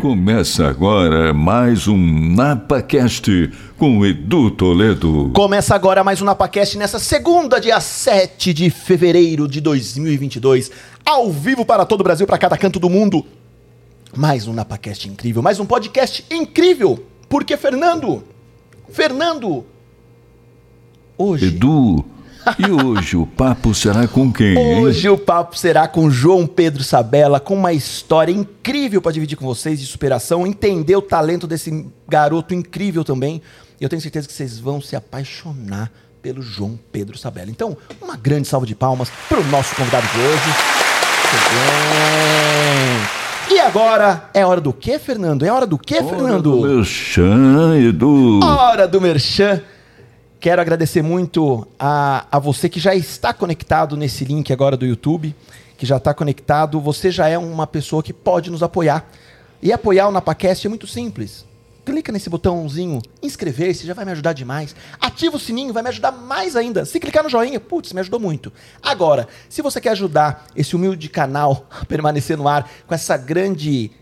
Começa agora mais um NapaCast com Edu Toledo. Começa agora mais um NapaCast nessa segunda, dia 7 de fevereiro de 2022. Ao vivo para todo o Brasil, para cada canto do mundo. Mais um NapaCast incrível, mais um podcast incrível. Porque, Fernando, Fernando, hoje... Edu, e hoje o papo será com quem? hein? Hoje o papo será com João Pedro Sabella, com uma história incrível para dividir com vocês de superação, entender o talento desse garoto incrível também. E eu tenho certeza que vocês vão se apaixonar pelo João Pedro Sabella. Então, uma grande salva de palmas para o nosso convidado de hoje. E agora é hora do quê, Fernando? É hora do quê, Fernando? Hora do Merchan, Edu. Hora do Merchan. Quero agradecer muito a, a você que já está conectado nesse link agora do YouTube, que já está conectado. Você já é uma pessoa que pode nos apoiar. E apoiar o NapaCast é muito simples. Clica nesse botãozinho inscrever-se, já vai me ajudar demais. Ativa o sininho, vai me ajudar mais ainda. Se clicar no joinha, putz, me ajudou muito. Agora, se você quer ajudar esse humilde canal a permanecer no ar com essa grande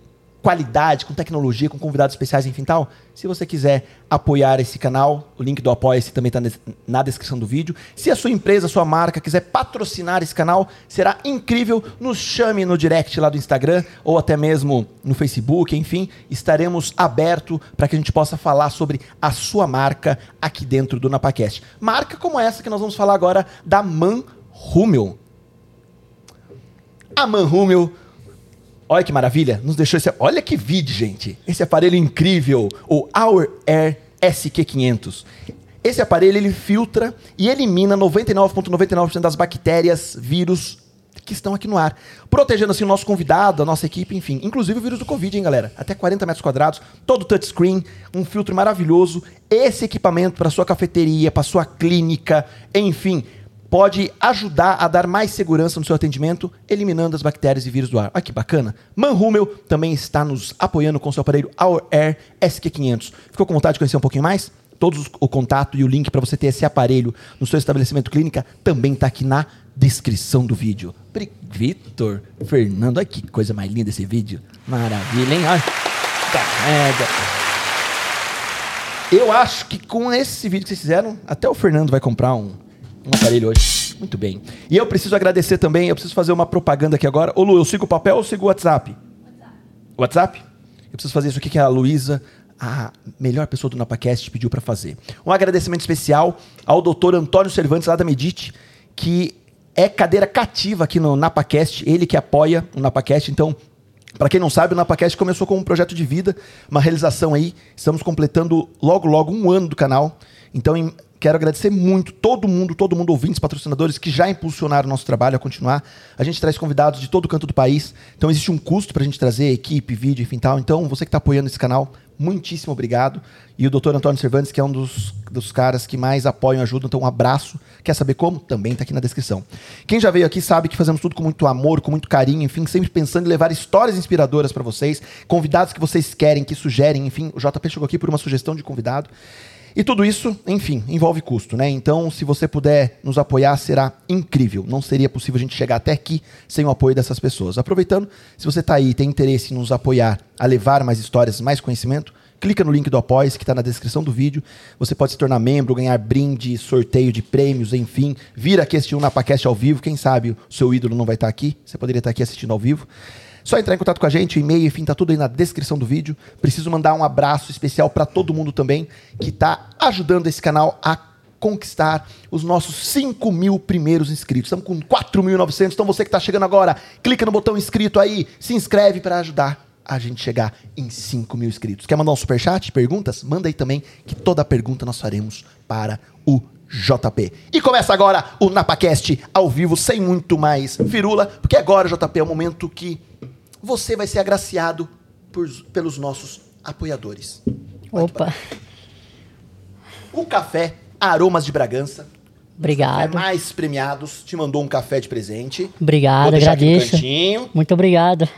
qualidade, com tecnologia, com convidados especiais, enfim tal. Se você quiser apoiar esse canal, o link do Apoia-se também está na descrição do vídeo. Se a sua empresa, a sua marca quiser patrocinar esse canal, será incrível. Nos chame no direct lá do Instagram ou até mesmo no Facebook, enfim, estaremos abertos para que a gente possa falar sobre a sua marca aqui dentro do NapaCast. Marca como essa que nós vamos falar agora da Man. A Man Olha que maravilha, nos deixou esse. Olha que vídeo, gente. Esse aparelho incrível, o Our Air SQ500. Esse aparelho ele filtra e elimina 99,99% das bactérias, vírus que estão aqui no ar, protegendo assim o nosso convidado, a nossa equipe, enfim, inclusive o vírus do Covid, hein, galera? Até 40 metros quadrados, todo touchscreen, um filtro maravilhoso. Esse equipamento para sua cafeteria, para sua clínica, enfim, pode ajudar a dar mais segurança no seu atendimento, eliminando as bactérias e vírus do ar. Olha que bacana. Manhumel também está nos apoiando com seu aparelho Our Air SQ500. Ficou com vontade de conhecer um pouquinho mais? Todos o contato e o link para você ter esse aparelho no seu estabelecimento clínica também está aqui na descrição do vídeo. Vitor, Fernando, olha que coisa mais linda esse vídeo. Maravilha, hein? Olha. Tá merda. Eu acho que com esse vídeo que vocês fizeram, até o Fernando vai comprar um, um aparelho hoje. Muito bem. E eu preciso agradecer também, eu preciso fazer uma propaganda aqui agora. Ô Lu, eu sigo o papel ou sigo o WhatsApp? WhatsApp. WhatsApp? Eu preciso fazer isso aqui que a Luísa, a melhor pessoa do NapaCast, pediu para fazer. Um agradecimento especial ao doutor Antônio Cervantes, lá da Medite, que é cadeira cativa aqui no NapaCast, ele que apoia o NapaCast, então para quem não sabe, o NapaCast começou como um projeto de vida, uma realização aí. Estamos completando logo, logo um ano do canal. Então, em, Quero agradecer muito todo mundo, todo mundo, ouvintes, patrocinadores que já impulsionaram o nosso trabalho a continuar. A gente traz convidados de todo canto do país, então existe um custo para a gente trazer equipe, vídeo, enfim tal. Então, você que está apoiando esse canal, muitíssimo obrigado. E o Dr. Antônio Cervantes, que é um dos, dos caras que mais apoiam e ajudam, então um abraço. Quer saber como? Também está aqui na descrição. Quem já veio aqui sabe que fazemos tudo com muito amor, com muito carinho, enfim, sempre pensando em levar histórias inspiradoras para vocês, convidados que vocês querem, que sugerem, enfim. O JP chegou aqui por uma sugestão de convidado. E tudo isso, enfim, envolve custo, né? Então, se você puder nos apoiar, será incrível. Não seria possível a gente chegar até aqui sem o apoio dessas pessoas. Aproveitando, se você está aí e tem interesse em nos apoiar a levar mais histórias, mais conhecimento, clica no link do Apoia, que está na descrição do vídeo. Você pode se tornar membro, ganhar brinde, sorteio de prêmios, enfim. Vir aqui assistir um NapaCast ao vivo. Quem sabe o seu ídolo não vai estar aqui. Você poderia estar aqui assistindo ao vivo. Só entrar em contato com a gente, o e-mail, enfim, tá tudo aí na descrição do vídeo. Preciso mandar um abraço especial para todo mundo também que está ajudando esse canal a conquistar os nossos 5 mil primeiros inscritos. Estamos com 4.900, então você que está chegando agora, clica no botão inscrito aí, se inscreve para ajudar a gente chegar em 5 mil inscritos. Quer mandar um superchat, perguntas? Manda aí também, que toda pergunta nós faremos para o JP. E começa agora o NapaCast ao vivo, sem muito mais firula, porque agora, JP, é o momento que você vai ser agraciado por, pelos nossos apoiadores. Opa. O café Aromas de Bragança. Obrigado. Mais premiados, te mandou um café de presente. Obrigado, agradeço. Muito obrigado.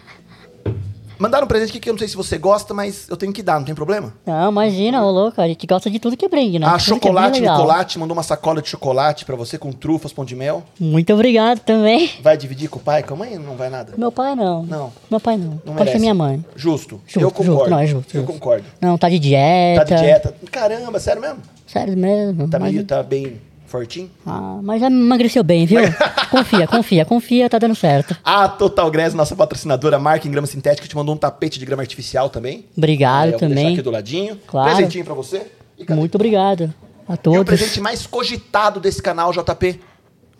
Mandaram um presente aqui que eu não sei se você gosta, mas eu tenho que dar, não tem problema? Não, imagina, ô louco, a gente gosta de tudo que brinde, né? Ah, Tudo é bem chocolate, legal. Nicolate, mandou uma sacola de chocolate pra você com trufas, pão de mel. Muito obrigado também. Vai dividir com o pai? Com a mãe não vai nada? Meu pai não. Não. Meu pai não. Não Pode ser minha mãe. Justo. Justo, eu concordo. justo, não, é justo, Eu justo. concordo. Não, tá de dieta. Tá de dieta. Caramba, sério mesmo? Sério mesmo. Tá, meio, tá bem fortinho? ah, mas já emagreceu bem, viu? confia, confia, confia, tá dando certo. A Total Grass, nossa patrocinadora, marca em grama sintética, te mandou um tapete de grama artificial também. Obrigado É, eu vou deixar também. aqui do ladinho. Claro. Presentinho pra você. Muito obrigado a E o todos. presente mais cogitado desse canal, JP.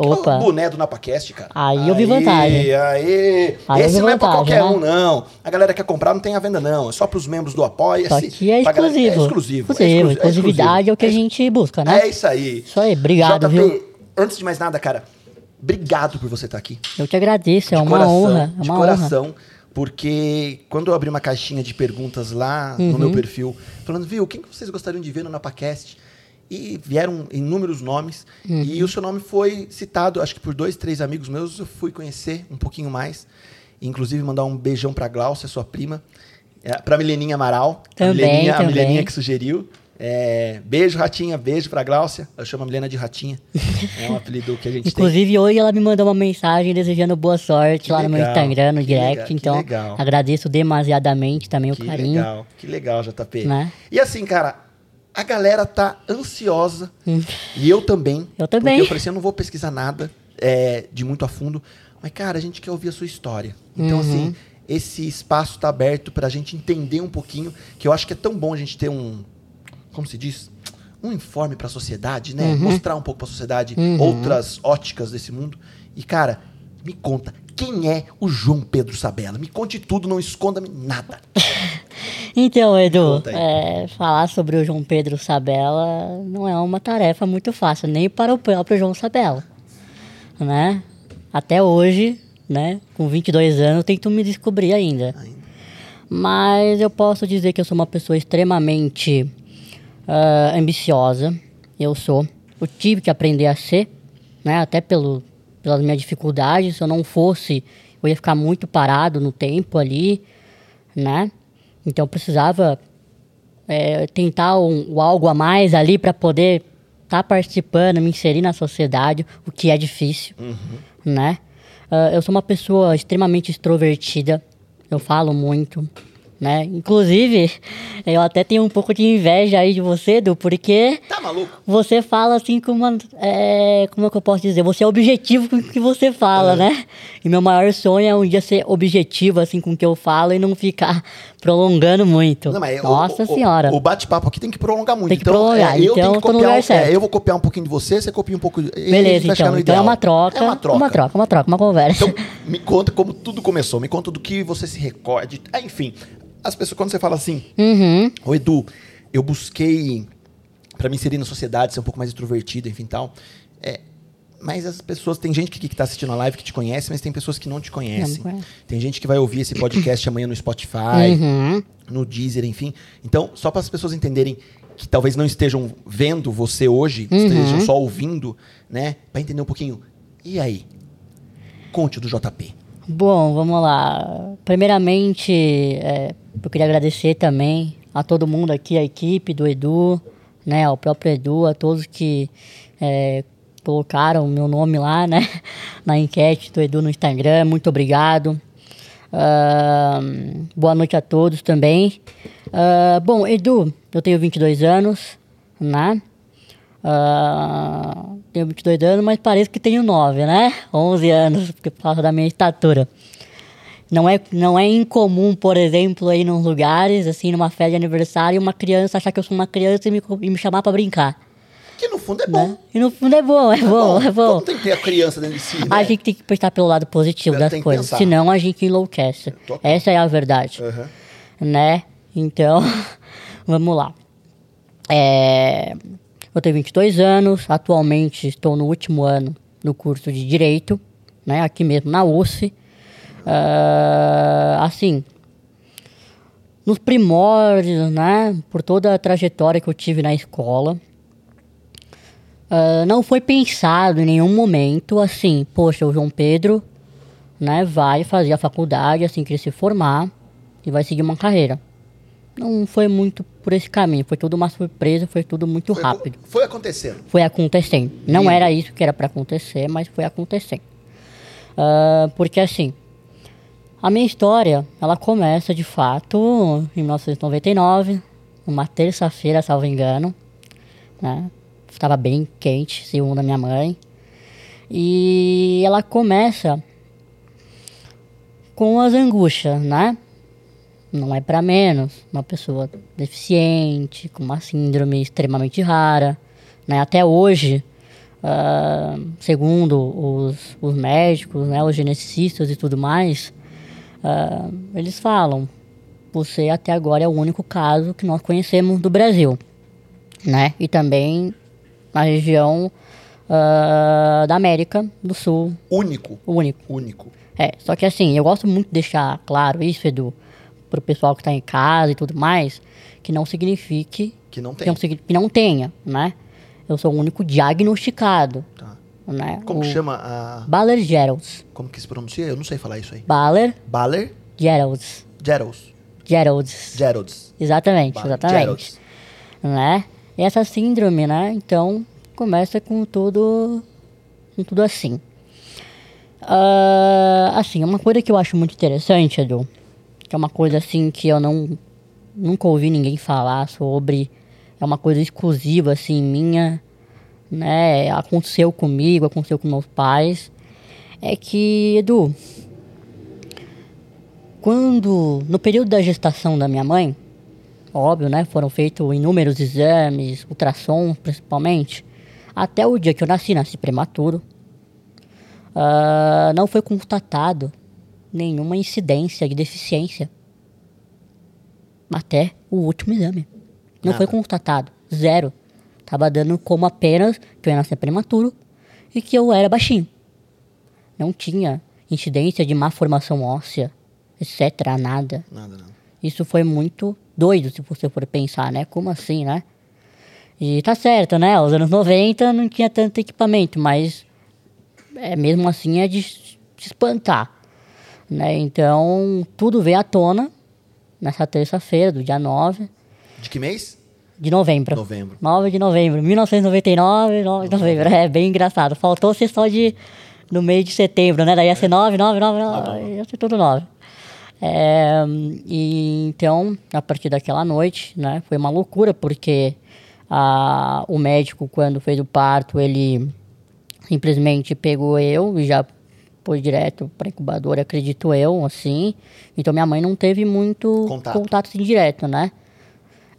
É Opa. O boné do NapaCast, cara. Aí eu vi vantagem. Aí eu Esse não é pra vantagem, qualquer né? um, não. A galera que quer comprar não tem a venda, não. É só pros membros do Apoia-se. Que é galera- exclusivo. É exclusivo. Exclusivo. é exclusivo, é Exclusividade é o que a exclusivo. gente busca, né? É isso aí. Isso aí, obrigado, JP, viu? antes de mais nada, cara, obrigado por você estar aqui. Eu te agradeço, é de uma coração, honra. É de uma honra. coração. Porque quando eu abri uma caixinha de perguntas lá Uhum. no meu perfil, falando, viu, quem que vocês gostariam de ver no NapaCast? E vieram inúmeros nomes. Uhum. E o seu nome foi citado, acho que por dois, três amigos meus. Eu fui conhecer um pouquinho mais. Inclusive, mandar um beijão pra Glaucia, sua prima. É, pra Mileninha Amaral. a Também, Mileninha, A também. Mileninha que sugeriu. É, beijo, Ratinha. Beijo pra Glaucia. Eu chamo a Milena de Ratinha. É um apelido que a gente tem. Inclusive, hoje ela me mandou uma mensagem desejando boa sorte Que lá no meu legal, Instagram, no que direct. legal, que então, legal. agradeço demasiadamente também Que o carinho. legal, que legal, JP. Né? E assim, cara, a galera tá ansiosa. e eu também. Eu também. Porque eu falei assim, eu não vou pesquisar nada é, de muito a fundo. Mas, cara, a gente quer ouvir a sua história. Então, Uhum. assim, esse espaço tá aberto pra gente entender um pouquinho. Que eu acho que é tão bom a gente ter um. Como se diz? Um informe pra sociedade, né? Uhum. Mostrar um pouco pra sociedade outras óticas desse mundo. E, cara, me conta. Quem é o João Pedro Sabella? Me conte tudo, não esconda-me nada. Então, Edu, é, falar sobre o João Pedro Sabella não é uma tarefa muito fácil, nem para o próprio João Sabella, né? Até hoje, né, com 22 anos, eu tento me descobrir ainda. Mas eu posso dizer que eu sou uma pessoa extremamente ah, ambiciosa. Eu sou. Eu tive que aprender a ser, né? Até pelo, pelas minhas dificuldades. Se eu não fosse, eu ia ficar muito parado no tempo ali, né? Então eu precisava é, tentar um, algo a mais ali para poder estar participando, me inserir na sociedade, o que é difícil, né? Ah, eu sou uma pessoa extremamente extrovertida, eu falo muito, né? Inclusive, eu até tenho um pouco de inveja aí de você, Edu, porque Tá maluco? você fala assim com uma. É, como é que eu posso dizer? Você é objetivo com o que você fala, né? E meu maior sonho é um dia ser objetivo assim com o que eu falo e não ficar prolongando muito. Não, mas o- Nossa o, senhora. O, bate-papo aqui tem que prolongar muito. Tem que então, prolongar, é, eu então tenho que copiar. um- é, eu vou copiar um pouquinho de você, você copia um pouco. de- Beleza, então. Então é uma troca. É uma troca. Uma troca, uma troca, uma conversa. Então, me conta como tudo começou. Me conta do que você se recorde. Ah, enfim, as pessoas, quando você fala assim, Uhum. Ô Edu, eu busquei pra me inserir na sociedade, ser um pouco mais extrovertido, enfim tal. Mas as pessoas, tem gente que, que tá assistindo a live que te conhece, mas tem pessoas que não te conhecem. Não. Tem gente que vai ouvir esse podcast amanhã no Spotify, Uhum. no Deezer, enfim. Então, só para as pessoas entenderem que talvez não estejam vendo você hoje, Uhum. estejam só ouvindo, né? Pra entender um pouquinho. E aí? Conte do JP. Bom, vamos lá. Primeiramente, é, eu queria agradecer também a todo mundo aqui, a equipe do Edu, né, ao próprio Edu, a todos que é, colocaram meu nome lá, né, na enquete do Edu no Instagram. Muito obrigado. Ahn, boa noite a todos também. Ah, bom, Edu, eu tenho 22 anos, né? Ah, tenho 22 anos, mas parece que tenho 9, né? 11 anos, porque por causa da minha estatura. Não é, não é incomum, por exemplo, aí nos lugares, assim, numa festa de aniversário, uma criança achar que eu sou uma criança e me, e me chamar pra brincar. Que no fundo é bom. Né? E no fundo é bom, é bom, é bom. Todo tem que ter a criança dentro de si, né? A gente tem que pensar pelo lado positivo Tem das coisas, senão a gente enlouquece. Total. Essa é a verdade Aham. né? Então, vamos lá. É, eu tenho 22 anos, atualmente estou no último ano do curso de Direito, né? Aqui mesmo na USF. Ah, assim, nos primórdios, né? Por toda a trajetória que eu tive na escola, ah, não foi pensado em nenhum momento assim, poxa, o João Pedro, né, vai fazer a faculdade assim que ele se formar, e vai seguir uma carreira. Não foi muito por esse caminho, foi tudo uma surpresa, foi tudo muito Foi- rápido. Foi acontecendo. Foi acontecendo. Não era isso que era pra acontecer, mas foi acontecendo. Ah, porque assim, a minha história, ela começa de fato em 1999, numa terça-feira, salvo engano, né? Estava bem quente, segundo a minha mãe. E ela começa com as angústias, né? Não é para menos. Uma pessoa deficiente, com uma síndrome extremamente rara, né? Até hoje, ah, segundo os, os médicos, né? Os geneticistas e tudo mais, ah, eles falam: você até agora é o único caso que nós conhecemos do Brasil, né? E também na região ah, da América do Sul, Único. único. Único. É, só que assim, eu gosto muito de deixar claro isso, Edu, pro pessoal que tá em casa e tudo mais, que não signifique Que não que não, signi- que não tenha, né? Eu sou o único diagnosticado, Tá. né? Como o que chama a. Baller-Geralds. Como que se pronuncia? Eu não sei falar isso aí. Baller-Geralds. Baller Geralds. Geralds. Geralds. Exatamente, Baller exatamente. Geralds. Né? Essa síndrome, né? Então, começa com tudo, com tudo assim. Ah, assim, uma coisa que eu acho muito interessante, Edu, que é uma coisa assim que eu não nunca ouvi ninguém falar sobre, é uma coisa exclusiva assim minha, né? Aconteceu comigo, aconteceu com meus pais, é que, Edu, quando no período da gestação da minha mãe, óbvio, né? Foram feitos inúmeros exames, ultrassom principalmente. Até o dia que eu nasci, nasci prematuro. ah, não foi constatado nenhuma incidência de deficiência. Até o último exame. Não foi constatado. Zero. Tava dando como apenas que eu ia nascer prematuro e que eu era baixinho. Não tinha incidência de má formação óssea, etc. Nada. Nada, não. Isso foi muito doido, se você for pensar, né? Como assim, né? E tá certo, né? Os anos 90 não tinha tanto equipamento, mas é, mesmo assim é de se espantar. Né? Então, tudo veio à tona nessa terça-feira, do dia 9 De que mês? de novembro. Novembro. 9 de novembro, 1999, 9 de novembro. É bem engraçado. Faltou ser só de no mês de setembro, né? Daí ia ser 9, 9, 9, 9, ia ser tudo 9. É, e então, a partir daquela noite, né, foi uma loucura, porque a, o médico, quando fez o parto, ele simplesmente pegou eu e já pôs direto para incubadora, acredito eu, assim. Então, minha mãe não teve muito Contato. contato assim, direto, né?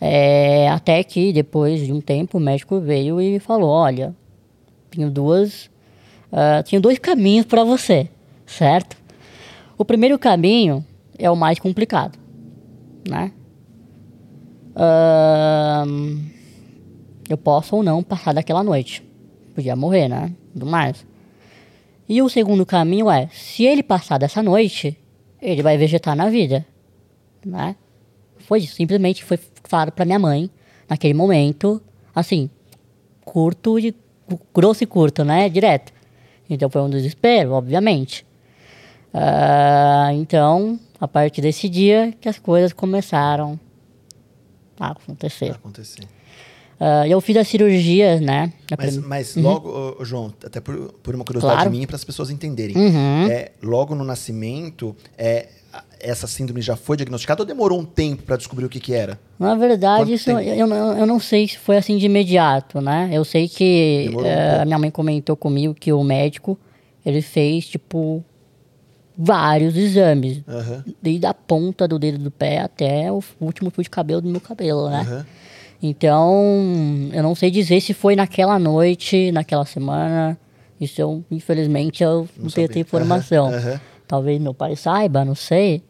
É, até que depois de um tempo o médico veio e falou, olha, tenho duas, ah, tinha dois caminhos para você, certo? O primeiro caminho é o mais complicado, né? Eu posso ou não passar daquela noite, podia morrer, né? Tudo mais. E o segundo caminho é, se ele passar dessa noite, ele vai vegetar na vida, né? Foi isso, simplesmente foi claro pra minha mãe, naquele momento, assim, curto e grosso e curto, né? Direto. Então foi um desespero, obviamente. Ah, então, a partir desse dia que as coisas começaram a acontecer. Vai acontecer. Ah, eu fiz a cirurgia, né? a Mas, prim- mas logo, ô, ô, João, até por, por uma curiosidade Claro. minha, para as pessoas entenderem. Uhum. É, logo no nascimento, é, a- essa síndrome já foi diagnosticada ou demorou um tempo para descobrir o que, que era? Na verdade, Quanto isso eu, eu, não- eu não sei se foi assim de imediato, né? Eu sei que um eh, a minha mãe comentou comigo que o médico, ele fez, tipo, vários exames. Aham. Desde a ponta do dedo do pé até o último fio de cabelo do meu cabelo, né? Aham. Então, eu não sei dizer se foi naquela noite, naquela semana. Isso eu, infelizmente, eu não, tenho sabia. essa informação. Aham. Talvez meu pai saiba, não sei.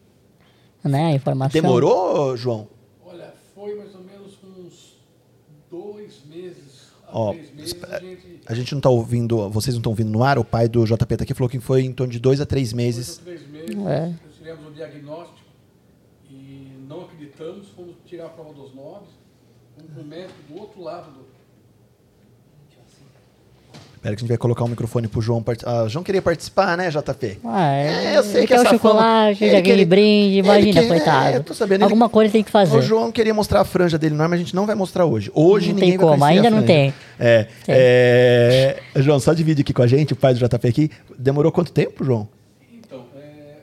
Né, a informação. Demorou, João? Olha, foi mais ou menos uns dois meses Ó, três meses a gente. A gente não tá ouvindo, vocês não estão ouvindo no ar, o pai do JP tá aqui falou que foi em torno de dois a três Dois meses. ou três meses, É. nós tivemos o diagnóstico e não acreditamos, fomos tirar a prova dos nove, um, um médico do outro lado do. Espera que a gente vai colocar o microfone pro João. Ah, o João queria participar, né, JP? Ah, É, eu sei ele que quer o essa fama- chocolate, ele já aquele quer- brinde, ele imagina, coitado. é, eu tô sabendo, ele- Alguma coisa ele tem que fazer. O João queria mostrar a franja dele, não, mas a gente não vai mostrar hoje. Hoje Não ninguém tem vai como, ainda não tem. É, Tem. é, João, só divide aqui com a gente, o pai do JP aqui. Demorou quanto tempo, João? Então, é,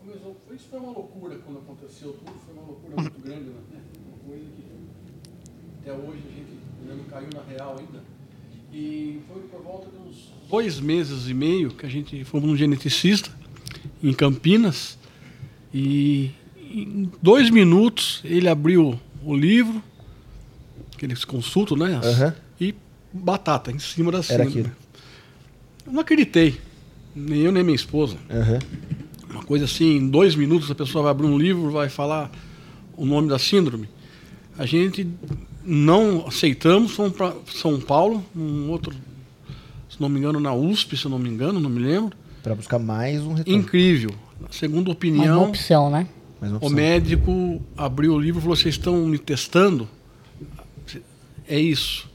começou, foi- isso foi uma loucura quando aconteceu tudo, foi uma loucura muito grande, né? Uma coisa que até hoje a gente ainda não caiu na real ainda. E foi por volta de uns dois meses e meio que a gente fomos num geneticista em Campinas e em dois minutos ele abriu o livro, que eles consultam, né? Aham. E batata em cima da aquilo. Eu não acreditei, nem eu nem minha esposa. Aham. Uma coisa assim, em dois minutos a pessoa vai abrir um livro, vai falar o nome da síndrome. A gente não aceitamos, fomos para São Paulo, um outro, não me engano, na USP, se eu não me engano, não me lembro. Pra buscar mais um retorno. Incrível. Segunda Mais uma opinião, opção, né? Uma o opção. médico abriu o livro e falou: Vocês estão me testando? É isso.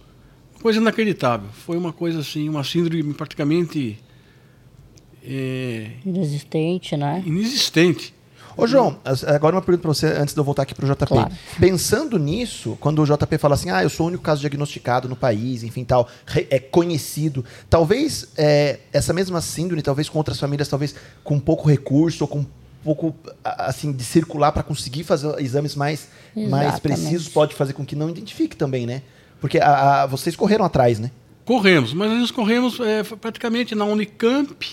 Coisa inacreditável. Foi uma coisa assim, uma síndrome praticamente é, Inexistente, né? inexistente. Ô, João, agora uma pergunta pra você antes de eu voltar aqui pro JP. Claro. Pensando nisso, quando o JP fala assim, ah, eu sou o único caso diagnosticado no país, enfim, tal, é conhecido. Talvez é, essa mesma síndrome, talvez com outras famílias, talvez com pouco recurso ou com pouco assim de circular para conseguir fazer exames mais, mais Exatamente. precisos, pode fazer com que não identifique também, né? Porque a- a- vocês correram atrás, né? Corremos, mas nós corremos é, praticamente na Unicamp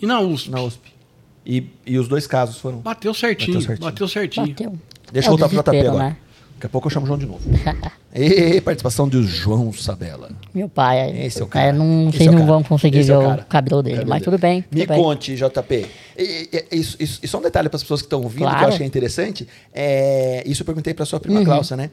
e na USP. Na USP. E, e os dois casos foram. Bateu certinho, Bateu bateu certinho. certinho. Bateu. Deixa É eu o voltar pro JP agora. né? Daqui a pouco eu chamo o João de novo. e participação do João Sabela. Meu pai. Esse é o cara. não, Esse vocês é o não cara. vão conseguir Esse é ver o o, cara. cabelo dele, Cabelo mas dele. tudo bem. Me tudo bem. conte, JP. E, e- isso, isso, e só um detalhe para as pessoas que estão ouvindo, que eu Claro. achei interessante. É, isso eu perguntei para sua prima Uhum. Cláudia, né?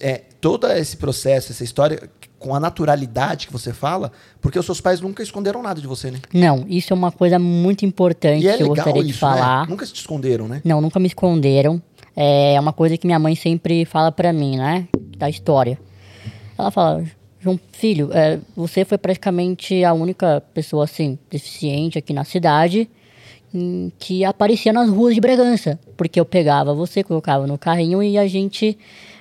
É, todo esse processo, essa história, com a naturalidade que você fala, porque os seus pais nunca esconderam nada de você, né? Não, isso é uma coisa muito importante é que eu gostaria de isso, falar. né? Nunca se esconderam, né? Não, nunca me esconderam. É uma coisa que minha mãe sempre fala pra mim, né? Da história. Ela fala, João Filho, é, você foi praticamente a única pessoa, assim, deficiente aqui na cidade hum, que aparecia nas ruas de Bragança. Porque eu pegava você, colocava no carrinho e a gente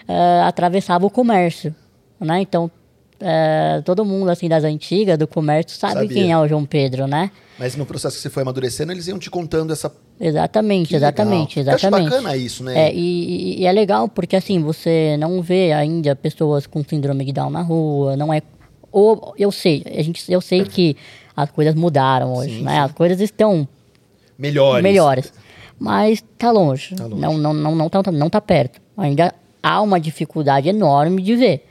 é, atravessava o comércio, né? Então, é, todo mundo, assim, das antigas, do comércio, sabe Sabia. quem é o João Pedro, né? Mas no processo que você foi amadurecendo, eles iam te contando essa. Exatamente, Que exatamente, legal. Eu acho exatamente. bacana isso, né? É, e, e- e é legal porque assim, você não vê ainda pessoas com síndrome de Down na rua, não é. Ou eu sei, a gente, eu sei que as coisas mudaram hoje, Sim, né? sim. As coisas estão Melhores. melhores. Mas tá longe. Tá longe. Não, não, não, não, tá, não tá perto. Ainda há uma dificuldade enorme de ver.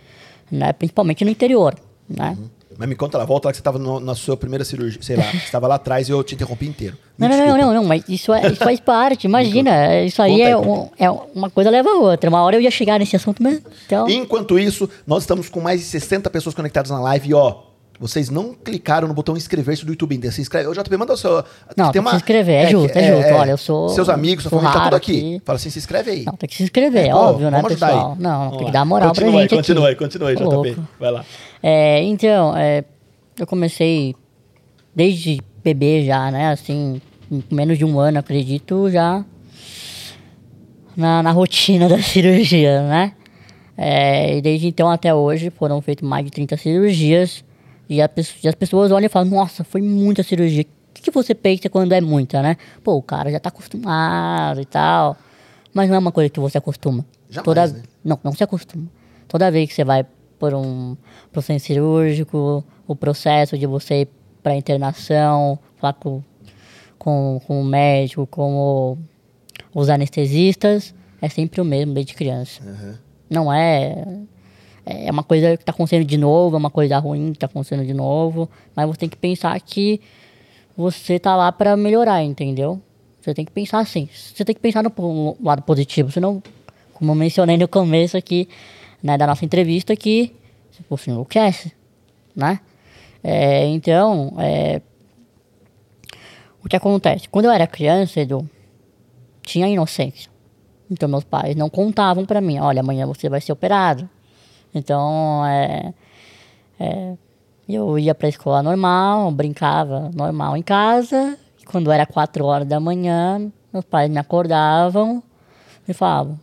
Né? Principalmente no interior. Né? Mas me conta lá, volta lá que você estava na sua primeira cirurgia, sei lá, você estava lá atrás e eu te interrompi inteiro. Me Não, não, não, não, não, mas isso, é, isso faz parte, imagina. Isso aí é, um- é uma coisa leva a outra. Uma hora eu ia chegar nesse assunto mesmo. Então, Enquanto isso, nós estamos com mais de 60 pessoas conectadas na live e ó, vocês não clicaram no botão inscrever-se do YouTube ainda. Se inscreve. Ô, JP, manda o seu. Não, tem que se inscrever, é justo, que- é justo. Olha, eu sou- Seus amigos, sua família, tá tudo aqui. aqui. Fala assim, se inscreve aí. não, tem que se inscrever, É, é óbvio, né, pessoal? aí. Não, Vamos tem que lá. dar moral continua pra aí, gente Continua aí, aqui. continua aí, Tô JP. louco. Vai lá. É, então, é, eu comecei desde bebê já, né? Assim, menos de um ano, acredito, já na, na rotina da cirurgia, né? É, e desde então até hoje foram feitas mais de 30 cirurgias. E, a e as pessoas olham e falam, nossa, foi muita cirurgia. O que, que você pensa quando é muita, né? Pô, o cara já tá acostumado e tal. Mas não é uma coisa que você acostuma. Jamais, Toda, né? Não, não se acostuma. Toda vez que você vai por um processo cirúrgico, o processo de você ir para internação, falar com, com, com o médico, com o- os anestesistas, é sempre o mesmo desde criança. Não é. É uma coisa que está acontecendo de novo, é uma coisa ruim que está acontecendo de novo, mas você tem que pensar que você tá lá para melhorar, entendeu? Você tem que pensar assim. Você tem que pensar no lado positivo, senão, como eu mencionei no começo aqui, né, da nossa entrevista, que você enlouquece, né? É, então, é, o que acontece? Quando eu era criança, Edu, tinha inocência. Então, meus pais não contavam pra mim, olha, amanhã você vai ser operado. Então, é, é, Eu ia pra escola normal, brincava normal em casa. Quando era quatro horas da manhã, meus pais me acordavam e falavam,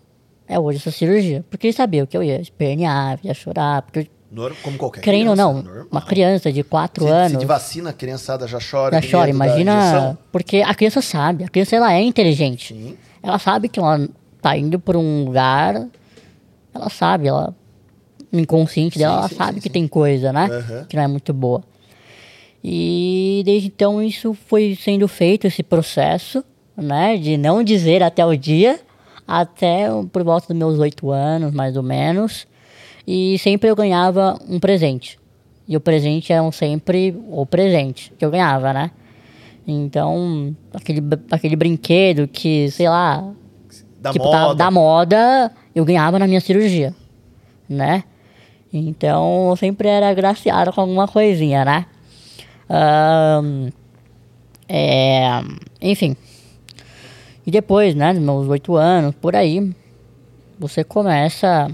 é hoje essa cirurgia. Porque eles sabiam que eu ia espernear, ia chorar. Porque, Como qualquer querendo ou não, normal. uma criança de quatro Se, se anos de vacina a criançada já chora. já chora. Imagina, porque a criança sabe. A criança, ela é inteligente. Sim. Ela sabe que ela tá indo por um lugar, ela sabe, ela inconsciente dela, Sim, ela sim, sabe sim, que tem coisa, né? Aham. Que não é muito boa. E desde então isso foi sendo feito esse processo, né, de não dizer até o dia, até por volta dos meus oito anos, mais ou menos, e sempre eu ganhava um presente. E o presente era sempre o presente que eu ganhava, né? Então, aquele, aquele brinquedo que, sei lá, Da tipo, moda. tá- da moda, eu ganhava na minha cirurgia, né? Então, eu sempre era agraciado com alguma coisinha, né? Ahn, é, enfim. E depois, né, dos meus oito anos, por aí, você começa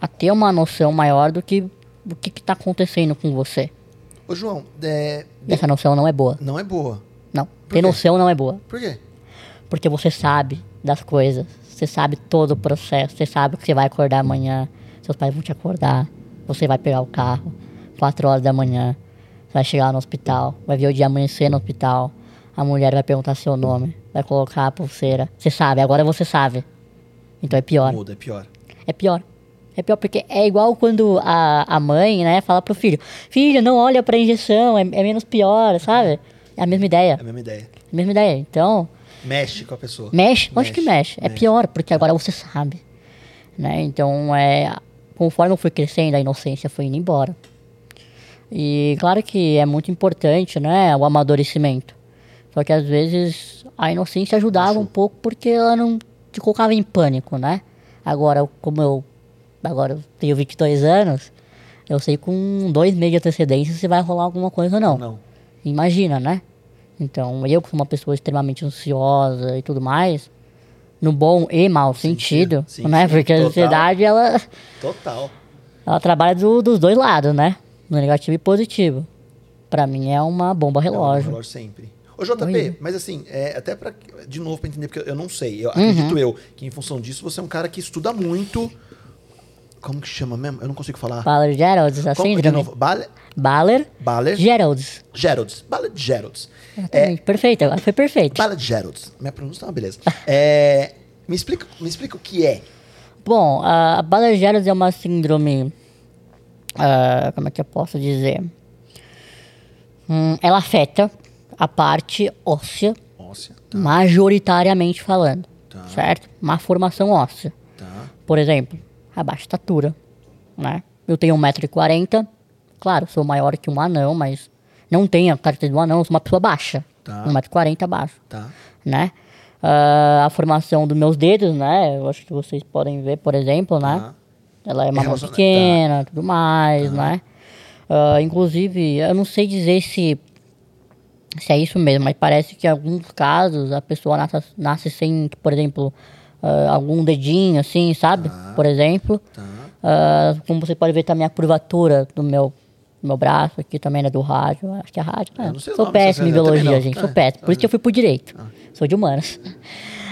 a ter uma noção maior do que do que está acontecendo com você. Ô, João, é, essa noção não é boa. não é boa. Não. quê? Ter noção não é boa. Por quê? Porque você sabe das coisas. Você sabe todo o processo. Você sabe que você vai acordar amanhã. Seus pais vão te acordar. Você vai pegar o carro. Quatro horas da manhã. Você vai chegar no hospital. Vai ver o dia amanhecer no hospital. A mulher vai perguntar seu nome. Vai colocar a pulseira. Você sabe. Agora você sabe. Então é pior. Muda, é pior. É pior. É pior porque é igual quando a, a mãe, né, fala pro filho: Filho, não olha pra injeção. É, é menos pior, sabe? É a mesma ideia. É a mesma ideia. A mesma ideia. Então... Mexe com a pessoa. Mexe, acho que mexe. É pior, porque agora você sabe. Né? Então, é, conforme eu fui crescendo, a inocência foi indo embora. E claro que é muito importante, né, o amadurecimento. Só que às vezes a inocência ajudava um pouco porque ela não te colocava em pânico, né? Agora, como eu agora eu tenho 22 anos, eu sei com dois meses de antecedência se vai rolar alguma coisa ou não. Não. Imagina, né? Então, eu que sou uma pessoa extremamente ansiosa e tudo mais, no bom e mau sentido, sim, né? sim, Porque a total. ansiedade, ela, Total. ela trabalha do- dos dois lados, né? No negativo e positivo. Pra mim é uma bomba É um relógio. relógio sempre. Ô, JP, Oi. mas assim, é, até pra. De novo, pra entender, porque eu não sei. Uhum. Eu acredito eu que em função disso você é um cara que estuda muito. Como que chama mesmo? Eu não consigo falar. Baller Geralds, a Como- de síndrome. novo, Baller. Baller Baller. Geralds. Geralds. Baller Geralds. É, Exatamente. Perfeito, agora foi perfeito. Baller Geralds. Minha pronúncia tá uma beleza. É, me, explica, me explica o que é. Bom, a Baller Geralds é uma síndrome. ah, como é que eu posso dizer? Hum, ela afeta a parte óssea Óssea. majoritariamente falando, Tá. certo? Uma formação óssea. Tá. Por exemplo, a baixa estatura, né? Eu tenho 1,40m, claro, sou maior que um anão, mas não tenho a característica de um anão, sou uma pessoa baixa. Tá. 1,40m abaixo, Tá. né? Ah, a formação dos meus dedos, né? Eu acho que vocês podem ver, por exemplo, né? Tá. Ela é uma mão pequena, tudo mais, né? Ah, inclusive, eu não sei dizer se, se é isso mesmo, mas parece que em alguns casos a pessoa nasce, nasce sem, por exemplo, ah, algum dedinho, assim, sabe? Por exemplo. Tá. Ah, como você pode ver também a curvatura do meu, do meu braço aqui também, né? Do rádio. Acho que é rádio. Eu né? não sei Sou péssimo em biologia, gente. Sou É. péssimo. Por isso que eu fui pro direito. Sou de humanas.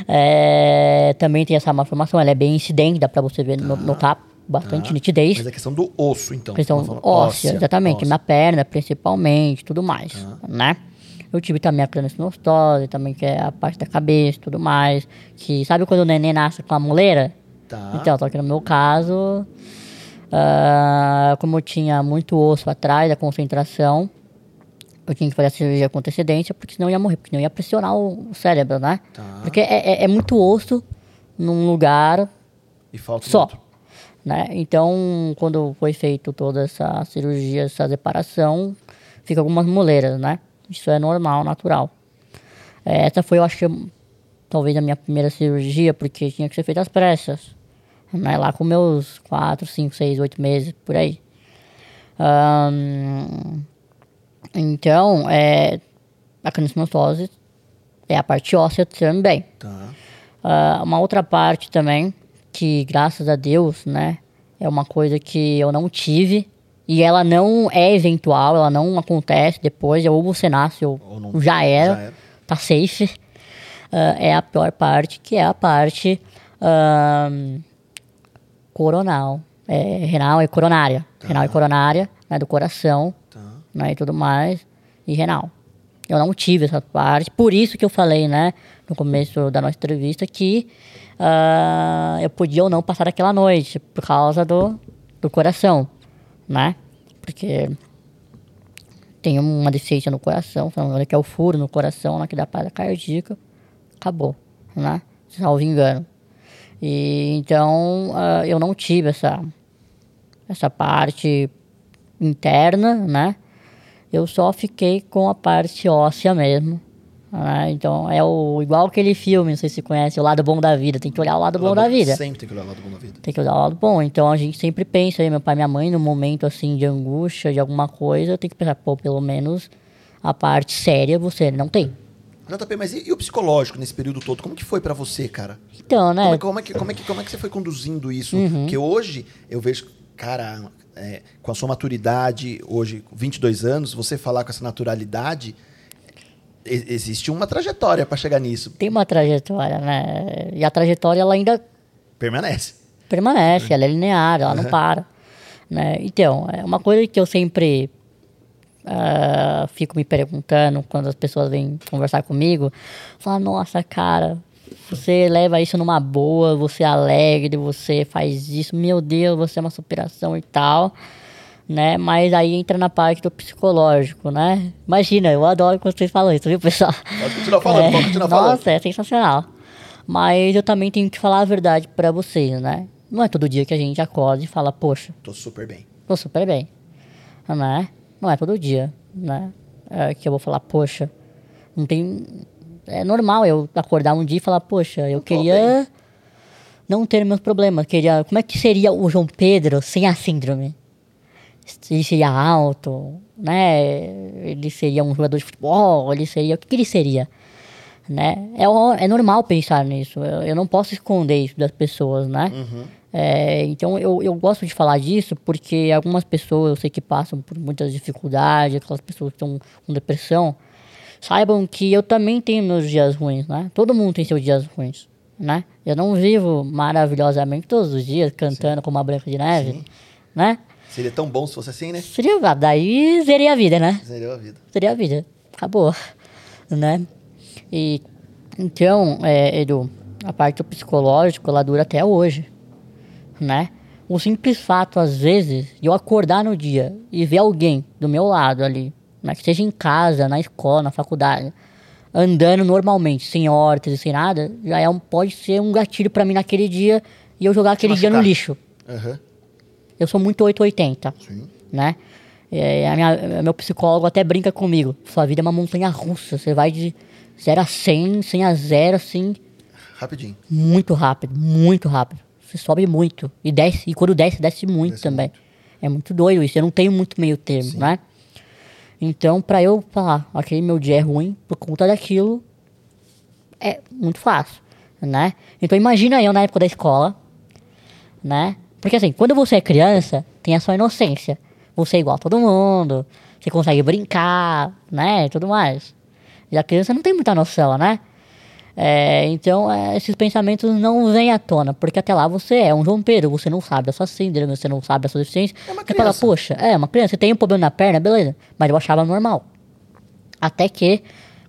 É, também tem essa malformação, ela é bem incidente, dá pra você ver no, no tapa, bastante nitidez. Mas é questão do osso, então. Questão forma- óssea, exatamente, óssea. na perna principalmente, tudo mais, né? Eu tive também a craniosinostose, também que é a parte da cabeça, tudo mais, que sabe quando o neném nasce com a muleira? Tá. Então, só que no meu caso, ah, como eu tinha muito osso atrás da concentração, eu tinha que fazer a cirurgia com antecedência, porque senão eu ia morrer, porque senão eu ia pressionar o o cérebro, né? Tá. Porque é, é- é muito osso num lugar E falta só. muito. Né? Então, quando foi feito toda essa cirurgia, essa separação, fica algumas moleiras, né? Isso é normal, natural. É, Essa foi, eu acho, que, talvez a minha primeira cirurgia, porque tinha que ser feita às pressas. Né? Lá com meus 4, 5, 6, 8 meses, por aí. Então, é, a craniosinostose é a parte óssea também. Tá. Ah, uma outra parte também, que graças a Deus, né, é uma coisa que eu não tive, e ela não é eventual, ela não acontece depois, ou você nasce ou, Ou não- já, era, já era. tá safe, ah, é a pior parte, que é a parte ahn, coronal, é, renal e coronária, renal e coronária, né, do coração, Tá. né, e tudo mais, e renal. Eu não tive essa parte, por isso que eu falei, né, no começo da nossa entrevista, que ah, eu podia ou não passar aquela noite, por causa do, do coração, né, porque tem uma deficiência no coração, que é o furo no coração, né, que dá parada cardíaca, acabou, né, salvo engano. E então ah, eu não tive essa essa parte interna, né? Eu só fiquei com a parte óssea mesmo. Né? Então é o igual aquele filme, não sei se você conhece, o lado bom da vida. Tem que olhar o lado bom da vida. Sempre tem que olhar o lado bom da vida. Tem que olhar o lado bom. Então a gente sempre pensa aí, meu pai e minha mãe, no momento assim de angústia, de alguma coisa, tem que pensar, pô, pelo menos a parte séria você não tem. JP, mas e, e o psicológico nesse período todo? Como que foi pra você, cara? Então, né? Como, é, como, é que, como, é que, como é que você foi conduzindo isso? Porque hoje eu vejo, cara, é, com a sua maturidade, hoje, com 22 anos, você falar com essa naturalidade, existe uma trajetória pra chegar nisso. Tem uma trajetória, né? E a trajetória ela ainda Permanece. permanece, ela é linear, ela não para. Né? Então, é uma coisa que eu sempre ah, fico me perguntando quando as pessoas vêm conversar comigo, falar, nossa, cara, você leva isso numa boa, você é alegre, você faz isso, meu Deus, você é uma superação e tal. Né? Mas aí entra na parte do psicológico, né? Imagina, eu adoro quando vocês falam isso, viu, pessoal? Pode continuar falando, pode continuar falando. Nossa, é sensacional. Mas eu também tenho que falar a verdade pra vocês, né? Não é todo dia que a gente acorda e fala, poxa, Tô super bem. tô super bem. Né? Não é todo dia, né? É que eu vou falar, poxa, não tem. É normal eu acordar um dia e falar, poxa, eu tô queria não ter meus problemas. Queria. Como é que seria o João Pedro sem a síndrome? Seria alto, né? Ele seria um jogador de futebol, ele seria. O que, que ele seria? Né? É, é normal pensar nisso. Eu, eu não posso esconder isso das pessoas, né? É, então eu, eu gosto de falar disso porque algumas pessoas eu sei que passam por muitas dificuldades, aquelas pessoas que estão com depressão, saibam que eu também tenho meus dias ruins, né? Todo mundo tem seus dias ruins, né? Eu não vivo maravilhosamente todos os dias cantando como a Branca de Neve, né? Seria tão bom se fosse assim, né? Seria, daí seria a vida, né? Seria a vida. seria a vida. Acabou. Né? E então, é, Edu, a parte do psicológico, ela dura até hoje. Né? O simples fato, às vezes, de eu acordar no dia e ver alguém do meu lado ali, né? que seja em casa, na escola, na faculdade, andando normalmente, sem hortas e sem nada, já é um, pode ser um gatilho pra mim naquele dia e eu jogar aquele dia no lixo. Aham. Eu sou muito 880 Sim. né? É, a minha, meu psicólogo até brinca comigo. Sua vida é uma montanha russa. Você vai de 0 a 100, 100 a 0, assim, Rapidinho. muito rápido, muito rápido. Você sobe muito. E desce, e quando desce, desce muito Desce também. É muito doido isso. Eu não tenho muito meio termo, né? Então, pra eu falar, aquele meu dia é ruim por conta daquilo, é muito fácil, né? Então, imagina eu na época da escola, né? Porque assim, quando você é criança, tem a sua inocência. Você é igual a todo mundo, você consegue brincar, né? E tudo mais. E a criança não tem muita noção, né? É, então, é, esses pensamentos não vêm à tona, porque até lá você é um João Pedro, você não sabe a sua síndrome, você não sabe a sua deficiência. É uma Você fala, criança. poxa, é uma criança, você tem um problema na perna, beleza. Mas eu achava normal. Até que,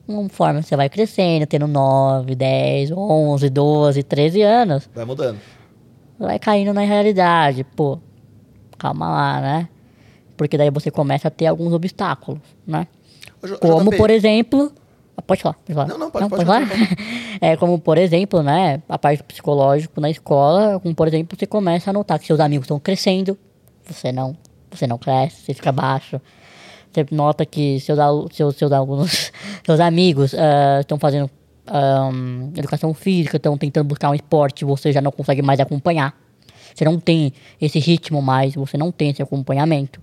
conforme você vai crescendo, tendo 9, 10, 11, 12, 13 anos, Vai mudando. Vai caindo na realidade. Pô, calma lá, né? Porque daí você começa a ter alguns obstáculos, né? J- Como, JP, por exemplo... Ah, Pode falar, pode falar. Não, não, pode- pode falar. continuar, é como, por exemplo, né? A parte psicológica na escola, como, por exemplo, você começa a notar que seus amigos estão crescendo, você não. Você não cresce, você fica baixo. Você nota que seus, seus, seus alunos, seus amigos ah, estão fazendo ahn, educação física, estão tentando buscar um esporte, você já não consegue mais acompanhar. Você não tem esse ritmo mais, você não tem esse acompanhamento,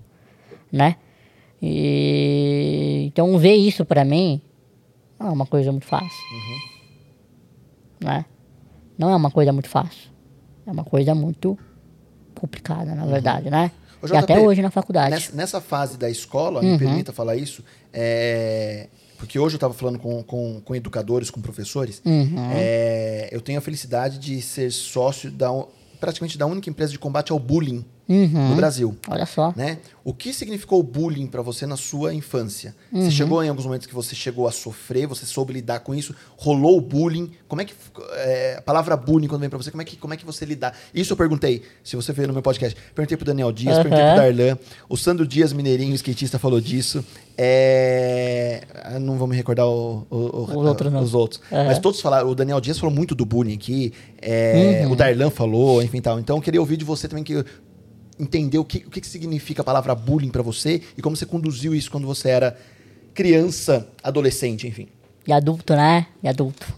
né? E então ver isso pra mim não é uma coisa muito fácil, né? Não é uma coisa muito fácil, é uma coisa muito complicada, na verdade, né? Ô, e até hoje na faculdade. Nessa, nessa fase da escola, Uhum. me permita falar isso, é, porque hoje eu estava falando com, com, com educadores, com professores, Uhum. é, eu tenho a felicidade de ser sócio da, praticamente da única empresa de combate ao bullying Uhum. no Brasil. Olha só. Né? O que significou o bullying para você na sua infância? Uhum. Você chegou em alguns momentos que você chegou a sofrer, você soube lidar com isso? Rolou o bullying? Como é que é, a palavra bullying quando vem para você? Como é que como é que você lidar? Isso eu perguntei. Se você veio no meu podcast, perguntei pro Daniel Dias, Aham. perguntei pro Darlan, o Sandro Dias Mineirinho, skatista, falou disso. É, não vou me recordar o- o- o- Os outros, os outros. Aham. Mas todos falaram. O Daniel Dias falou muito do bullying aqui. é, Uhum. O Darlan falou, enfim tal. Então eu queria ouvir de você também que entender o que, o que que significa a palavra bullying pra você e como você conduziu isso quando você era criança, adolescente, enfim. E adulto, né? E adulto.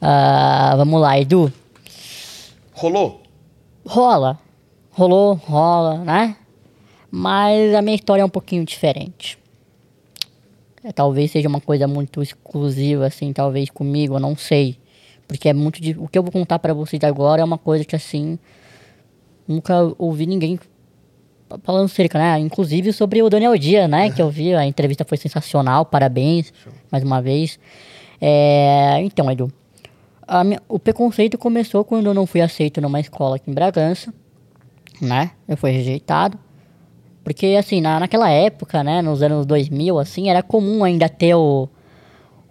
Ah, vamos lá, Edu. Rolou? Rola. Rolou, rola, né? Mas a minha história é um pouquinho diferente. É, talvez seja uma coisa muito exclusiva, assim, talvez comigo, eu não sei. Porque é muito. O que eu vou contar pra vocês agora é uma coisa que, assim. Nunca ouvi ninguém falando cerca, né? Inclusive sobre o Daniel Dias, né? Que eu vi, a entrevista foi sensacional, parabéns, mais uma vez. É, então, Edu. minha- o preconceito começou quando eu não fui aceito numa escola aqui em Bragança, né? Eu fui rejeitado. Porque, assim, na, naquela época, né, nos anos 2000, assim, era comum ainda ter o,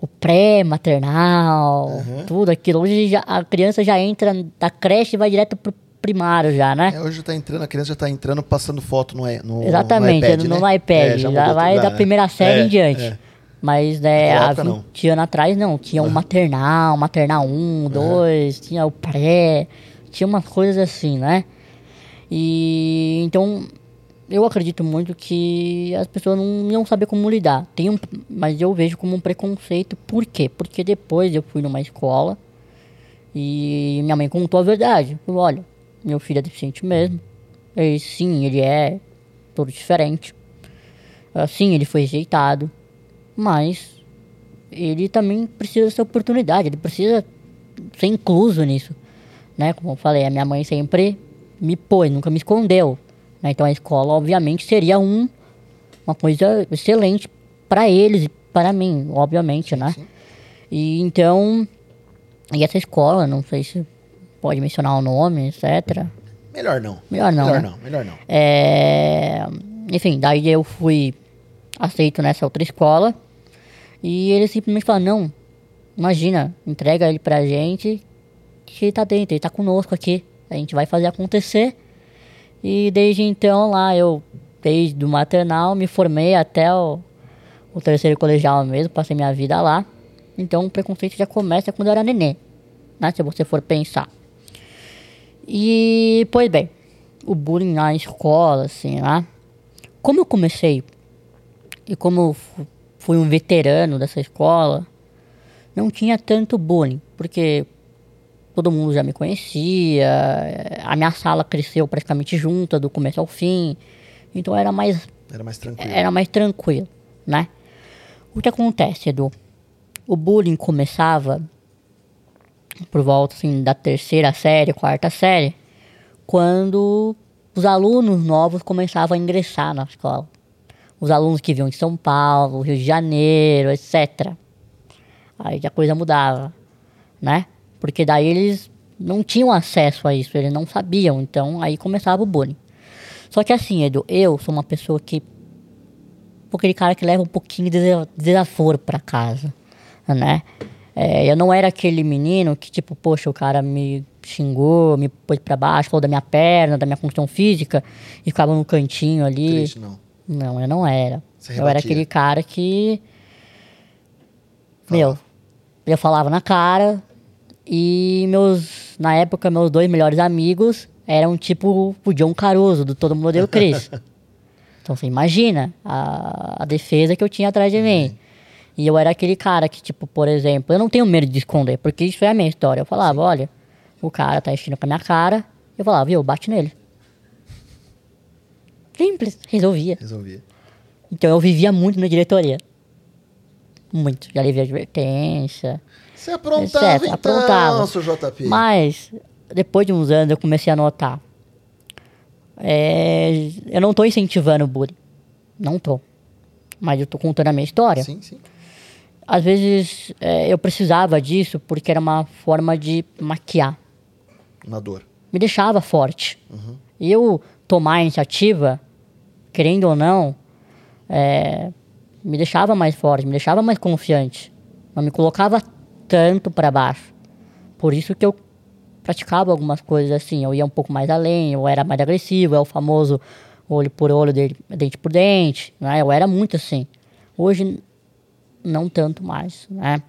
o pré-maternal, tudo aquilo. Hoje já- a criança já entra da creche e vai direto pro primário já, né? É, hoje já tá entrando, a criança já tá entrando, passando foto no, no, Exatamente, no iPad, no, né? iPad. É, já mudou vai tudo da lá, primeira série é, em diante. é. Mas né, há época, não. 20 anos atrás não. Tinha um maternal, maternal 1, 2, tinha o pré, tinha umas coisas assim, né? E então eu acredito muito que as pessoas não iam saber como lidar. Tem um, mas eu vejo como um preconceito. Por quê? Porque depois eu fui numa escola e minha mãe contou a verdade. Falou, olha, meu filho é deficiente mesmo. E sim, ele é todo diferente. Ah, Sim, ele foi rejeitado. Mas ele também precisa dessa oportunidade. Ele precisa ser incluso nisso. Né? Como eu falei, a minha mãe sempre me pôs, nunca me escondeu. né? Então a escola, obviamente, seria um, uma coisa excelente para eles e para mim, obviamente, né? E então, e essa escola, não sei se pode mencionar o nome, etc. Melhor não. Melhor não, Melhor né? não, melhor não. É, enfim, daí eu fui aceito nessa outra escola e eles simplesmente falaram, não, imagina, entrega ele pra gente que ele tá dentro, ele tá conosco aqui, a gente vai fazer acontecer. E desde então lá eu, desde o maternal, me formei até o, o terceiro colegial mesmo, passei minha vida lá. Então o preconceito já começa quando eu era neném, né, se você for pensar. E, pois bem, o bullying na escola, assim, né? Como eu comecei e como eu fu- fui um veterano dessa escola, não tinha tanto bullying, porque todo mundo já me conhecia, a minha sala cresceu praticamente junta, do começo ao fim, então era mais Era mais tranquilo. era mais tranquilo, né? O que acontece, Edu? O bullying começava por volta assim, da terceira série, quarta série, quando os alunos novos começavam a ingressar na escola. Os alunos que vinham de São Paulo, Rio de Janeiro, etc. Aí a coisa mudava, né? Porque daí eles não tinham acesso a isso, eles não sabiam, então aí começava o bullying. Só que assim, Edu, eu sou uma pessoa que aquele cara que leva um pouquinho de desa- desaforo pra casa, né? É, eu não era aquele menino que, tipo, poxa, o cara me xingou, me pôs pra baixo, falou da minha perna, da minha condição física, e ficava no cantinho ali. Triste, não. Não, eu não era. Eu era aquele cara que. Meu, eu falava na cara, e meus. Na época, meus dois melhores amigos eram tipo o John Caruso, do Todo Mundo Odeia o Chris. Então você imagina a, a defesa que eu tinha atrás de mim. E eu era aquele cara que, tipo, por exemplo, eu não tenho medo de esconder, porque isso é a minha história. Eu falava, olha, o cara tá enchendo com a minha cara. Eu falava, viu, bate nele. Simples, resolvia. Resolvi. Então eu vivia muito na diretoria. Muito. Já levei advertência. Você aprontava, etc. então, Aprontava. seu JP. Mas, depois de uns anos, eu comecei a notar. é, eu não tô incentivando o bullying. Não tô. Mas eu tô contando a minha história. Sim, sim. Às vezes é, eu precisava disso porque era uma forma de maquiar. Uma dor. Me deixava forte. E eu tomar a iniciativa, querendo ou não, é, me deixava mais forte, me deixava mais confiante. Não me colocava tanto para baixo. Por isso que eu praticava algumas coisas assim. Eu ia um pouco mais além, eu era mais agressivo, é o famoso olho por olho, de- dente por dente. Né? Eu era muito assim. Hoje, não tanto mais, né?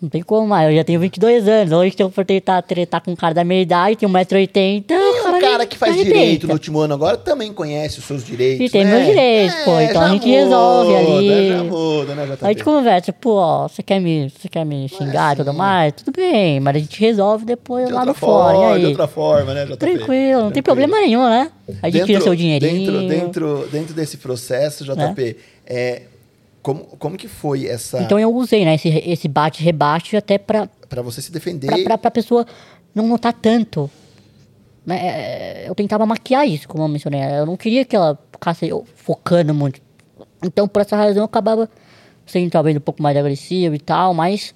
Não tem como mais. Eu já tenho 22 anos. Hoje, se eu for tentar tretar com um cara da minha idade, tem 1,80m. E um cara que faz direito no último ano agora também conhece os seus direitos. E tem né? meus direitos, pô. Então a gente resolve ali. Já muda, né? A gente conversa, pô, ó, você quer me, você quer me xingar e tudo mais? Tudo bem, mas a gente resolve depois de lá no fora. forma, aí? de outra forma, né, JP? Tranquilo, não tem Tranquilo. problema nenhum, né? A gente tira seu dinheirinho. Dentro, dentro, dentro desse processo, JP, é, como, como que foi essa... Então eu usei, né, esse, esse bate-rebate até pra, Pra você se defender... pra, pra, pra pessoa não notar tanto. Né? É, Eu tentava maquiar isso, como eu mencionei. Eu não queria que ela ficasse focando muito. Então, por essa razão, eu acabava sendo talvez um pouco mais agressivo e tal, mas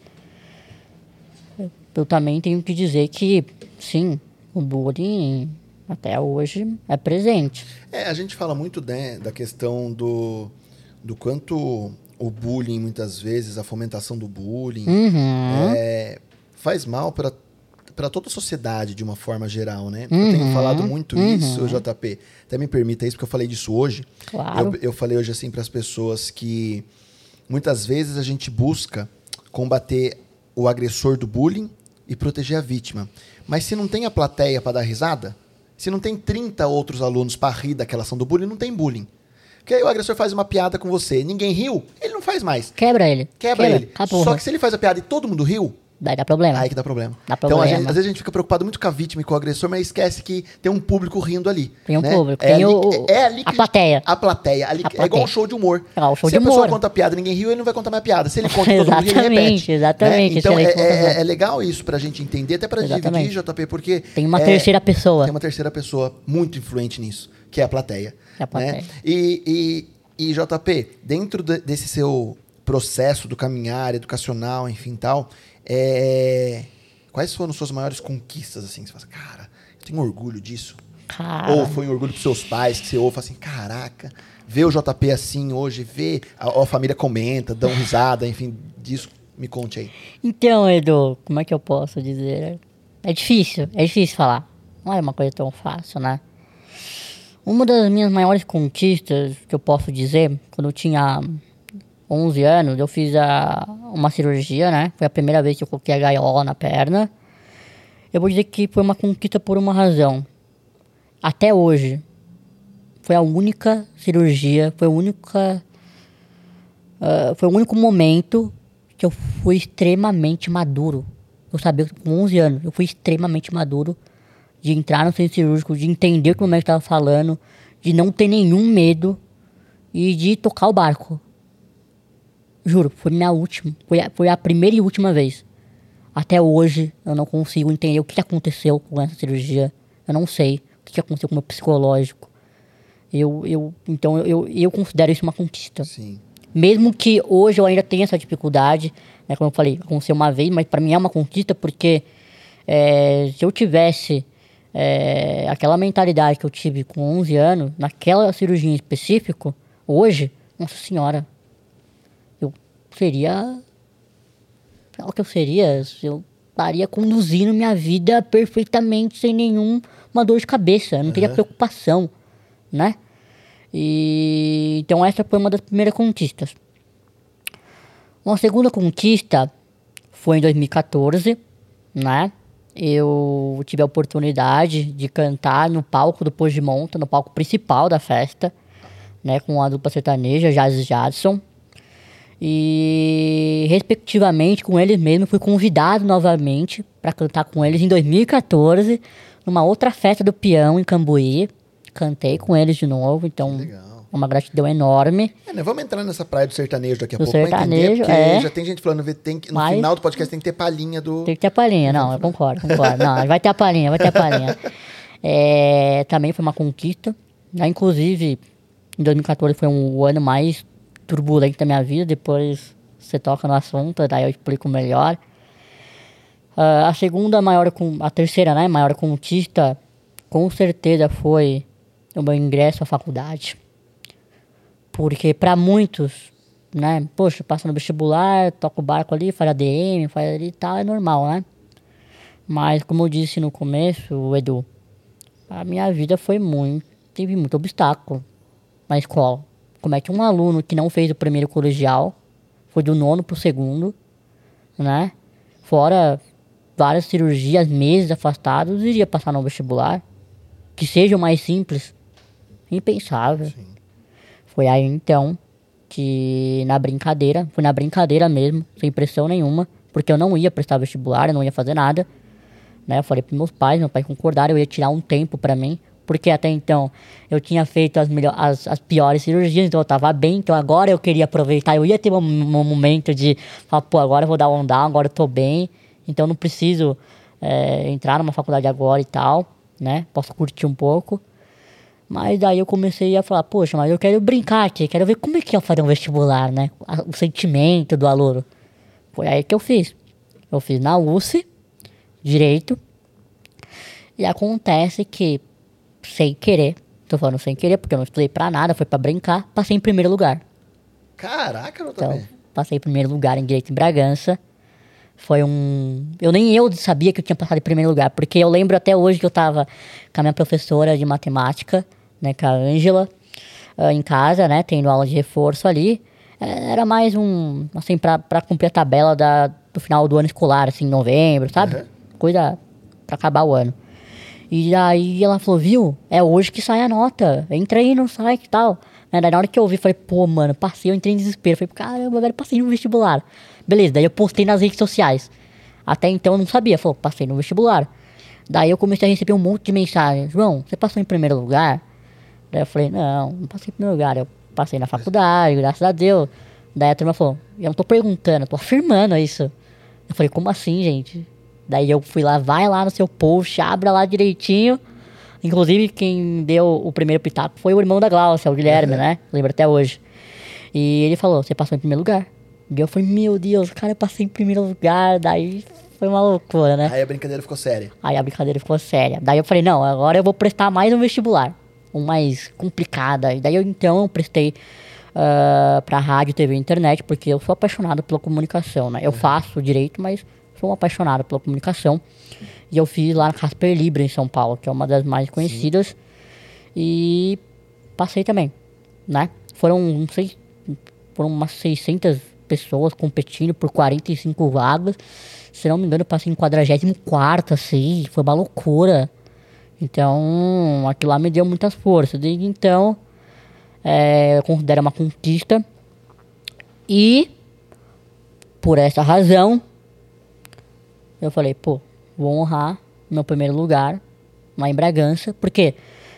eu também tenho que dizer que, sim, o bullying até hoje é presente. É, a gente fala muito né, da questão do, do quanto o bullying, muitas vezes, a fomentação do bullying, Uhum. é, faz mal para para toda a sociedade de uma forma geral, né? Eu tenho falado muito isso, JP. Até me permita isso, porque eu falei disso hoje. Claro. Eu, eu falei hoje assim para as pessoas que muitas vezes a gente busca combater o agressor do bullying e proteger a vítima. Mas se não tem a plateia para dar risada, se não tem 30 outros alunos para rir daquela ação do bullying, não tem bullying. Porque aí o agressor faz uma piada com você, ninguém riu, ele não faz mais. Quebra ele. Quebra ele. Acabou. Só que se ele faz a piada e todo mundo riu, Daí dá problema. Aí que dá problema. Dá Então, a problema. gente- às vezes a gente fica preocupado muito com a vítima e com o agressor, mas esquece que tem um público rindo ali. Tem um né? público, É tem ali, o- que- é ali a plateia. A plateia. Ali, A É igual plateia. um show de humor. É, o show Se de a pessoa humor. conta piada e ninguém riu, ele não vai contar mais piada. Se ele conta todo mundo ri, ele repete. exatamente, né? Então, é, é- é legal isso pra gente entender, até pra Exatamente. dividir, JP, porque... Tem uma é, terceira pessoa. Tem uma terceira pessoa muito influente nisso, que é a plateia. Plateia. Né? E, e, e, JP, dentro de- desse seu processo do caminhar educacional, enfim, tal, é, quais foram suas maiores conquistas, assim? que Você fala, assim, cara, eu tenho orgulho disso. Cara, Ou foi um orgulho pros seus pais, que você ouve assim, caraca, ver o JP assim hoje, ver a, a família comenta, dão risada, enfim, disso, me conte aí. Então, Edu, como é que eu posso dizer? É difícil, é difícil falar. Não é uma coisa tão fácil, né? Uma das minhas maiores conquistas que eu posso dizer, quando eu tinha 11 anos, eu fiz a, uma cirurgia, né? Foi a primeira vez que eu coloquei a gaiola na perna. Eu vou dizer que foi uma conquista por uma razão. Até hoje, foi a única cirurgia, foi a única ah, foi o único momento que eu fui extremamente maduro. Eu sabia que com 11 anos, eu fui extremamente maduro de entrar no centro cirúrgico, de entender o que o médico estava falando, de não ter nenhum medo e de tocar o barco. Juro, foi minha última, foi a, foi a primeira e última vez. Até hoje eu não consigo entender o que aconteceu com essa cirurgia. Eu não sei o que aconteceu com o meu psicológico. Eu, eu, então eu, eu, eu considero isso uma conquista. Sim. Mesmo que hoje eu ainda tenha essa dificuldade, né, como eu falei, aconteceu uma vez, mas para mim é uma conquista porque é, se eu tivesse é, aquela mentalidade que eu tive com 11 anos, naquela cirurgia em específico, hoje, nossa senhora, eu seria. O que eu seria? Eu estaria conduzindo minha vida perfeitamente sem nenhuma dor de cabeça, não teria preocupação, né? E então essa foi uma das primeiras conquistas. Uma segunda conquista foi em 2014, né? Eu tive a oportunidade de cantar no palco do Pôs de Monta, no palco principal da festa, né? Com a dupla sertaneja, Jazz Jadson. E, respectivamente, com eles mesmo, fui convidado novamente para cantar com eles em 2014, numa outra festa do peão em Cambuí. Cantei com eles de novo, então legal. Uma gratidão enorme. É, né, Vamos entrar nessa praia do sertanejo daqui a Do pouco entender, sertanejo, porque é. já tem gente falando, tem que, no Mas- final do podcast tem que ter palhinha do... Tem que ter palhinha, não, eu concordo, concordo. Não, vai ter a palhinha, vai ter a palhinha. É, também foi uma conquista. Né? Inclusive, em 2014 foi um, o ano mais turbulento da minha vida. Depois você toca no assunto, daí eu explico melhor. Ah, a segunda maior, con- a terceira, né, maior conquista, com certeza foi o meu ingresso à faculdade. Porque para muitos, né, poxa, passa no vestibular, toca o barco ali, faz ADM, faz ali e tal, é normal, né? Mas como eu disse no começo, Edu, a minha vida foi muito, teve muito obstáculo na escola. Como é que um aluno que não fez o primeiro colegial, foi do nono pro segundo, né? Fora várias cirurgias, meses afastados, iria passar no vestibular. Que seja o mais simples. Impensável. Foi aí então que na brincadeira, foi na brincadeira mesmo, sem pressão nenhuma, porque eu não ia prestar vestibular, eu não ia fazer nada. Né? Eu falei pros meus pais, meu pai concordaram, eu ia tirar um tempo pra mim, porque até então eu tinha feito as, melhor, as, as piores cirurgias, então eu tava bem, então agora eu queria aproveitar, eu ia ter um, um momento de falar, pô, agora eu vou dar um down, agora eu tô bem, então não preciso é, entrar numa faculdade agora e tal, né? Posso curtir um pouco. Mas daí eu comecei a falar, poxa, mas eu quero brincar aqui, quero ver como é que é fazer um vestibular, né? O sentimento do aluno. Foi aí que eu fiz. Eu fiz na USP, Direito. E acontece que, sem querer, tô falando sem querer, porque eu não estudei pra nada, foi pra brincar, passei em primeiro lugar. Caraca, eu Então, também. passei em primeiro lugar em Direito em Bragança. Foi um. Eu nem eu sabia que eu tinha passado em primeiro lugar, porque eu lembro até hoje que eu tava com a minha professora de matemática, né, com a Ângela, ah, em casa, né, tendo aula de reforço ali. Eh, Era mais um. Assim, pra, pra cumprir a tabela da, do final do ano escolar, assim, em novembro, sabe? Uhum. Coisa pra acabar o ano. E aí ela falou, viu? É hoje que sai a nota. Entra aí no site e tal. Né, Daí na hora que eu ouvi, falei, pô, mano, passei, eu entrei em desespero. Falei, caramba, velho, passei no vestibular. Beleza, daí eu postei nas redes sociais. Até então eu não sabia, falou, passei no vestibular. Daí eu comecei a receber um monte de mensagens. João, você passou em primeiro lugar? Daí eu falei, não, não passei em primeiro lugar. Eu passei na faculdade, graças a Deus. Daí a turma falou, eu não tô perguntando, eu tô afirmando isso. Eu falei, como assim, gente? Daí eu fui lá, vai lá no seu post, abra lá direitinho. Inclusive, quem deu o primeiro pitaco foi o irmão da Glaucia, o Guilherme, né? Lembro até hoje. E ele falou, você passou em primeiro lugar. E eu falei, meu Deus, cara, eu passei em primeiro lugar. Daí foi uma loucura, né? Aí a brincadeira ficou séria. Aí a brincadeira ficou séria. Daí eu falei, não, agora eu vou prestar mais um vestibular. Um mais complicado. E daí eu então eu prestei ah, pra rádio, TV e internet, porque eu sou apaixonado pela comunicação, né? Eu faço direito, mas sou um apaixonado pela comunicação. E eu fiz lá na Casper Libre, em São Paulo, que é uma das mais conhecidas. E passei também, né? Foram, não sei, foram umas 600 pessoas competindo por 45 vagas. Se não me engano, eu passei em 44, assim, foi uma loucura. Então, aquilo lá me deu muitas forças. Desde então, é, eu considero uma conquista. E, por essa razão, eu falei, pô, vou honrar meu primeiro lugar lá em Bragança. Porque,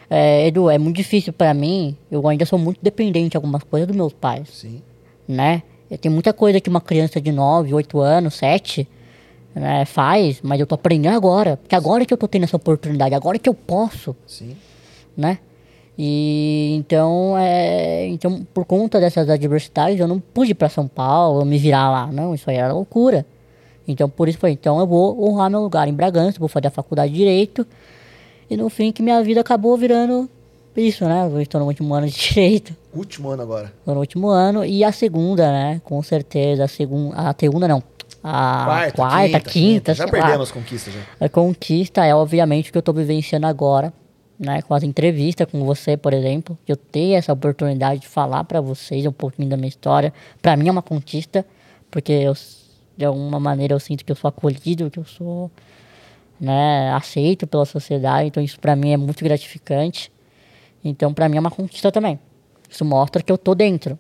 é, Edu, é muito difícil pra mim, eu ainda sou muito dependente de algumas coisas dos meus pais Sim. né? Tem muita coisa que uma criança de 9, 8 anos, 7 né, faz, mas eu tô aprendendo agora. Porque agora que eu tô tendo essa oportunidade, agora que eu posso, Sim. né? E então, é, então, por conta dessas adversidades, eu não pude ir pra São Paulo, me virar lá. Não, isso aí era loucura. Então, por isso foi, então eu vou honrar meu lugar em Bragança, vou fazer a faculdade de Direito. E no fim que minha vida acabou virando isso, né? Eu estou no último ano de Direito. Último ano agora. No último ano. E a segunda, né? Com certeza. A segunda. A segunda não. A quarta, quinta. Já sei perdemos lá. as conquistas já. A conquista é, obviamente, o que eu tô vivenciando agora. Né, com as entrevistas com você, por exemplo, eu tenho essa oportunidade de falar para vocês um pouquinho da minha história. Para mim é uma conquista, porque eu, de alguma maneira eu sinto que eu sou acolhido, que eu sou né, aceito pela sociedade. Então isso para mim é muito gratificante. Então para mim é uma conquista também. Isso mostra que eu tô dentro,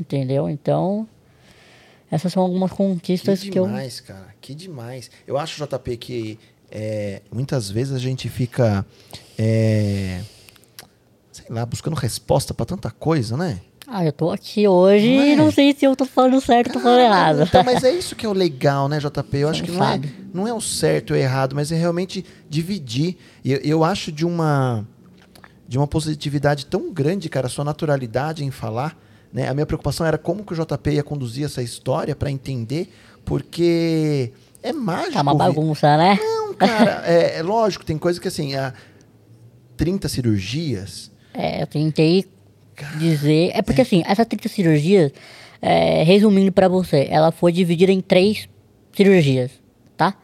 entendeu? Então essas são algumas Que conquistas que, eu demais, cara. Que demais. Eu acho, JP, que é, muitas vezes a gente fica, é, sei lá, buscando resposta pra tanta coisa, né? Ah, eu tô aqui hoje Não e é? não sei se eu tô falando certo ou tô falando errado. Então, mas é isso que é o legal, né, JP? Eu acho que não é, não é o certo ou errado, mas é realmente dividir. E eu, eu acho de uma de uma positividade tão grande, cara, a sua naturalidade em falar. Né? A minha preocupação era como que o JP ia conduzir essa história para entender, porque é mágico. Tá uma bagunça, né? Não, cara, é, é lógico, tem coisa que assim, há 30 cirurgias. É, eu tentei dizer. É porque assim, essa 30 cirurgias, é, resumindo pra você, ela foi dividida em três cirurgias, tá?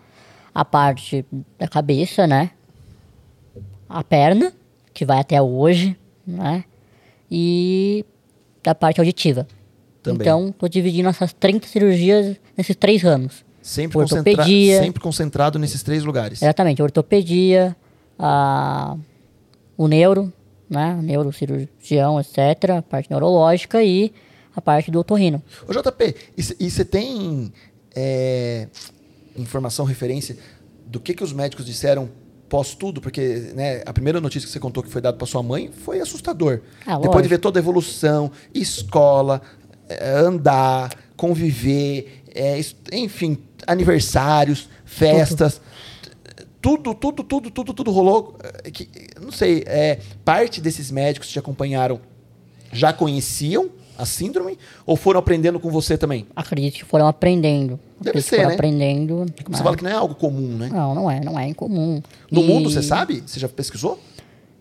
A parte da cabeça, né? A perna, que vai até hoje, né? E da parte auditiva. Também. Então, tô dividindo essas 30 cirurgias nesses três ramos. Sempre, concentra sempre concentrado nesses três lugares. Exatamente, ortopedia, a, o neuro, né? Neurocirurgião, etc. A parte neurológica e a parte do otorrino. Ô JP, e você tem é, informação, referência do que, que os médicos disseram pós tudo? Porque né, a primeira notícia que você contou que foi dado para sua mãe foi assustador. Ah, Depois de ver toda a evolução, escola, é, andar, conviver, é, enfim, aniversários, festas. Tudo, tudo, tudo, tudo, tudo rolou. é, que- não sei, é, parte desses médicos que te acompanharam já conheciam a síndrome ou foram aprendendo com você também? Acredito que foram aprendendo. Deve ser, né? aprendendo. Como né? você fala que não é algo comum, né? Não, não é, não é incomum. No E- mundo, você sabe? Você já pesquisou?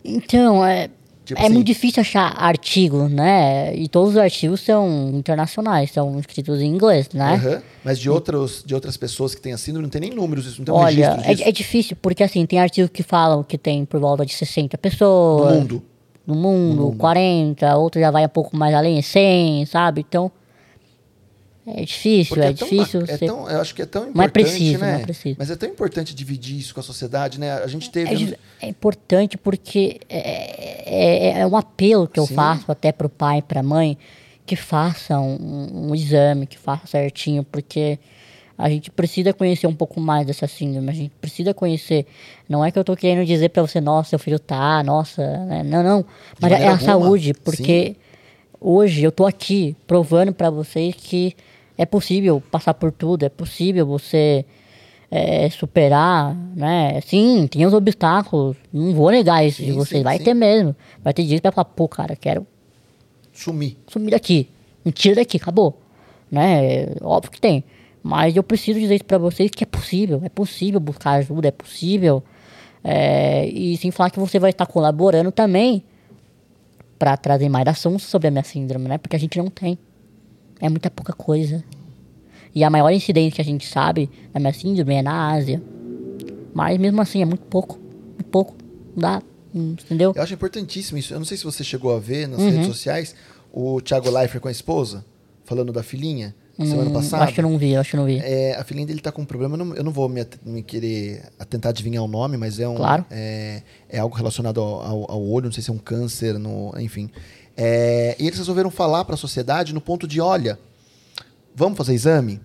Então, é, Tipo é assim- muito difícil achar artigo, né? E todos os artigos são internacionais, são escritos em inglês, né? Aham. Mas de, outros, de outras pessoas que têm a síndrome, não tem nem números, isso não tem um Olha, é, é difícil, porque assim, tem artigos que falam que tem por volta de 60 pessoas. No mundo. No mundo, 40, outro já vai um pouco mais além, 100, sabe? Então, é difícil, Porque é, tão difícil. é tão- eu acho que é tão importante, é preciso, né? não é preciso. Mas é tão importante dividir isso com a sociedade, né? A gente teve... É, é importante porque é, é, é um apelo que eu Sim. faço até pro pai e pra mãe que façam um, um exame, que façam certinho, porque a gente precisa conhecer um pouco mais dessa síndrome, a gente precisa conhecer. Não é que eu tô querendo dizer pra você, nossa, seu filho tá, nossa, né? não, não. Mas é a alguma. saúde, porque hoje eu tô aqui provando pra vocês que é possível passar por tudo, é possível você é, superar, né? Sim, tem os obstáculos, não vou negar isso de Sim, vocês, sim, vai sim. ter mesmo. Vai ter dias que vai falar, pô, cara, quero Sumir. sumir daqui, me tira daqui, acabou. Né? Óbvio que tem. Mas eu preciso dizer isso pra vocês que é possível, é possível buscar ajuda, é possível. É, e sem falar que você vai estar colaborando também para trazer mais assuntos sobre a minha síndrome, né? Porque a gente não tem. É muita pouca coisa. E a maior incidência que a gente sabe da minha síndrome é na Ásia. Mas mesmo assim é muito pouco. Muito pouco. Não dá. hum, Entendeu? Eu acho importantíssimo isso. Eu não sei se você chegou a ver nas Uhum. redes sociais o Thiago Leifert com a esposa, falando da filhinha, semana Hum, passada. Acho que eu não vi, acho que não vi. É, a filhinha dele tá com um problema, eu não, eu não vou me, me querer tentar adivinhar o nome, mas é um. Claro. É, é algo relacionado ao, ao- ao olho, não sei se é um câncer, no, enfim. É, e eles resolveram falar para a sociedade no ponto de: olha, vamos fazer exame?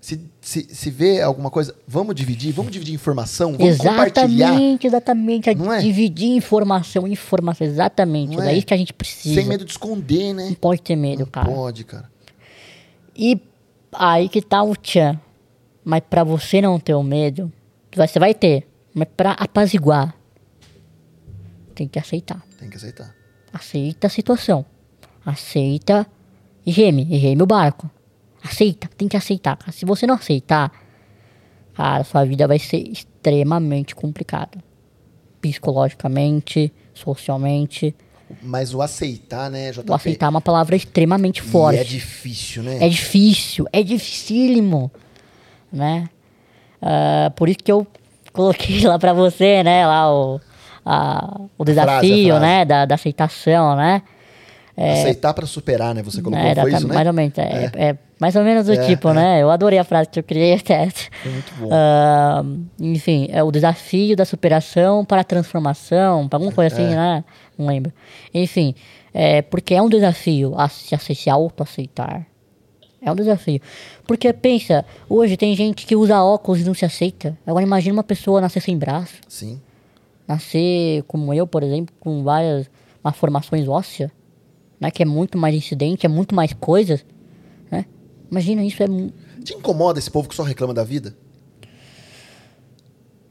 Se, se, se vê alguma coisa, vamos dividir, vamos dividir informação, vamos compartilhar. Exatamente, exatamente. Não é? Dividir informação, informação, exatamente. Não é é? isso que a gente precisa. Sem medo de esconder, né? Não pode ter medo, Não cara. pode, cara. E aí que tá o tchan. Mas pra você não ter o medo, você vai ter. Mas pra apaziguar, tem que aceitar. Tem que aceitar. Aceita a situação. Aceita e reme, e reme o barco. Aceita, tem que aceitar. Se você não aceitar, cara, sua vida vai ser extremamente complicada. Psicologicamente, socialmente. Mas o aceitar, né, JP? O aceitar é uma palavra extremamente E forte. é difícil, né? É difícil, é dificílimo, né? Ah, por isso que eu coloquei lá pra você, né? Lá o, a- o desafio, frase. né? Da, da aceitação, né? Aceitar pra superar, né? Você colocou, É, foi isso, né? mais ou menos. É, é mais ou menos do É, tipo, é. né? Eu adorei a frase que eu criei até. Foi muito bom. Ah, enfim, é o desafio da superação para a transformação, para alguma coisa É. assim, né? Não lembro. Enfim, é, porque é um desafio a se, a se auto-aceitar. É um desafio. Porque pensa, hoje tem gente que usa óculos e não se aceita. Agora imagina uma pessoa nascer sem braço, Sim. Nascer como eu, por exemplo, com várias malformações ósseas. né? Que é muito mais incidente, é muito mais coisas, né? Imagina, isso é... Te incomoda esse povo que só reclama da vida?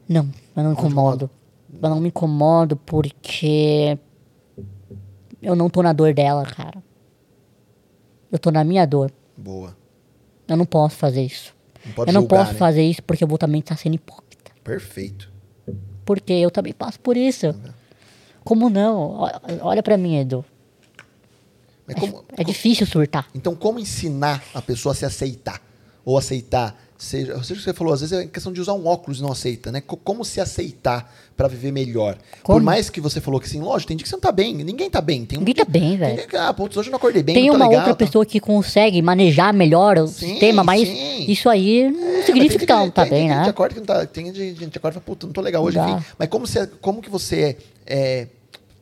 Não, eu não me incomodo. Eu não me incomodo porque eu não tô na dor dela, cara. Eu tô na minha dor. Boa. Eu não posso fazer isso. Não pode eu não julgar, posso né? fazer isso porque eu vou também estar sendo hipócrita. Perfeito. Porque eu também passo por isso. Como não? Olha pra mim, Edu. Como- É difícil surtar. Então, como ensinar a pessoa a se aceitar? Ou aceitar, seja, seja o que você falou, às vezes é questão de usar um óculos e não aceita, né? Co- Como se aceitar pra viver melhor? Por Como? mais que você falou que assim, lógico, tem dia que você não tá bem, ninguém tá bem. Tem um Ninguém tá bem, tem velho. que, ah, putz, hoje eu não acordei bem, Tem não tô uma legal, outra tá- pessoa que consegue manejar melhor o Sim, sistema, mas sim. isso aí não É, significa tem que ela não tá tem bem, gente que né? acorda que não tá, tem gente que acorda e fala, puta, não tô legal hoje, enfim. Mas como, você, como que você é,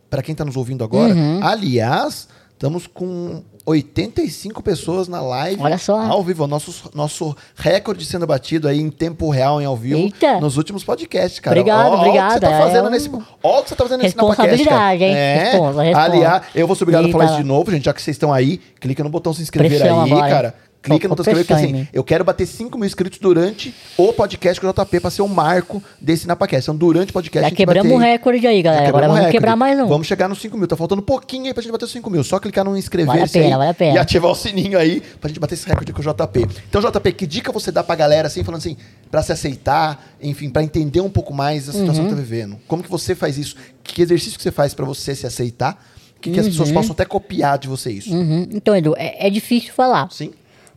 para quem tá nos ouvindo agora, Uhum. aliás, estamos com 85 pessoas na live. Olha só. Ao vivo, nosso, nosso recorde sendo batido aí em tempo real, em ao vivo, Eita. nos últimos podcasts, cara. Obrigado, Ó, ó o que você obrigado, tá fazendo é nesse... um- Ó o que você tá fazendo nesse. Responsabilidade, hein? É. Responsa, responsa. Aliás, eu vou ser obrigado a falar isso de novo, gente, já que vocês estão aí, clica no botão se inscrever Pressão aí, agora, cara. Clica no se inscrever, porque assim, eu quero bater 5 mil inscritos durante o podcast com o JP pra ser o marco desse Napacast. Então, durante o podcast. Já a gente quebramos bater o recorde aí, galera. Agora vamos recorde. quebrar mais um. Vamos chegar nos 5 mil. Tá faltando pouquinho aí pra gente bater os 5 mil. Só clicar no inscrever Vale a pena, vale a pena. e ativar o sininho aí pra gente bater esse recorde com o JP. Então, JP, que dica você dá pra galera, assim, falando assim, pra se aceitar, enfim, pra entender um pouco mais a situação Uhum. que tá vivendo? Como que você faz isso? Que exercício que você faz pra você se aceitar? Que, que as pessoas possam até copiar de você isso? Uhum. Então, Edu, é, é difícil falar. Sim?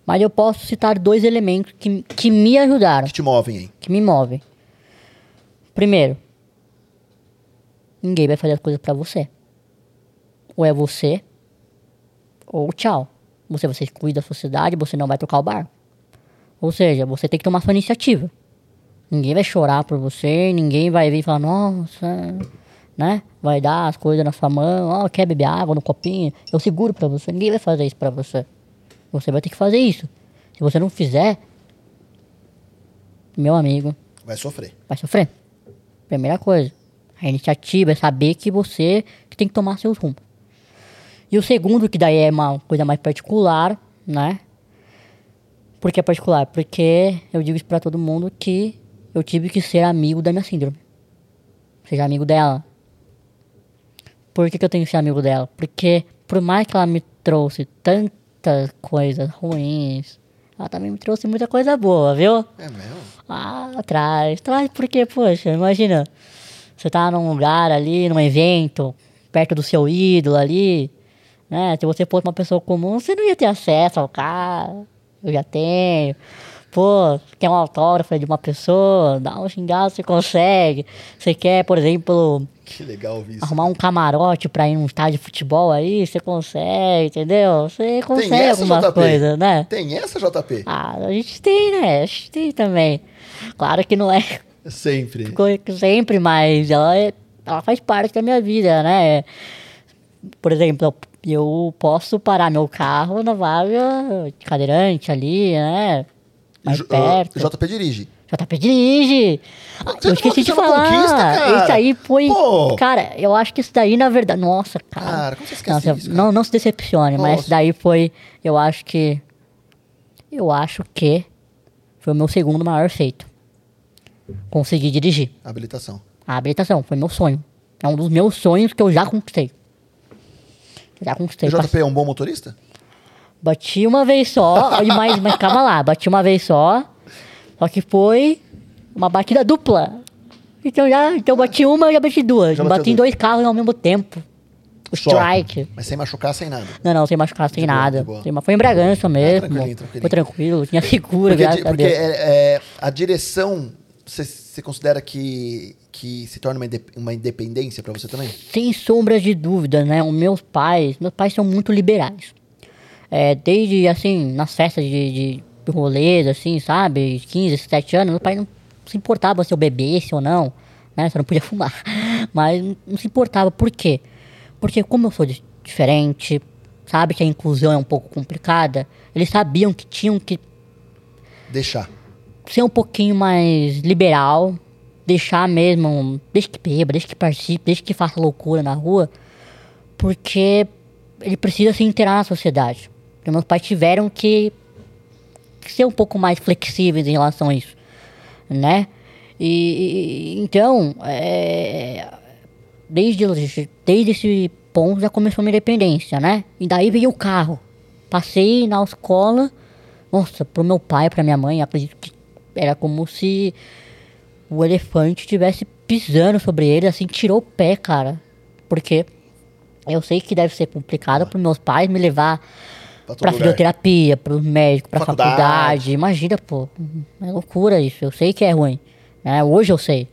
Mas eu posso citar dois elementos que, que me ajudaram, Que te movem aí. que me movem. Primeiro, ninguém vai fazer as coisas pra você. Ou é você, ou tchau. Você, você cuida da sociedade, você não vai tocar o barco. Ou seja, você tem que tomar sua iniciativa. Ninguém vai chorar por você, ninguém vai vir e falar, nossa, né? Vai dar as coisas na sua mão, ó, quer beber água no copinho? Eu seguro pra você. Ninguém vai fazer isso pra você. Você vai ter que fazer isso. Se você não fizer, meu amigo, Vai sofrer. vai sofrer. Primeira coisa. A iniciativa é saber que você que tem que tomar seus rumos. E o segundo, que daí é uma coisa mais particular, né? Por que particular? Porque eu digo isso pra todo mundo que eu tive que ser amigo da minha síndrome. Seja amigo dela. Por que, que eu tenho que ser amigo dela? Porque por mais que ela me trouxe tantas coisas ruins, ela também me trouxe muita coisa boa, viu? É mesmo? Ah, traz. Traz porque, poxa, imagina. Você tá num lugar ali, num evento, perto do seu ídolo ali, né? Se você fosse uma pessoa comum, você não ia ter acesso ao cara. Eu já tenho. Pô, quer um autógrafo de uma pessoa, dá um xingado, você consegue. Você quer, por exemplo, Que legal ouvir isso. arrumar um camarote pra ir num estádio de futebol aí, você consegue, entendeu? Você consegue Tem essa, algumas JP? coisas, né? Tem essa, JP? Ah, a gente tem, né? A gente tem também. Claro que não é Sempre. coisa sempre, mas ela, é- ela faz parte da minha vida, né? Por exemplo, eu, eu posso parar meu carro na vaga de cadeirante ali, né? Mais J- perto. JP dirige. JP dirige. Ah, Você eu esqueci de é falar. Isso aí foi. Pô. Cara, eu acho que isso daí, na verdade. Nossa, cara. Cara, como você esquece Nossa, isso, cara? Não, não se decepcione, mas Nossa. isso daí foi. Eu acho que. Eu acho que foi o meu segundo maior feito. Consegui dirigir. Habilitação. A habilitação foi meu sonho. É um dos meus sonhos que eu já conquistei. Já O conquistei. JP é um bom motorista? Bati uma vez só, mas, mas calma lá, bati uma vez só, só que foi uma batida dupla. Então já, então bati uma e já bati duas. Já bati em dois carros ao mesmo tempo. O Só. strike. Mas sem machucar, sem nada. Não, não, sem machucar, sem De nada. boa. Foi em Bragança mesmo. tranquilinho, tranquilinho. Foi tranquilo, tinha segura, Porque, graças a porque Deus. é, é, a direção, você- você considera que, que se torna uma, uma independência pra você também? Sem sombra de dúvida, né? Os meus pais, meus pais são muito liberais. É, desde, assim, nas festas de, de rolês, assim, sabe? 15, 17 anos, meu pai não se importava se eu bebesse ou não, né? Só não podia fumar. Mas não- se importava. Por quê? Porque como eu sou di- diferente, sabe que a inclusão é um pouco complicada, eles sabiam que tinham que Deixar. ser um pouquinho mais liberal, deixar mesmo, deixa que beba, deixa que participe, deixa que faça loucura na rua, porque ele precisa se inteirar na sociedade. Porque meus pais tiveram que ser um pouco mais flexíveis em relação a isso, né? E, e- então, é, desde, desde esse ponto já começou a minha independência, né? E daí veio o carro. Passei na escola, nossa, pro meu pai, pra minha mãe, acredito que era como se o elefante estivesse pisando sobre ele, assim, tirou o pé, cara. Porque eu sei que deve ser complicado pros meus pais me levar Pra fisioterapia, pro médico, pra Faculdade. faculdade. Imagina, pô. É loucura isso. Eu sei que é ruim. Né? Hoje eu sei.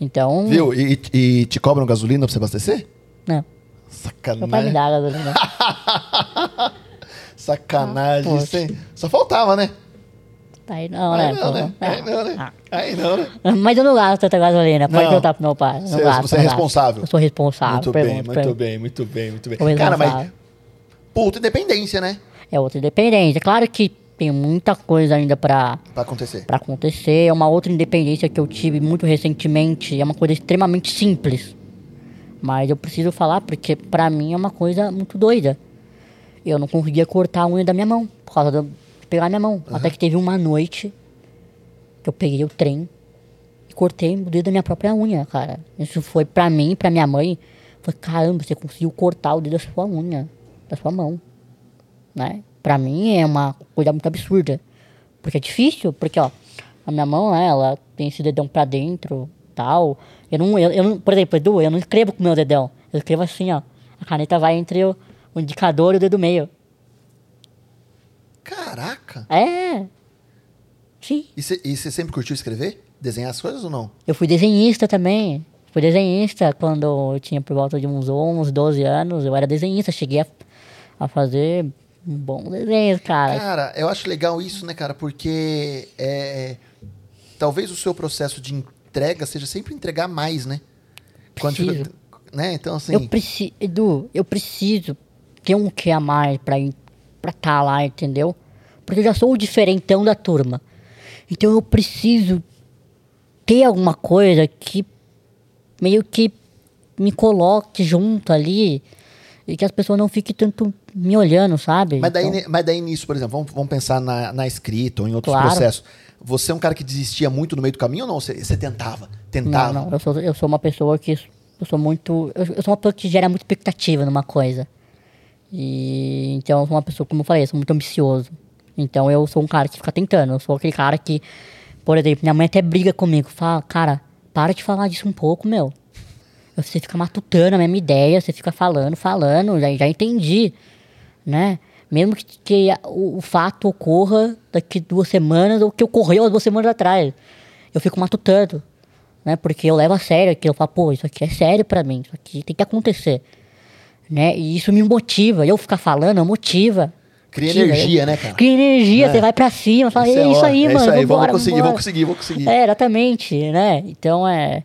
Então. Viu? E, e te cobram gasolina pra você abastecer? Não. Meu pai me Sacanagem. dá gasolina. Sacanagem. Ah, hein? Só faltava, né? Aí não, né? Aí não, pô. né? Aí não, né? Ah. Aí não, né? Mas eu não gasto tanta gasolina. Pode Não. perguntar pro meu pai. Não Você- gasto, você é não responsável. Eu sou responsável. muito bem, muito bem, muito bem, muito bem. Cara, mas puta independência, né? É outra independência. Claro que tem muita coisa ainda pra, Pra acontecer. pra acontecer. É uma outra independência que eu tive muito recentemente. É uma coisa extremamente simples. Mas eu preciso falar porque pra mim é uma coisa muito doida. Eu não conseguia cortar a unha da minha mão. Por causa de pegar minha mão. Até que teve uma noite que eu peguei o trem e cortei o dedo da minha própria unha, cara. Isso foi pra mim, pra minha mãe. Foi, caramba, você conseguiu cortar o dedo da sua unha, da sua mão. Né? Pra mim é uma coisa muito absurda. Porque é difícil, porque ó, a minha mão, né, ela tem esse dedão pra dentro, tal. Eu não, eu, eu não, por exemplo, Edu, eu não escrevo com o meu dedão. Eu escrevo assim, ó. A caneta vai entre o, o indicador e o dedo meio. Caraca. É. Sim. E você sempre curtiu escrever? Desenhar as coisas ou não? Eu fui desenhista também. Fui desenhista quando eu tinha por volta de uns 11, 12 anos. Eu era desenhista. Cheguei a, a fazer bom desenho, cara. Cara, eu acho legal isso, né, cara? Porque é, talvez o seu processo de entrega seja sempre entregar mais, né? Quando Preciso. fica- né? Então, assim. Eu preciso, Edu, eu preciso ter um que a mais pra estar tá lá, entendeu? Porque eu já sou o diferentão da turma. Então eu preciso ter alguma coisa que meio que me coloque junto ali e que as pessoas não fiquem tanto me olhando, sabe? Mas daí, Então- mas daí nisso, por exemplo, vamos, vamos pensar na, na escrita ou em outros Claro. processos. Você é um cara que desistia muito no meio do caminho ou não? Você, você tentava? Tentava? Não, não, eu sou, eu sou uma pessoa que. Eu sou muito. Eu, eu sou uma pessoa que gera muita expectativa numa coisa. E então eu sou uma pessoa, como eu falei, eu sou muito ambicioso. Então eu sou um cara que fica tentando. Eu sou aquele cara que, por exemplo, minha mãe até briga comigo. Fala, cara, para de falar disso um pouco, meu. Você fica matutando a mesma ideia, você fica falando, falando, já, já entendi, né? Mesmo que, que o, o fato ocorra daqui duas semanas ou que ocorreu há duas semanas atrás. Eu fico matutando, né? Porque eu levo a sério aquilo. Eu falo, pô, isso aqui é sério pra mim, isso aqui tem que acontecer. Né? E isso me motiva. Eu ficar falando, motiva. Cria energia, né, cara? Cria energia, É. você vai pra cima, fala, Isso é, isso aí, é mano. isso aí, vambora, vamos conseguir, vambora." vamos conseguir, vamos conseguir. É, exatamente, né? Então é.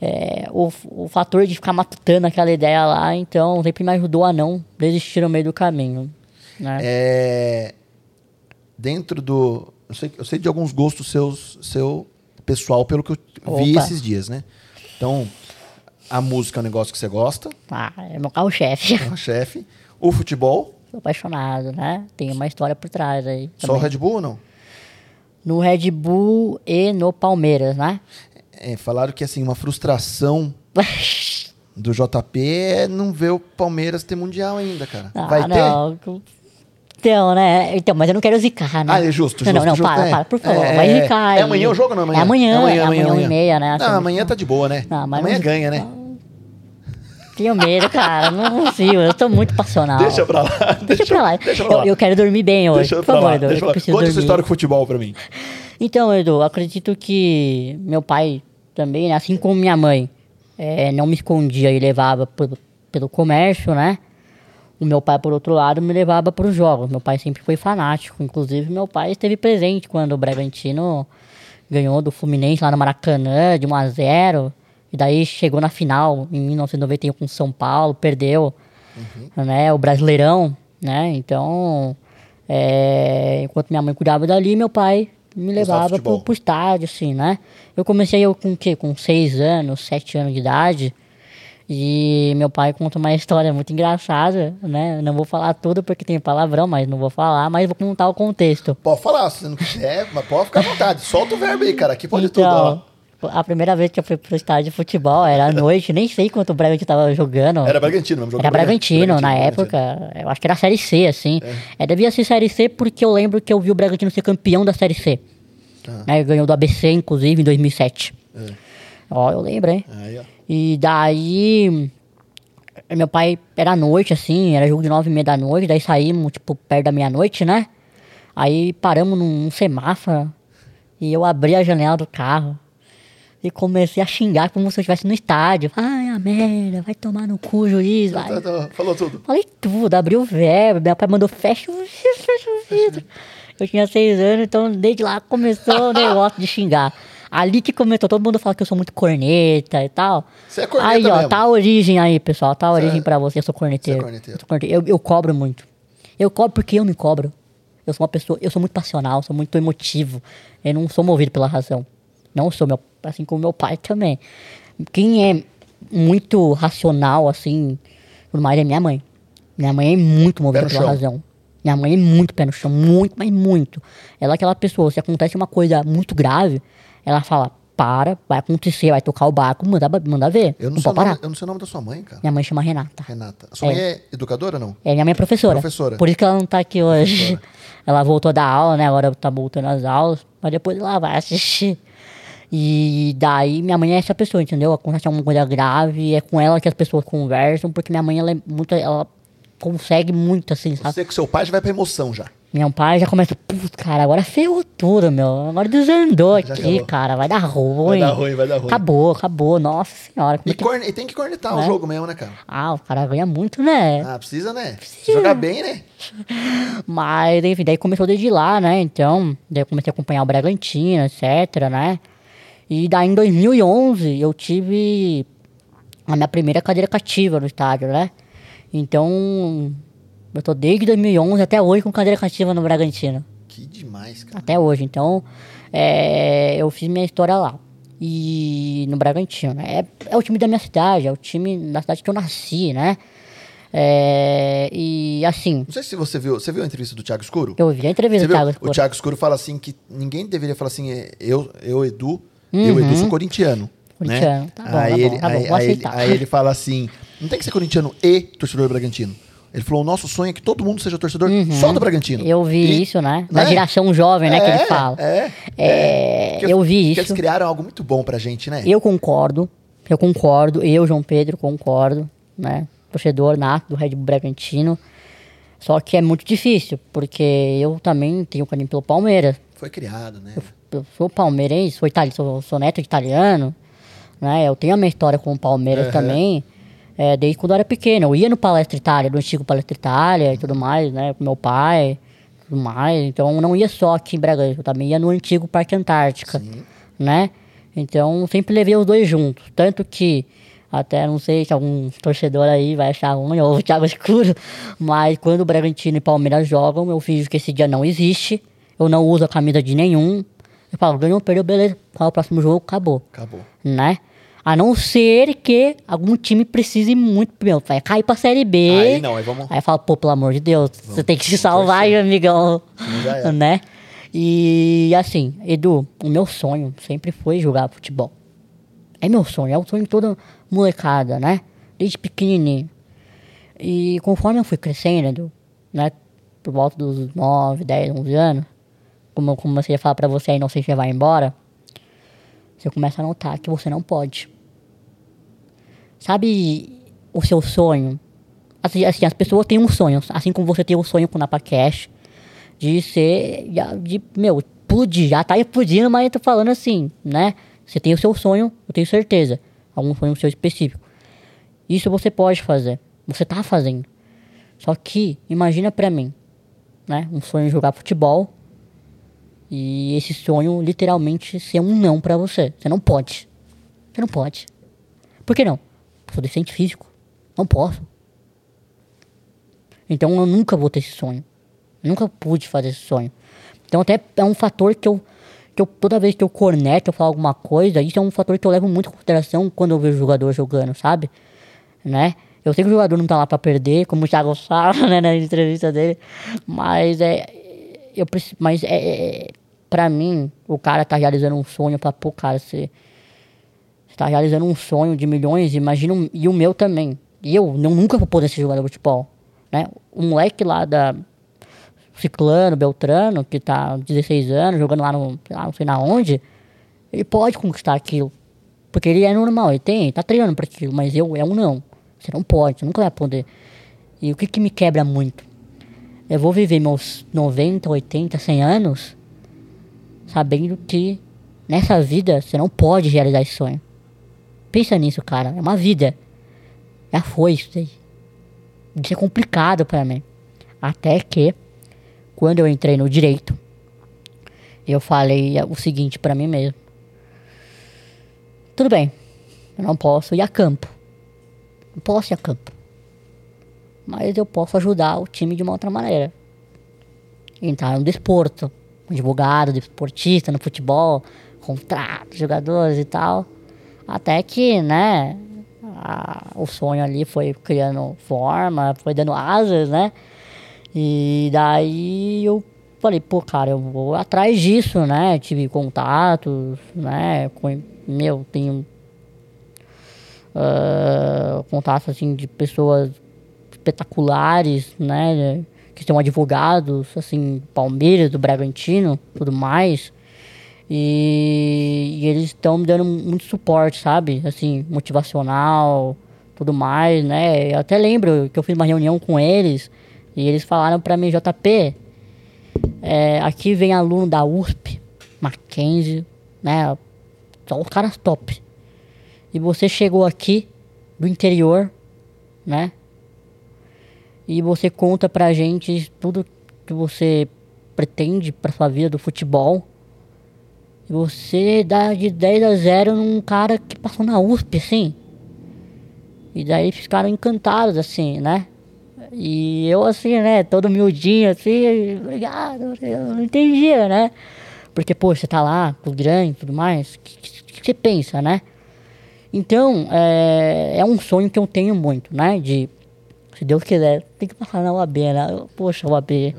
É, o, o fator de ficar matutando aquela ideia lá, então sempre me ajudou a não desistir no meio do caminho. Né? É, dentro do. Eu sei, eu sei de alguns gostos seus, seu pessoal, pelo que eu vi Opa. esses dias, né? Então, a música é um negócio que você gosta, Ah, é meu carro-chefe. é o chefe. O futebol, Sou apaixonado, né? Tem uma história por trás aí. só o também. Red Bull ou não? No Red Bull e no Palmeiras, né? É, falaram que assim, uma frustração do JP é não ver o Palmeiras ter mundial ainda, cara. Ah, Vai ter? não. Então, né? Então, mas eu não quero zicar, né? Ah, é justo, justo. não, não, justo, para, é. para, por favor. É, vai é, zicar. É amanhã o jogo ou não? Amanhã? É amanhã, amanhã, é amanhã, amanhã, e meia, né? Não, Achamos- amanhã tá de boa, né? Não, mas amanhã não- ganha, né? Tenho medo, cara. Não consigo. Eu tô muito passional. Deixa pra lá. Deixa pra lá. Deixa pra eu, lá. eu quero dormir bem hoje. Deixa por favor, lá. Edu. Deixa eu preciso Conta essa dormir. história com futebol pra mim. Então, Edu, acredito que meu pai também, né, assim como minha mãe, eh, não me escondia e levava pelo, pelo comércio, né? O meu pai, por outro lado, me levava para os jogos. Meu pai sempre foi fanático. Inclusive, meu pai esteve presente quando o Bragantino ganhou do Fluminense lá no Maracanã, de 1 a 0 E daí chegou na final, em 1991, com São Paulo, perdeu né, o Brasileirão, né? Então, é, enquanto minha mãe cuidava dali, meu pai me levava pro, pro estádio, assim, né? Eu comecei eu com o quê? Com seis anos, sete anos de idade. E meu pai conta uma história muito engraçada, né? Não vou falar tudo porque tem palavrão, mas não vou falar, mas vou contar o contexto. Pode falar, se você não quiser, mas pode ficar à vontade. Solta o verbo aí, cara. Aqui pode tudo, ó. A primeira vez que eu fui pro estádio de futebol era à noite, nem sei quanto o Bragantino tava jogando. Era Bragantino jogo Era Bragantino, na Bragantino. época. Eu acho que era Série C, assim. É. devia ser Série C porque eu lembro que eu vi o Bragantino ser campeão da Série C. Ah. Né, ganhou do ABC, inclusive, em 2007. Ó, eu lembro, hein? Aí, ó. E daí. Meu pai era à noite, assim, era jogo de nove e meia da noite, daí saímos, tipo, perto da meia-noite, né? Aí paramos num, num semáforo e eu abri a janela do carro e comecei a xingar como se eu estivesse no estádio. Ai, a merda, vai tomar no cu, juiz. Vai. Tá, tá, Falou tudo. Falei tudo, abri o verbo, meu pai mandou fecha o vidro, fecha o vidro. Eu tinha seis anos, então desde lá começou o negócio de xingar. Ali que começou, todo mundo fala que eu sou muito corneta e tal. Você é corneta Aí, ó, mesmo. tá a origem aí, pessoal, tá a origem é- pra você, eu sou corneteiro. Você é corneteiro. Eu, sou corneteiro. Eu, eu cobro muito. Eu cobro porque eu me cobro. Eu sou uma pessoa, eu sou muito passional, sou muito emotivo. Eu não sou movido pela razão. Não sou meu, assim como meu pai também. Quem é muito racional, assim, tudo mais, é minha mãe. Minha mãe é muito movida pela chão. razão. Minha mãe é muito pé no chão, muito, mas muito. Ela é aquela pessoa, se acontece uma coisa muito grave, ela fala, para, vai acontecer, vai tocar o barco, manda, manda ver. Eu não, não sei pode nome, parar. eu não sei o nome da sua mãe, cara. Minha mãe chama Renata. Renata. Sua mãe é educadora ou não? É, minha mãe é professora. Professora. Por isso que ela não tá aqui hoje. ela voltou da aula, né? Agora tá voltando às aulas. Mas depois ela vai assistir. E daí minha mãe é essa pessoa, entendeu? Acontece alguma coisa grave, é com ela que as pessoas conversam, porque minha mãe ela é muito. Ela consegue muito, assim, sabe? Você com seu pai já vai pra emoção já. Meu pai já começa, putz, cara, agora ferrou tudo, meu. Agora desandou Já aqui, ferrou. cara. Vai dar ruim. Vai dar ruim, vai dar ruim. Acabou, acabou. Nossa senhora. E, é que- corne- e tem que cornetar o É. jogo mesmo, né, cara? Ah, o cara ganha muito, né? Ah, precisa, né? Precisa jogar bem, né? Mas, enfim, daí começou desde lá, né? Então, daí eu comecei a acompanhar o Bragantino, etc, né? E daí em 2011 eu tive a minha primeira cadeira cativa no estádio, né? Então, eu tô desde 2011 até hoje com cadeira cativa no Bragantino. Que demais, cara. Até hoje. Então, é, eu fiz minha história lá. E no Bragantino, né? É, é o time da minha cidade, é o time da cidade que eu nasci, né? É, e assim, Não sei se você viu. Você viu a entrevista do Thiago Escuro? eu vi a entrevista Você do? Thiago O Escuro. Thiago Escuro fala assim que ninguém deveria falar assim, é, eu, eu Edu, eu Edu sou corintiano. Uhum. Corintiano, né? tá bom, aí tá ele, bom, tá aí, bom, vou aí ele, aí ele fala assim, não tem que ser corintiano e torcedor do Bragantino. Ele falou, o nosso sonho é que todo mundo seja torcedor só do Bragantino. Uhum. Eu vi E- isso, né? Da né? geração jovem, né, que ele fala. É, É, Porque- eu vi porque isso. eles criaram algo muito bom pra gente, né? Eu concordo, eu concordo, eu, João Pedro, concordo, né? Torcedor nato do Red Bull Bragantino. Só que é muito difícil, porque eu também tenho carinho pelo Palmeiras. Foi criado, né? Eu sou palmeirense, sou, itali sou, sou neto de italiano, né? Eu tenho a minha história com o Palmeiras Aham. também, é, desde quando eu era pequeno. Eu ia no Palestra Itália, no antigo Palestra Itália e tudo mais, né? Com meu pai, tudo mais. Então eu não ia só aqui em Bragança, eu também ia no antigo Parque Antártica, né? Então sempre levei os dois juntos. Tanto que, até não sei se algum torcedor aí vai achar ruim ou o Thiago Escuro, mas quando o Bragantino e Palmeiras jogam, eu finjo que esse dia não existe. Eu não uso a camisa de nenhum. Eu falo, ganhou, perdeu, beleza. Qual é o próximo jogo? Acabou. Acabou. Né? A não ser que algum time precise muito. Meu, vai cair pra Série B. Aí não, aí vamos- Aí eu falo, pô, pelo amor de Deus, você tem que se salvar, meu amigão. Já era. Né? E assim, Edu, o meu sonho sempre foi jogar futebol. É meu sonho, é o sonho de toda molecada, né? Desde pequenininho. E conforme eu fui crescendo, Edu, né? Por volta dos 9, 10, 11 anos, como eu comecei a falar pra você aí, não sei se você vai embora, você começa a notar que você não pode. Sabe o seu sonho? Assim, assim, as pessoas têm um sonho, assim como você tem um sonho com o Napacash, de ser, de, meu, explodir, já tá explodindo, mas eu tô falando assim, né? Você tem o seu sonho, eu tenho certeza, algum sonho seu específico. Isso você pode fazer, você tá fazendo. Só que, imagina pra mim, né? Um sonho de jogar futebol e esse sonho literalmente ser um não pra você. Você não pode. Você não pode. Por que não? Sou deficiente físico. Não posso. Então eu nunca vou ter esse sonho. Nunca pude fazer esse sonho. Então até é um fator que eu, que eu toda vez que eu corneto, eu falo alguma coisa, isso é um fator que eu levo muito em consideração quando eu vejo jogador jogando, sabe? né? Eu sei que o jogador não tá lá pra perder, como o Thiago fala, né, na entrevista dele, mas é, eu preciso, mas é, é para mim, o cara tá realizando um sonho para pô, cara, você está realizando um sonho de milhões, imagina, um- e o meu também. E eu não, nunca vou poder ser jogador de futebol, né? O moleque lá da Ciclano, Beltrano, que tá 16 anos, jogando lá no, lá, não sei na onde, ele pode conquistar aquilo. Porque ele é normal, ele tem, tá treinando para aquilo, mas eu um não. Você não pode, você nunca vai poder. E o que que me quebra muito? Eu vou viver meus 90, 80, 100 anos sabendo que nessa vida você não pode realizar esse sonho. Pensa nisso, cara. É uma vida. Já foi isso daí. Isso é complicado pra mim. Até que, quando eu entrei no direito, eu falei o seguinte pra mim mesmo. Tudo bem, eu não posso ir a campo. Não posso ir a campo. Mas eu posso ajudar o time de uma outra maneira. Entrar no desporto, advogado, desportista no futebol, contratos, jogadores e tal. Até que, né, a- o sonho ali foi criando forma, foi dando asas, né? E daí eu falei, pô, cara, eu vou atrás disso, né? Tive contatos, né? Com, meu, tenho ah, contatos assim de pessoas espetaculares, né? Que são advogados, assim, Palmeiras, do Bragantino, tudo mais. E, e eles estão me dando muito suporte, sabe? Assim, motivacional, tudo mais, né? Eu até lembro que eu fiz uma reunião com eles e eles falaram pra mim, JP, é, aqui vem aluno da USP, Mackenzie, né? Só os caras top. E você chegou aqui do interior, né? E você conta pra gente tudo que você pretende pra sua vida do futebol. E você dá de 10 a 0 num cara que passou na USP, assim. E daí ficaram encantados, assim, né? E eu, assim, né, todo humildinho, assim, obrigado, eu não entendia, né? Porque, pô, você tá lá, tudo grande tudo mais, o que, que- que você pensa, né? Então, é, é um sonho que eu tenho muito, né? De, se Deus quiser, tem que passar na UAB, né? Eu- Poxa, UAB.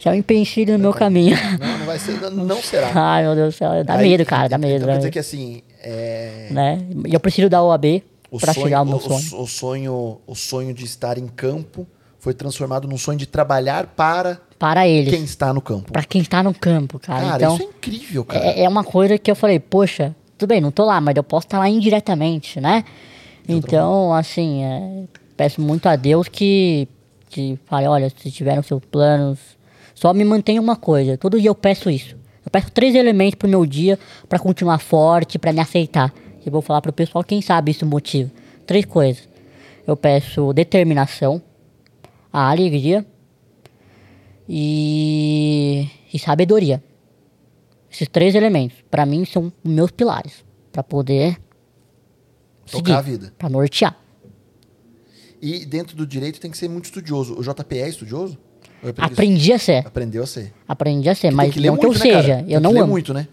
Já um empecilho no meu caminho. Não, não vai ser, não, não será. Ai, meu Deus do céu, dá Aí, medo, cara, dá então medo. Quer né? dizer que assim, é, né? E eu preciso da OAB o, pra sonho, chegar ao meu o- sonho. o sonho, o sonho de estar em campo foi transformado num sonho de trabalhar para Para eles. quem está no campo. Pra quem tá no campo, cara. Cara, então, isso é incrível, cara. é, é uma coisa que eu falei, poxa, tudo bem, não tô lá, mas eu posso estar lá indiretamente, né? Então, assim, é, peço muito a Deus que, que fale, olha, se tiveram seus planos, só me mantenha uma coisa. Todo dia eu peço isso. Eu peço três elementos pro meu dia pra continuar forte, pra me aceitar. Eu vou falar pro pessoal, quem sabe isso motiva. Três coisas. Eu peço determinação, a alegria e, e sabedoria. Esses três elementos, pra mim, são meus pilares pra poder Tocar a vida. Pra nortear. E dentro do direito tem que ser muito estudioso. O JP é estudioso? Ou é? Aprendi a ser. Aprendeu a ser. Aprendi a ser, Tem mas que ler não que eu muito, né, cara? seja. Tem Eu que não ler amo. muito, né?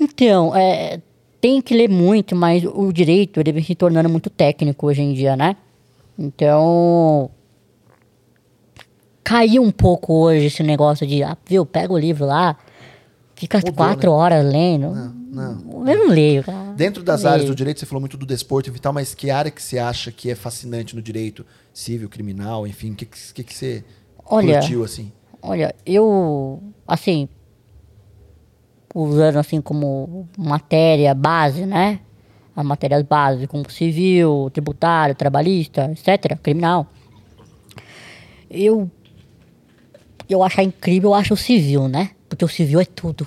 Então, é, tem que ler muito, mas o direito ele vem se tornando muito técnico hoje em dia, né? Então. Caiu um pouco hoje esse negócio de, ah, viu, pega o livro lá, fica Mudou, quatro né? horas lendo. Não. Eu não leio, cara. Dentro das Não áreas leio. do direito, você falou muito do desporto e tal, mas que área que você acha que é fascinante no direito? Civil, criminal, enfim, o que, que, que você Olha, curtiu, assim? Olha, eu, assim, usando assim como matéria base, né? As matérias base, como civil, tributário, trabalhista, etc., criminal. Eu, eu acho incrível, eu acho o civil, né? Porque o civil é tudo.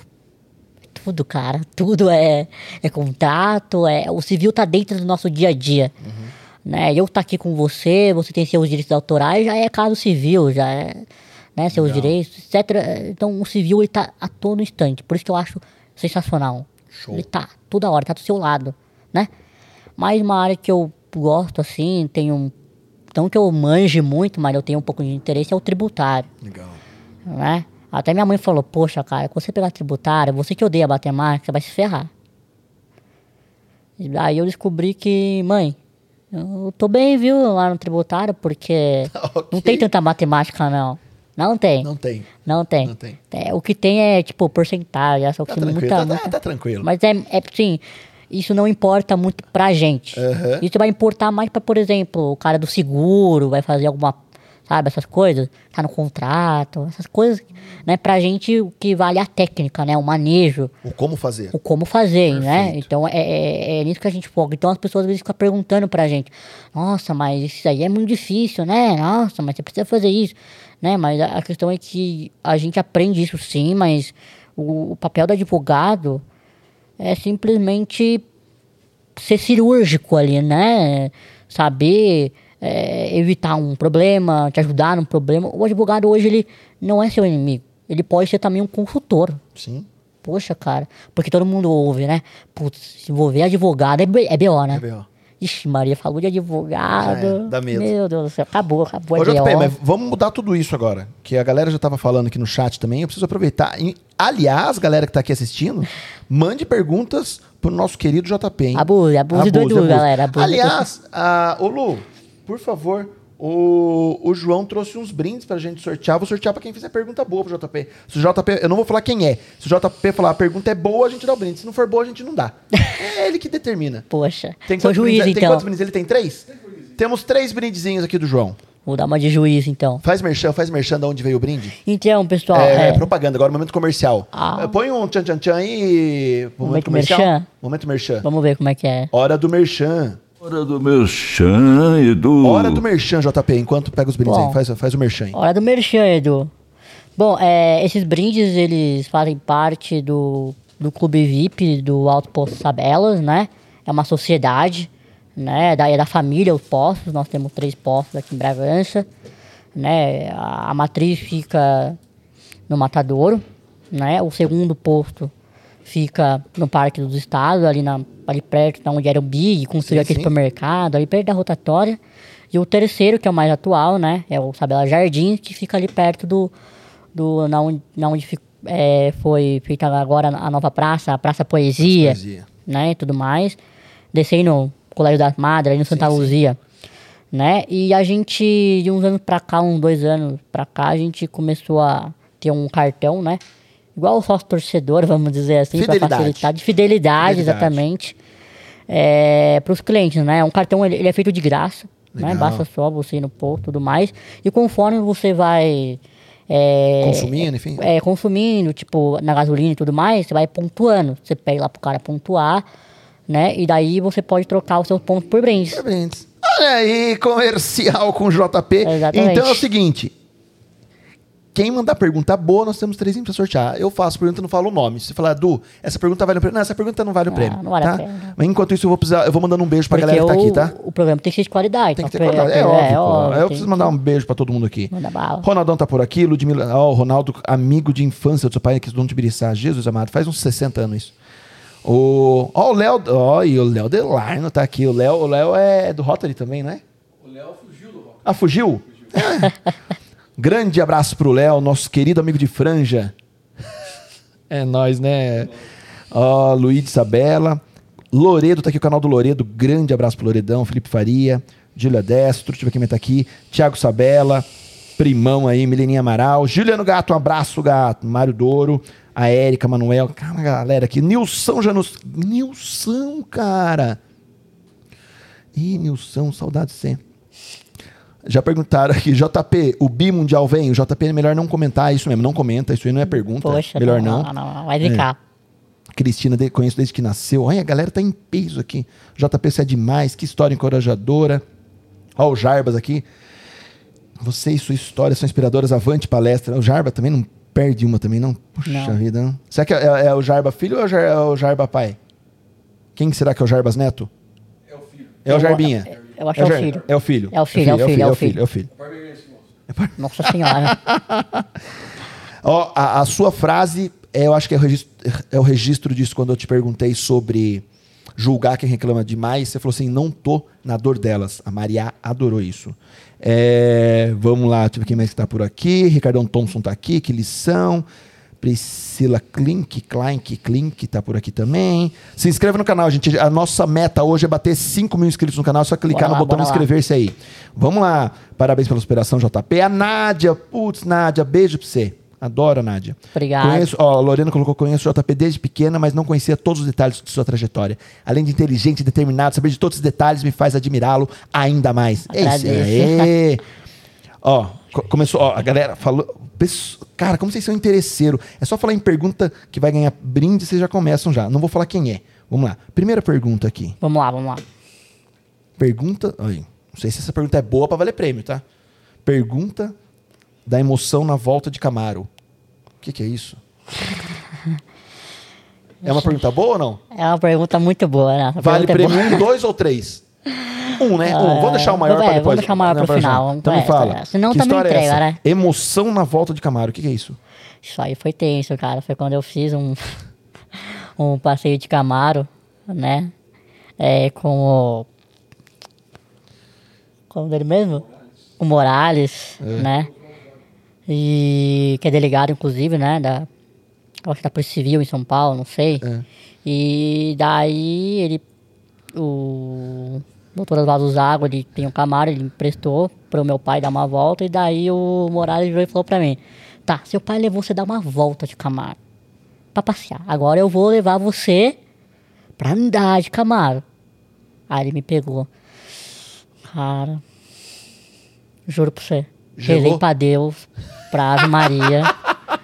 É tudo, cara. Tudo é, é contrato, é, o civil tá dentro do nosso dia a dia. Né? Eu tá aqui com você, você tem seus direitos autorais, já é caso civil, já é né, seus direitos, etc. Então o civil ele tá a todo instante. Por isso que eu acho sensacional. Ele tá toda hora, tá do seu lado, né? Mas uma área que eu gosto assim, tenho um não que eu manje muito, mas eu tenho um pouco de interesse é o tributário Legal. né? Até minha mãe falou, poxa, cara, quando você pegar tributário, você que odeia matemática, você vai se ferrar. E daí eu descobri que, mãe, Eu tô bem, viu, lá no tributário, porque não Ok. tem tanta matemática, não. Não tem. Não tem. Não tem. Não tem. É, o que tem é, tipo, porcentagem, essa Tá que tranquilo, muita, tá- muita- tá- tá tranquilo. Mas é, é assim, isso não importa muito pra gente. Aham. Isso vai importar mais pra, por exemplo, o cara do seguro vai fazer alguma, sabe, essas coisas, tá no contrato, essas coisas, né? Pra gente o que vale é a técnica, né? O manejo O como fazer. o como fazer, né? Perfeito. Então é, é, é nisso que a gente foca. Então as pessoas às vezes ficam perguntando pra gente: Nossa, mas isso aí é muito difícil, né? Nossa, mas você precisa fazer isso, né? Mas a, a questão é que a gente aprende isso sim, mas o, o papel do advogado é simplesmente ser cirúrgico ali, né? Saber é, evitar um problema, te ajudar num problema. O advogado hoje ele não é seu inimigo. Ele pode ser também um consultor. Sim. Poxa, cara. Porque todo mundo ouve, né? Putz, se envolver advogado é, B- é BO, né? É B.O.. Ixi, Maria falou de advogado. É, dá medo. Meu Deus do céu. Acabou, acabou. Ô, JP, mas vamos mudar tudo isso agora. Que a galera já tava falando aqui no chat também. Eu preciso aproveitar. Aliás, galera que tá aqui assistindo, mande perguntas pro nosso querido JP, hein? Abuse, abuse do Edu, galera, abuse Aliás, a, ô Lu, por favor, o, o João trouxe uns brindes pra gente sortear. Vou sortear pra quem fizer pergunta boa pro JP. Se o JP, eu não vou falar quem é. Se o JP falar a pergunta é boa, a gente dá o brinde. Se não for boa, a gente não dá. É ele que determina. Poxa. Tem Sou quantos juiz, brindes? Tem então. quantos brindes? Ele tem três? Temos três brindezinhos aqui do João. Vou dar uma de juiz, então. Faz merchan, faz merchan de onde veio o brinde. Então, pessoal. é, é, propaganda, agora momento comercial. Ah. Eh, Põe um tchan tchan tchan aí. Momento comercial. merchan? Momento merchan. Vamos ver como é que é. Hora do merchan. Hora do meu chã, Edu. Hora do merchan, JP, enquanto pega os brindes Bom. aí. Faz, faz o merchan aí. Hora do merchan, Edu. Bom, é, esses brindes, eles fazem parte do, do Clube VIP do Alto Poço Sabelas, né? É uma sociedade, né? É da, é da família Os Poços. Nós temos três poços aqui em Bragança, né? A, a matriz fica no Matadouro, né? O segundo posto fica no Parque dos Estados, ali, na, ali perto da onde era o Big, construiu Sim, aquele sim. supermercado, ali perto da rotatória. E o terceiro, que é o mais atual, né? É o Sabela Jardim, que fica ali perto do. do na onde, na onde fi- é, foi feita agora a nova praça, a Praça Poesia, Poesia. né? E tudo mais. Descei no Colégio das Madres, ali no Santa Luzia. Né? E a gente, de uns anos pra cá, uns dois anos pra cá, a gente começou a ter um cartão, né? Igual o sócio torcedor, vamos dizer assim, para facilitar. De fidelidade, Fidelidade. exatamente. para os clientes, né? Um cartão ele, ele é feito de graça, né? Legal. Basta só você ir no posto e tudo mais. E conforme você vai é, Consumindo, enfim. é, consumindo, tipo, na gasolina e tudo mais, você vai pontuando. Você pega lá pro cara pontuar, né? E daí você pode trocar os seus pontos por brindes. Brindes. Olha aí, comercial com JP. Exatamente. Então é o seguinte. Quem mandar pergunta boa, nós temos três pra sortear. Eu faço pergunta e não falo o nome. Se você falar, Du, essa pergunta vale o prêmio. Não, essa pergunta não vale o Ah, prêmio. não vale a tá? pena. Mas enquanto isso, eu vou, precisar, eu vou mandando um beijo pra Porque galera que tá aqui, tá? o programa tem que ser de qualidade. Tem que ter cuidado. É, é, óbvio, pô. óbvio, Eu preciso que- mandar um beijo pra todo mundo aqui. Manda bala. Ronaldão tá por aqui, Ludmilla. Ó, o Ronaldo, amigo de infância do seu pai, aqui do Dom de Biriçá. Jesus amado, faz uns 60 anos isso. O, ó, o Léo, ó, e o Léo Delarno tá aqui. O Léo, o Léo é do Rotary também, né? O Léo fugiu do rock. Ah, fugiu? É. Grande abraço pro Léo, nosso querido amigo de franja. É nós, né? Ó, Luiz Isabela. Loredo tá aqui, o canal do Loredo. Grande abraço pro Loredão. Felipe Faria. Júlia Destro, deixa eu quem tá aqui. Tiago Sabela. Primão aí, Mileninha Amaral. Juliano Gato, um abraço, gato. Mário Douro. A Érica, Manuel. Cara, galera aqui. Nilson já nos. Nilson, cara. Ih, Nilson, saudade de você. Já perguntaram aqui, JP, o bi mundial vem? O JP é melhor não comentar, isso mesmo, não comenta, isso aí não é pergunta. Poxa, melhor não, não. não, não, vai ficar. Cristina, de- conheço desde que nasceu. Olha, a galera tá em peso aqui. JP, você é demais, que história encorajadora. Ó, o Jarbas aqui. Você e sua história são inspiradoras, avante palestra. O Jarba também não perde uma também, não? Puxa Não. vida, não. Será que é, é- é o Jarba filho ou é o é Jarba pai? Quem será que é o Jarbas neto? É o filho. É o Eu- Jarbinha. Eu acho que é o Jar- filho. É o filho. É o filho, é o filho, é o filho. É o filho. Barbeirense, moço. Nossa senhora. Ó, a, a sua frase, é, eu acho que é o, registro, é o registro disso quando eu te perguntei sobre julgar quem reclama demais. Você falou assim: não tô na dor delas. A Maria adorou isso. É, vamos lá, deixa eu ver quem mais que tá por aqui. Ricardão Thompson tá aqui, que lição. Priscila Klink, Klink, Klink, tá por aqui também. Se inscreva no canal, gente. A nossa meta hoje é bater 5 mil inscritos no canal. É só clicar Bora no lá, botão lá. inscrever-se aí. Vamos lá. Parabéns pela superação, JP. A Nádia. Putz, Nádia, beijo pra você. Adoro a Nádia. Obrigado. Conheço, ó, a Lorena colocou, conheço o JP desde pequena, mas não conhecia todos os detalhes de sua trajetória. Além de inteligente e determinado, saber de todos os detalhes me faz admirá-lo ainda mais. É isso Agradeço. aí. Ó, co- começou, ó, a galera falou. Cara, como vocês são interesseiro. É só falar em pergunta que vai ganhar brinde, vocês já começam já. Não vou falar quem é. Vamos lá. Primeira pergunta aqui. Vamos lá, vamos lá. Pergunta. Ai, não sei se essa pergunta é boa pra valer prêmio, tá? Pergunta da emoção na volta de Camaro. O que, que é isso? É uma pergunta boa ou não? É uma pergunta muito boa, né? Vale é prêmio boa. um, dois ou três? Um, né? Um. Vamos deixar o maior é, pra depois. vamos deixar o maior pro pra final, Então me essa, fala. né? Senão que também história é entrega, essa? né? Emoção na volta de Camaro. O que, que é isso? Isso aí foi tenso, cara. Foi quando eu fiz um, um passeio de Camaro, né? É, com o. Como dele mesmo? O Morales, né? E que é delegado, inclusive, né? Da, acho que da Polícia Civil em São Paulo, não sei. E daí ele. O doutor Oswaldo Zago, ele tem um Camaro, ele emprestou pro meu pai dar uma volta. E daí o Morales virou e falou pra mim: Tá, seu pai levou você dar uma volta de Camaro pra passear. Agora eu vou levar você pra andar de Camaro. Aí ele me pegou. Cara, juro pra você. Rezei pra Deus, pra Ave Maria.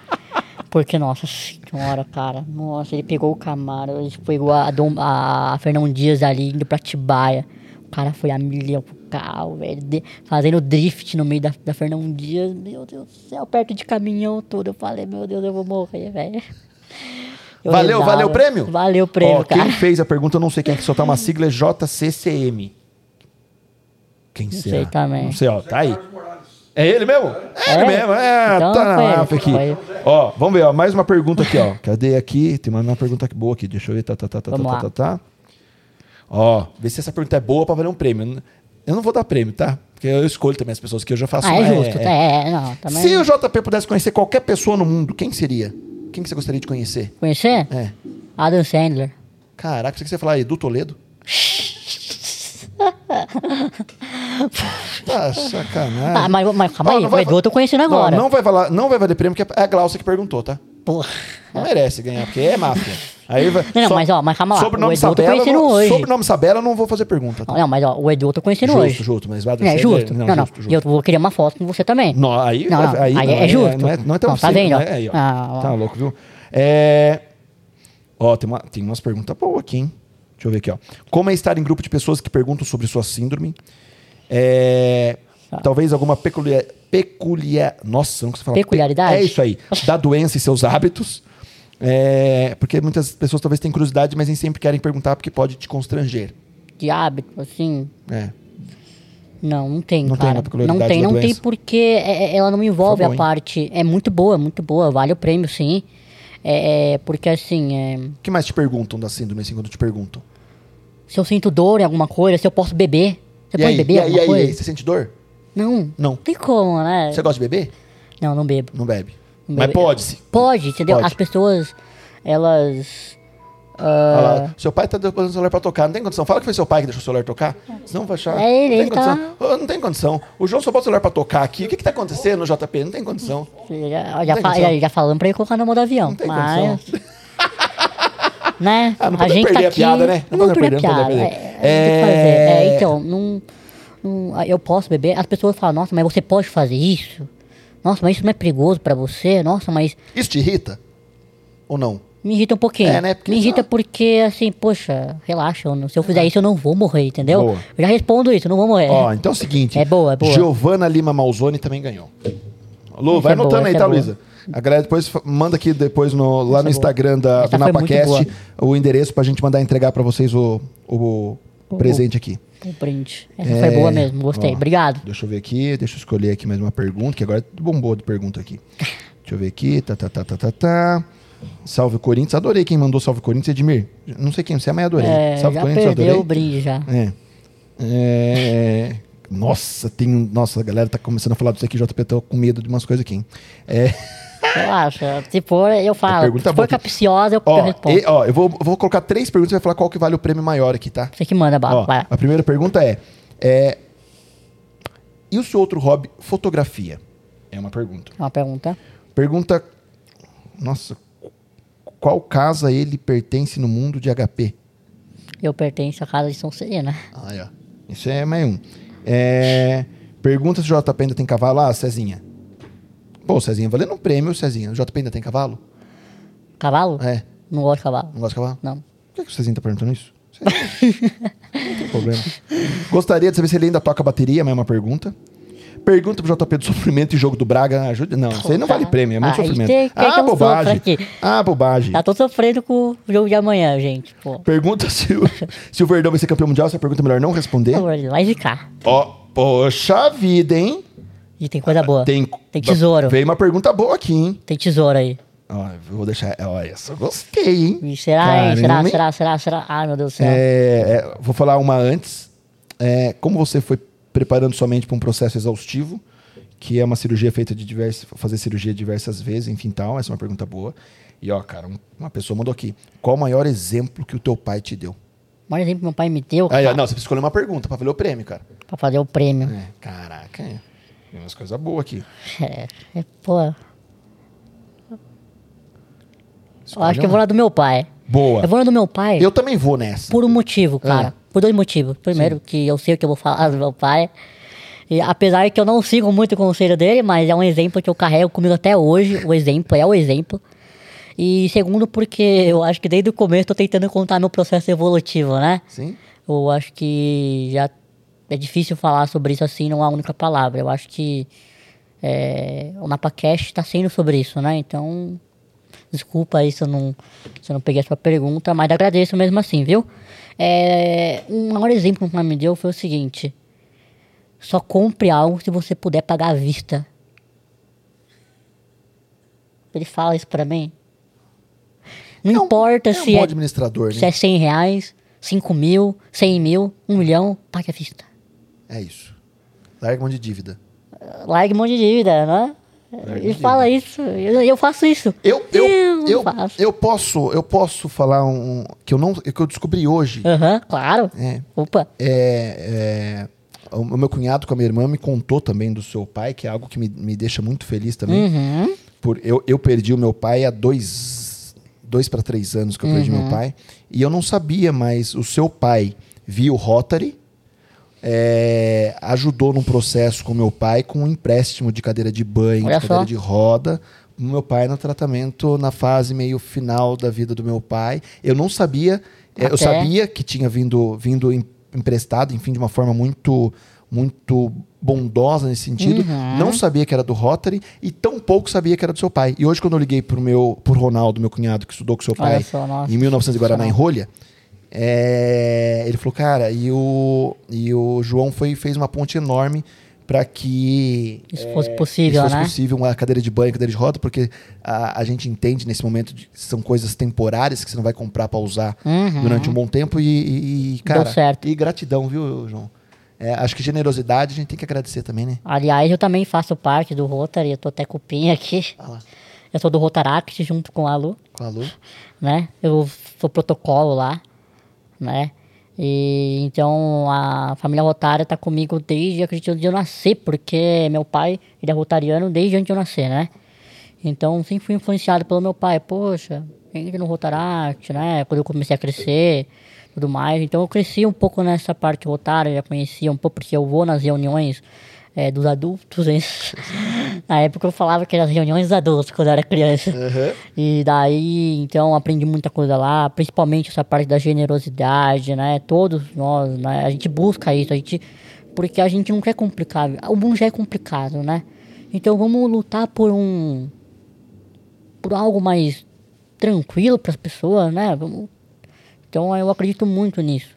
Porque, nossa senhora, cara. Nossa, ele pegou o Camaro, ele pegou a, Dom, a Fernão Dias ali, indo pra Tibaia. O cara foi a milhão pro carro, velho. de- fazendo drift no meio da, da Fernão Dias. Meu Deus do céu, perto de caminhão tudo. Eu falei, meu Deus, eu vou morrer, velho. Eu Valeu, valeu o prêmio? Valeu o prêmio, Ó, cara. Quem fez a pergunta, eu não sei quem é que soltar uma sigla, é JCCM. Quem Não será? sei também. Não sei, ó, tá aí. É ele mesmo? É, ele É? mesmo, é, Então tá na foi ele, AF aqui. foi. Ó, vamos ver, ó, mais uma pergunta aqui, ó. Cadê aqui? Tem mais uma pergunta aqui boa aqui, deixa eu ver, tá, tá, tá, tá, Vamos tá, lá. tá, tá. Ó, vê se essa pergunta é boa pra valer um prêmio. Eu não vou dar prêmio, tá? Porque eu escolho também as pessoas que eu já faço. Ah, é justo. É, é, não, também. Se o JP pudesse conhecer qualquer pessoa no mundo, quem seria? Quem que você gostaria de conhecer? Conhecer? É. Adam Sandler. Caraca, você que você ia falar Edu Toledo? tá sacanagem. Ah, mas, mas calma Ó, aí, não o vai Edu eu tô conhecendo Não, agora. Não, vai valer, não vai valer prêmio, porque é a Glaucia que perguntou, tá? Porra. Não merece ganhar, porque é máfia. Aí vai, Não, não, mas ó, mas calma lá, Sobrenome o Edu eu tô Sabela, conhecendo eu não- hoje. Sobrenome Sabela, eu não vou fazer pergunta. Tá? Não, mas ó, o Edu eu tô conhecendo Justo, hoje. justo, mas Adam É Sandler- justo. não, Não, não. justo, E eu justo. vou querer uma foto com você também. Não, aí, Não, não, aí, não, é justo. Não é, não é tão Não, tá simples, vendo? né? Aí, ó. Ah, ó. Tá louco, viu? É... Ó, tem, uma, tem umas perguntas boas aqui, hein? Deixa eu ver aqui, ó. Como é estar em grupo de pessoas que perguntam sobre sua síndrome? É... Tá. Talvez alguma peculiar... peculiar... Nossa, não consigo falar. Peculiaridade? É isso aí. Da doença e seus hábitos. É... Porque muitas pessoas talvez tenham curiosidade, mas nem sempre querem perguntar porque pode te constranger. De hábito, assim. É. Não, não tem, Não tem cara. peculiaridade não tem, não tem doença. porque é- é- ela não me envolve bom, a hein? parte. É muito boa, muito boa. Vale o prêmio, sim. É, é, porque assim, é, O que mais te perguntam da síndrome, assim, quando te perguntam? se eu sinto dor em alguma coisa, se eu posso beber. Você e pode aí, beber e aí, alguma e aí, coisa? e aí, você sente dor? Não. Não. Tem como, né? Você gosta de beber? Não, não bebo. Não bebe. Não Mas bebe. pode-se. Pode, entendeu? Pode. As pessoas, elas. Olha lá, seu pai tá depositando o celular pra tocar. Não tem condição. Fala que foi seu pai que deixou o celular tocar. Senão vai achar. É ele, não tem tá- condição. Ô, Não tem condição. O João só bota o celular pra tocar aqui. O que que tá acontecendo no JP? Não tem condição. já, já, fa- já, já falando pra ele colocar no modo avião. Não tem mas. condição. Né? Ah, não a gente tá a aqui. piada, né? Não Não perder a piada. É, perder. tem que fazer. É. É, então, não, não- eu posso beber. As pessoas falam, nossa, mas você pode fazer isso? Nossa, mas isso não é perigoso pra você? Nossa, mas Isso te irrita? Ou não? me irrita um pouquinho. É, né? Porque me irrita porque, assim, poxa, relaxa. Se eu fizer isso, eu não vou morrer, entendeu? Boa. Eu já respondo isso, eu não vou morrer. Ó, então é o seguinte. É boa, é boa. Giovana Lima Malzone também ganhou. Lu, vai é boa, anotando aí, essa tá, é boa. Luísa? A galera depois manda aqui depois no, lá Essa no é Instagram da, Essa do muito NapaCast o endereço pra gente mandar entregar pra vocês o, o, O- presente aqui. Um brinde. Essa É, foi boa mesmo, gostei. ó, Obrigado. Deixa eu ver aqui, deixa eu escolher aqui mais uma pergunta, que agora bombou de pergunta aqui. Deixa eu ver aqui, tá, tá, tá, tá, tá, tá. Salve Corinthians, adorei quem mandou Salve Corinthians, Edmir. Não sei quem você é, mas adorei. É, Salve já Corinthians, perdeu adorei. o brinde já. É. É, Nossa, tem. Nossa, a galera tá começando a falar disso aqui, JP, tô com medo de umas coisas aqui, hein? É... Relaxa. Se for, eu falo. pergunta Se for capciosa, eu, eu Ó, respondo. e- ó, eu vou, eu vou colocar três perguntas e vai falar qual que vale o prêmio maior aqui, tá? Você que manda, Ó. Vai. a primeira pergunta é, é. E o seu outro hobby? Fotografia. É uma pergunta. Uma pergunta. Pergunta. Nossa. Qual casa ele pertence no mundo de HP? Eu pertenço à casa de São Serena. Ah, é. Isso é mais um. É, pergunta se o JP ainda tem cavalo. Ah, Cezinha. Pô, Cezinha, valendo um prêmio, Cezinha. O JP ainda tem cavalo? Cavalo? É. Não gosto de cavalo. Não gosta de cavalo? Não. Por que, que o Cezinha tá perguntando isso? Não tem problema. Gostaria de saber se ele ainda toca bateria, mesma pergunta. Pergunta pro JP do sofrimento e jogo do Braga. Ajuda. Não, isso aí não vale prêmio, é muito sofrimento. tem- que Ah, bobagem. Ah, bobagem. Já tô sofrendo com o jogo de amanhã, gente. Pô. Pergunta se o, se o Verdão vai ser campeão mundial. Essa pergunta é melhor não responder. Vai ficar. Ó, poxa vida, hein? E tem coisa boa. Tem, Tem tesouro. Veio uma pergunta boa aqui, hein? Tem tesouro aí. Ó, eu vou deixar. Ó, essa eu gostei, hein? E será, hein? Será, hein? será, será, será? Ai, meu Deus do céu. É, é, vou falar uma antes. É, como você foi preparando sua mente para um processo exaustivo, que é uma cirurgia feita de diversas. fazer cirurgia diversas vezes, enfim, tal. Essa é uma pergunta boa. E ó, cara, um- uma pessoa mandou aqui. Qual o maior exemplo que o teu pai te deu? O maior exemplo que meu pai me deu, cara, não, você precisa escolher uma pergunta para valer o prêmio, cara. pra fazer o prêmio. É, caraca, é. Tem umas coisas boas aqui. É, é pô. Eu acho que eu vou lá do meu pai. Boa. Eu vou lá do meu pai Eu também vou nessa. por um motivo, cara. Ah. Por dois motivos. Primeiro, que eu sei o que eu vou falar do meu pai. E apesar que eu não sigo muito o conselho dele, mas é um exemplo que eu carrego comigo até hoje. O exemplo é o exemplo. E segundo, porque eu acho que desde o começo eu tô tentando contar meu processo evolutivo, né? Sim? Eu acho que já é difícil falar sobre isso assim numa única palavra. Eu acho que é, o NapaCast está sendo sobre isso, né? Então, desculpa aí se eu não, se eu não peguei a sua pergunta, mas agradeço mesmo assim, viu? É, um maior exemplo que o me deu foi o seguinte: só compre algo se você puder pagar à vista. Ele fala isso pra mim. Não É um- importa é um se, é, administrador, se né? é 100 reais, 5 mil, 100 mil, 1 milhão, pague à vista. É isso. Larga mão de dívida. Largue mão de dívida, né? Ele fala isso, eu, eu faço isso. Eu, eu, não eu, faço. eu posso, eu posso falar um que eu não, que eu descobri hoje. Aham, claro. É, Opa. é, é, o meu cunhado com a minha irmã me contou também do seu pai, que é algo que me, me deixa muito feliz também. Uhum. Por, eu, eu perdi o meu pai há dois, dois para três anos que eu perdi Uhum. meu pai. E eu não sabia, mas o seu pai viu o Rotary, é, ajudou num processo com meu pai com um empréstimo de cadeira de banho, Olha de cadeira só. de roda. Meu pai no tratamento na fase meio final da vida do meu pai. Eu não sabia, é, eu Até- sabia que tinha vindo, vindo em- emprestado, enfim, de uma forma muito muito bondosa nesse sentido. Uhum. Não sabia que era do Rotary e tão pouco sabia que era do seu pai. E hoje quando eu liguei pro meu pro Ronaldo, meu cunhado que estudou com seu pai só, em 1900 em Guaraná em. Rolha, é, ele falou, cara, e o, e o João foi, fez uma ponte enorme para que Isso fosse possível, É, isso fosse né? possível, uma cadeira de banho, cadeira de roda, porque a, a gente entende nesse momento de, que são coisas temporárias que você não vai comprar para usar Uhum. durante um bom tempo e, e- e, cara, certo. e gratidão, viu, João? É, acho que generosidade a gente tem que agradecer também, né? Aliás, eu também faço parte do Rotary, eu tô até PIN aqui. Ah Eu sou do Rotaract junto com a Lu, com a Lu. né? Eu sou protocolo lá, né? E então a família rotária tá comigo desde, acredito, de eu nascer, porque meu pai, ele é rotariano desde antes de eu nascer, né? Então sempre fui influenciado pelo meu pai. Poxa, entre no Rotaract, né? Quando eu comecei a crescer, tudo mais. Então eu cresci um pouco nessa parte rotária, já conhecia um pouco, porque eu vou nas reuniões eh, dos adultos. hein? Na época eu falava que eram as reuniões dos adultos quando eu era criança. E daí, então, aprendi muita coisa lá, principalmente essa parte da generosidade, né? Todos nós, né? A gente busca isso, a gente... Porque a gente não quer complicar. O mundo já é complicado, né? Então vamos lutar por um... Por algo mais tranquilo para as pessoas, né? Vamos... Então eu acredito muito nisso,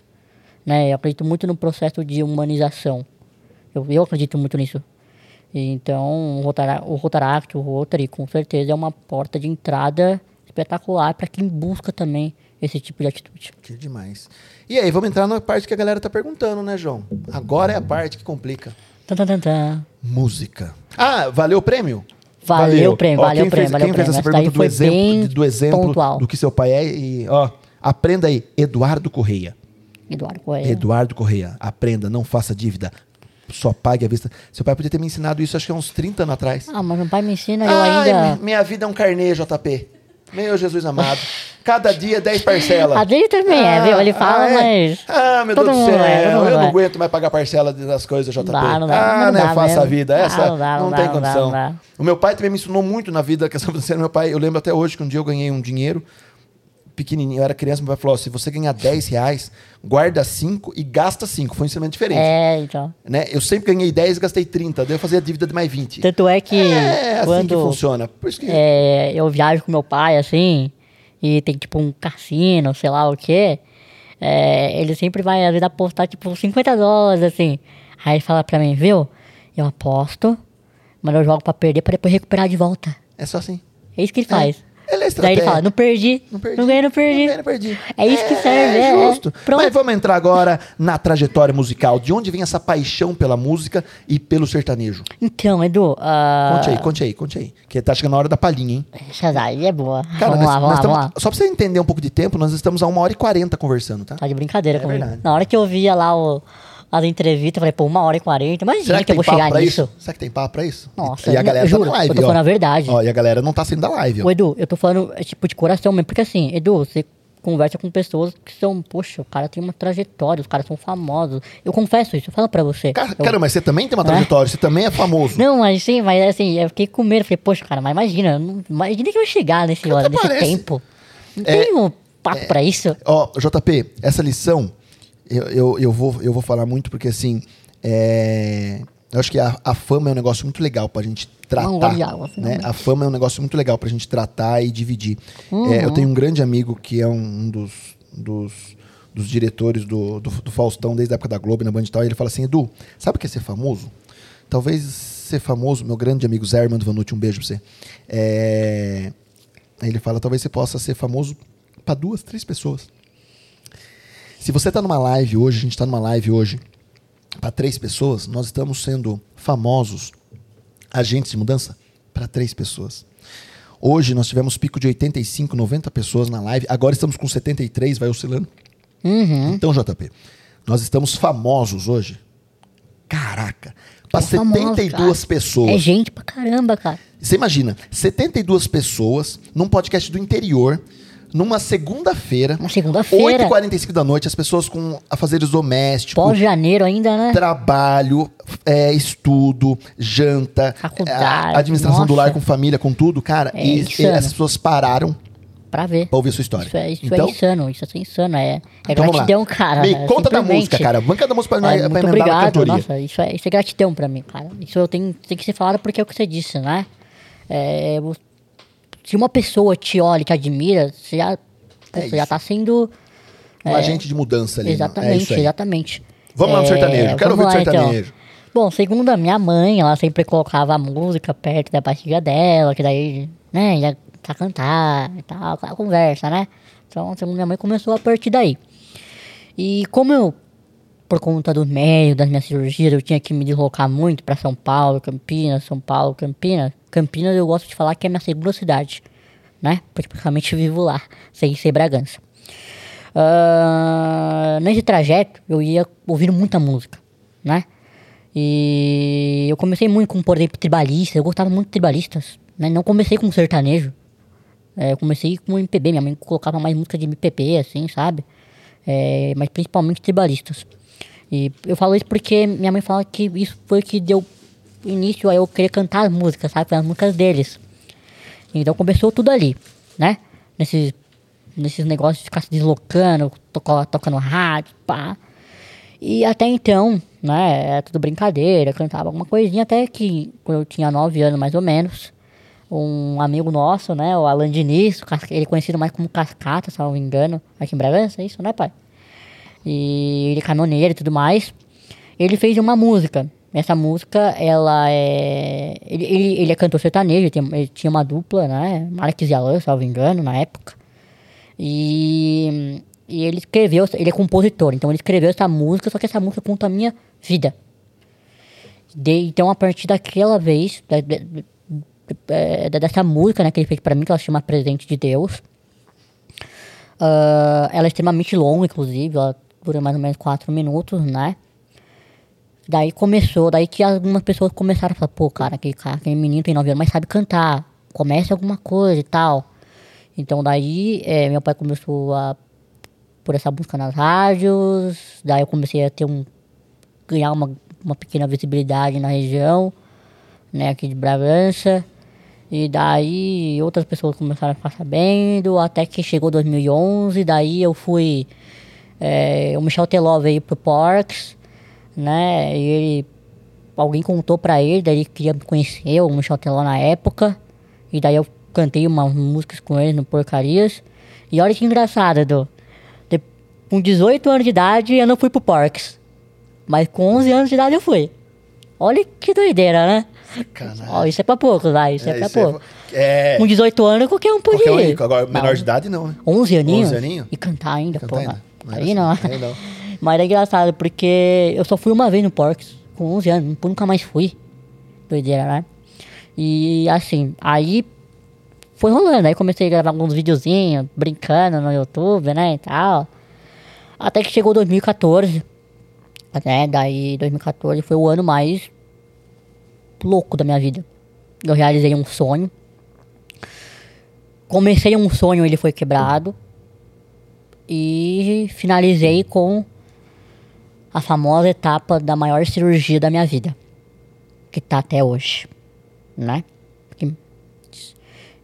né? Eu acredito muito no processo de humanização. Eu, eu acredito muito nisso. Então, o Rotara- o Rotaract, o Rotary, com certeza é uma porta de entrada espetacular para quem busca também esse tipo de atitude. Que demais. E aí, vamos entrar na parte que a galera tá perguntando, né, João? Agora é a parte que complica. Tan, tan. Música. Ah, valeu o prêmio? Valeu o prêmio, Ó, valeu quem o prêmio, fez, valeu quem o fez prêmio. essa Essa pergunta do exemplo, do exemplo pontual. do que seu pai é e, ó, aprenda aí, Eduardo Correia. Eduardo Correia. Eduardo Correia, aprenda, não faça dívida. Só pague à vista. Seu pai podia ter me ensinado isso, acho que há uns 30 anos atrás. Ah, mas meu pai me ensina, eu Ai, ainda... mi- minha vida é um carnê, JP. Meu Jesus amado. Cada dia 10 parcelas. A dele também é, viu? Ele fala, é? mas... Ah, meu todo Deus do céu. é, eu não é. aguento mais pagar parcela das coisas, JP. Dá, não dá, ah, não não é dá fácil a vida. Ah, Essa não dá, não não tem dá, não dá, condição. O meu pai também me ensinou muito na vida questão financeira. Meu pai, eu lembro até hoje que um dia eu ganhei um dinheiro pequenininho. Eu era criança, meu pai falou: ó, se você ganhar 10 reais, guarda 5 e gasta 5. Foi um ensinamento diferente. É, então. Né? Eu sempre ganhei 10 e gastei 30. Daí eu fazia a dívida de mais 20. Tanto é que É assim quando que funciona. Por isso que. é, eu viajo com meu pai, assim, e tem tipo um cassino, sei lá o quê, é, ele sempre vai, às vezes, apostar tipo 50 dólares, assim. Aí ele fala pra mim, viu? Eu aposto, mas eu jogo pra perder pra depois recuperar de volta. É só assim. É isso que ele faz. Ele é Daí ele estratégia. fala, não perdi, Não perdi. não ganhei, não perdi. Não ganhei, não perdi. É isso que serve, é, É justo. Pronto. Mas vamos entrar agora na trajetória musical. De onde vem essa paixão pela música e pelo sertanejo? Então, Edu, ah, Conte aí, conte aí, conte aí. Que tá chegando a hora da palhinha, hein? daí é boa. Cara, vamos nós- lá, vamos lá, tamo- vamos lá. Só pra você entender um pouco de tempo, nós estamos a uma hora e quarenta conversando, tá? Tá de brincadeira É comigo. verdade. Na hora que eu via lá o, as entrevistas, falei, pô, uma hora e quarenta, imagina Será que, que, eu vou chegar nisso. isso? Será que tem papo pra isso? Nossa, e a eu galera juro, tá na live, eu tô ó. falando a verdade. Ó, e a galera não tá saindo da live, ó. Ô, Edu, eu tô falando, é, tipo, de coração mesmo, porque assim, Edu, você conversa com pessoas que são, poxa, o cara tem uma trajetória, os caras são famosos. Eu confesso isso, eu falo pra você. Cara, Eu- Caramba, mas você também tem uma trajetória, você também é famoso. Não, mas sim, mas assim, eu fiquei com medo. Falei, poxa, cara, mas imagina, não- imagina que eu chegar nesse, Até nesse parece. tempo. Não É, tem um papo pra isso? Ó, JP, essa lição eu, eu, eu, vou, eu vou falar muito porque assim. é, eu acho que a, a fama é um negócio muito legal pra gente tratar. Não, água, né? A fama é um negócio muito legal pra gente tratar e dividir. É, eu tenho um grande amigo que é um dos, dos, dos diretores do, do, do Faustão desde a época da Globo e na Band e tal. E ele fala assim: Edu, sabe o que é ser famoso? Talvez ser famoso, meu grande amigo Zé Armando Vanucci, um beijo pra você. É, aí ele fala: talvez você possa ser famoso pra duas, três pessoas. Se você está numa live hoje, a gente está numa live hoje para três pessoas, nós estamos sendo famosos agentes de mudança para três pessoas. Hoje nós tivemos pico de 85, 90 pessoas na live, agora estamos com 73, vai oscilando. Uhum. Então, JP, nós estamos famosos hoje. Caraca, para Tô famoso, 72 cara. pessoas. É gente pra caramba, cara. Você imagina, 72 pessoas num podcast do interior, numa segunda-feira, Uma segunda-feira. 8h45 da noite, as pessoas com afazeres domésticos, Pós-janeiro ainda, né? trabalho, é, estudo, janta, Faculdade, a- administração do nossa. lar com família, com tudo, cara. É e, e essas pessoas pararam Pra ver. pra ouvir a sua história. Isso é, isso então, é insano, isso é insano. É, é então gratidão, cara. Me é conta da música, cara. Banca da música pra, É, pra muito obrigado, nossa, isso é, isso é gratidão pra mim, cara. Isso eu tenho, tem que ser falado porque é o que você disse, né? É, se uma pessoa te olha e te admira, você já, É já tá sendo... Um agente de mudança ali. mano. É Exatamente, aí. exatamente. Vamos lá no sertanejo, quero ouvir o lá, então. sertanejo. Bom, segundo a minha mãe, ela sempre colocava a música perto da barriga dela, que daí, né, ia pra cantar e tal, aquela conversa, né? Então, segundo minha mãe, começou a partir daí. E como eu, por conta do meio das minhas cirurgias, eu tinha que me deslocar muito pra São Paulo, Campinas, São Paulo, Campinas. Campinas eu gosto de falar que é minha segunda cidade, né? Porque praticamente eu vivo lá, sem ser Bragança. Ah, nesse trajeto, eu ia ouvindo muita música, né? E eu comecei muito com, por exemplo, tribalistas. Eu gostava muito de tribalistas, né? Não comecei com sertanejo. É, eu comecei com MPB. Minha mãe colocava mais música de MPB, assim, sabe? É, mas principalmente tribalistas. E eu falo isso porque minha mãe fala que isso foi o que deu início eu querer cantar as músicas, sabe? As músicas deles. Então começou tudo ali, né? Nesses, nesses negócios de ficar se deslocando, toca, tocando rádio, pá. E até então, né, era tudo brincadeira, cantava alguma coisinha, até que quando eu tinha 9 anos mais ou menos, um amigo nosso, né, o Alan Diniz, ele é conhecido mais como Cascata, se não me engano, aqui em Bragança, é isso, né, pai? E ele é caminhoneiro e tudo mais. Ele fez uma música. Essa música, ela é. Ele, ele, ele é cantor sertanejo, tem- ele tinha uma dupla, né? Marques e Alan, me engano, na época. E, e ele escreveu, ele é compositor, então ele escreveu essa música, só que essa música conta a minha vida. De- então, a partir daquela vez, é, dessa música, né, que ele fez pra mim, que ela chama Presente de Deus. Ah, ela é extremamente longa, inclusive, ela dura mais ou menos 4 minutos, né? Daí começou, daí que algumas pessoas começaram a falar, pô, cara, aquele, cara, aquele menino tem 9 anos, mas sabe cantar, comece alguma coisa e tal. Então daí é, meu pai começou a por essa busca nas rádios, daí eu comecei a ter um ganhar uma, uma pequena visibilidade na região, né, aqui de Bragança. E daí outras pessoas começaram a ficar sabendo, até que chegou 2011, daí eu fui é, o Michel Teló veio pro Porks, né? E ele alguém contou pra ele, daí ele queria me conhecer, o Michel Teló na época. E daí eu cantei umas músicas com ele no Porcarias. E olha que engraçado, Edu. De- Com 18 anos de idade eu não fui pro Porks. Mas com 11 anos de idade eu fui. Olha que doideira, né? Sacanagem. Ó, isso é pra pouco, vai. Isso é, pra isso é- pouco. É. Com 18 anos qualquer um podia Qualquer um, ir. agora, menor de idade, não. né? 11 aninhos? 11 aninhos? E cantar ainda, Cantar porra. ainda. Era Aí assim, não. aí não. Mas é engraçado, porque eu só fui uma vez no Porks, com 11 anos, nunca mais fui. Doideira, né? E assim, aí foi rolando. Aí comecei a gravar alguns videozinhos, brincando no YouTube, né, e tal. Até que chegou 2014, né? Daí 2014 foi o ano mais louco da minha vida. Eu realizei um sonho. Comecei um sonho, ele foi quebrado. E finalizei com a famosa etapa da maior cirurgia da minha vida. Que tá até hoje. Né?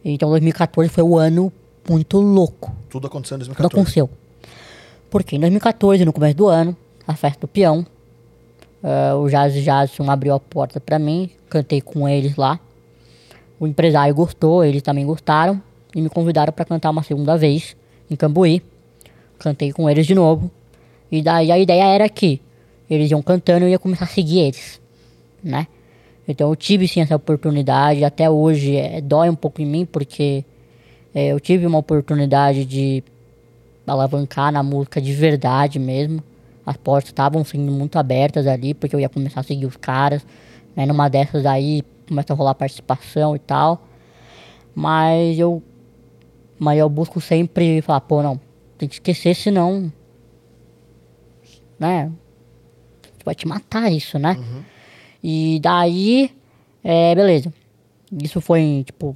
Então 2014 foi o ano muito louco. Tudo aconteceu em Tudo 2014. aconteceu. Porque em 2014, no começo do ano, a festa do peão, eh, o Jazz Jason abriu a porta pra mim, cantei com eles lá. O empresário gostou, eles também gostaram e me convidaram pra cantar uma segunda vez em Cambuí. Cantei com eles de novo. E daí a ideia era que eles iam cantando e eu ia começar a seguir eles, né? Então eu tive sim essa oportunidade, até hoje é, dói um pouco em mim porque é, eu tive uma oportunidade de alavancar na música de verdade mesmo. As portas estavam sendo muito abertas ali, porque eu ia começar a seguir os caras. Né? Numa dessas aí começa a rolar participação e tal. Mas eu. Mas eu busco sempre falar, pô, não, tem que esquecer, senão. Né? Vai te matar isso, né? E daí. É, beleza. Isso foi, em, tipo,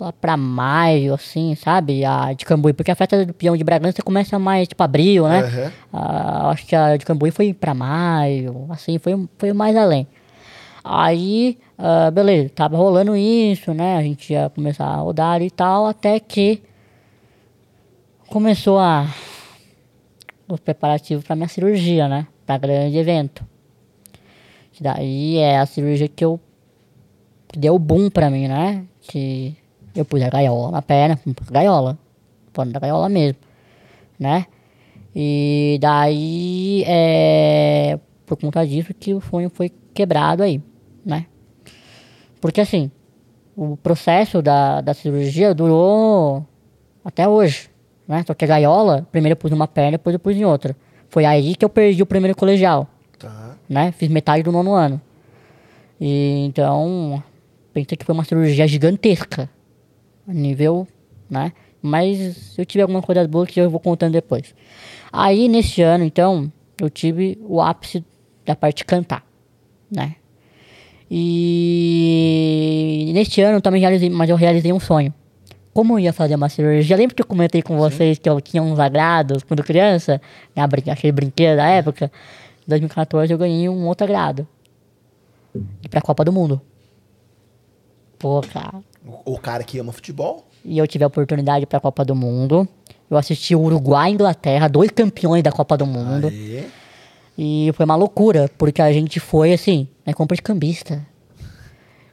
lá pra maio, assim, sabe? A de Cambuí, porque a festa do peão de Bragança começa mais, tipo, abril, né? Aham. Ah, acho que a de Cambuí foi pra maio, assim, foi, foi mais além. Aí, ah, beleza, tava rolando isso, né? A gente ia começar a rodar e tal, até que começou a os preparativos pra minha cirurgia, né? Pra grande evento. Que daí é a cirurgia que eu que deu boom pra mim, né? Que eu pus a gaiola na perna, gaiola, fora da gaiola mesmo, né? E daí, é, por conta disso que o sonho foi quebrado aí, né? Porque assim, o processo da, da cirurgia durou até hoje, né? Só que a gaiola, primeiro eu pus uma perna, depois eu pus em outra. Foi aí que eu perdi o primeiro colegial Tá. né? Fiz metade do nono ano. E então, pensa que foi uma cirurgia gigantesca. Nível, né? Mas eu tive algumas coisas boas que eu vou contando depois. Aí, nesse ano, então, eu tive o ápice da parte de cantar, né? E neste ano eu também realizei, mas eu realizei um sonho. Como eu ia fazer uma cirurgia, lembra que eu comentei com vocês que eu tinha uns agrados quando criança? Né, brin- Aquele brinquedo da época. Em 2014 eu ganhei um outro agrado. Ir pra Copa do Mundo. Pô, cara. O, o cara que ama futebol. E eu tive a oportunidade para a Copa do Mundo. Eu assisti o Uruguai e Inglaterra, dois campeões da Copa do Mundo. Aí. E foi uma loucura, porque a gente foi assim, na compra de cambista.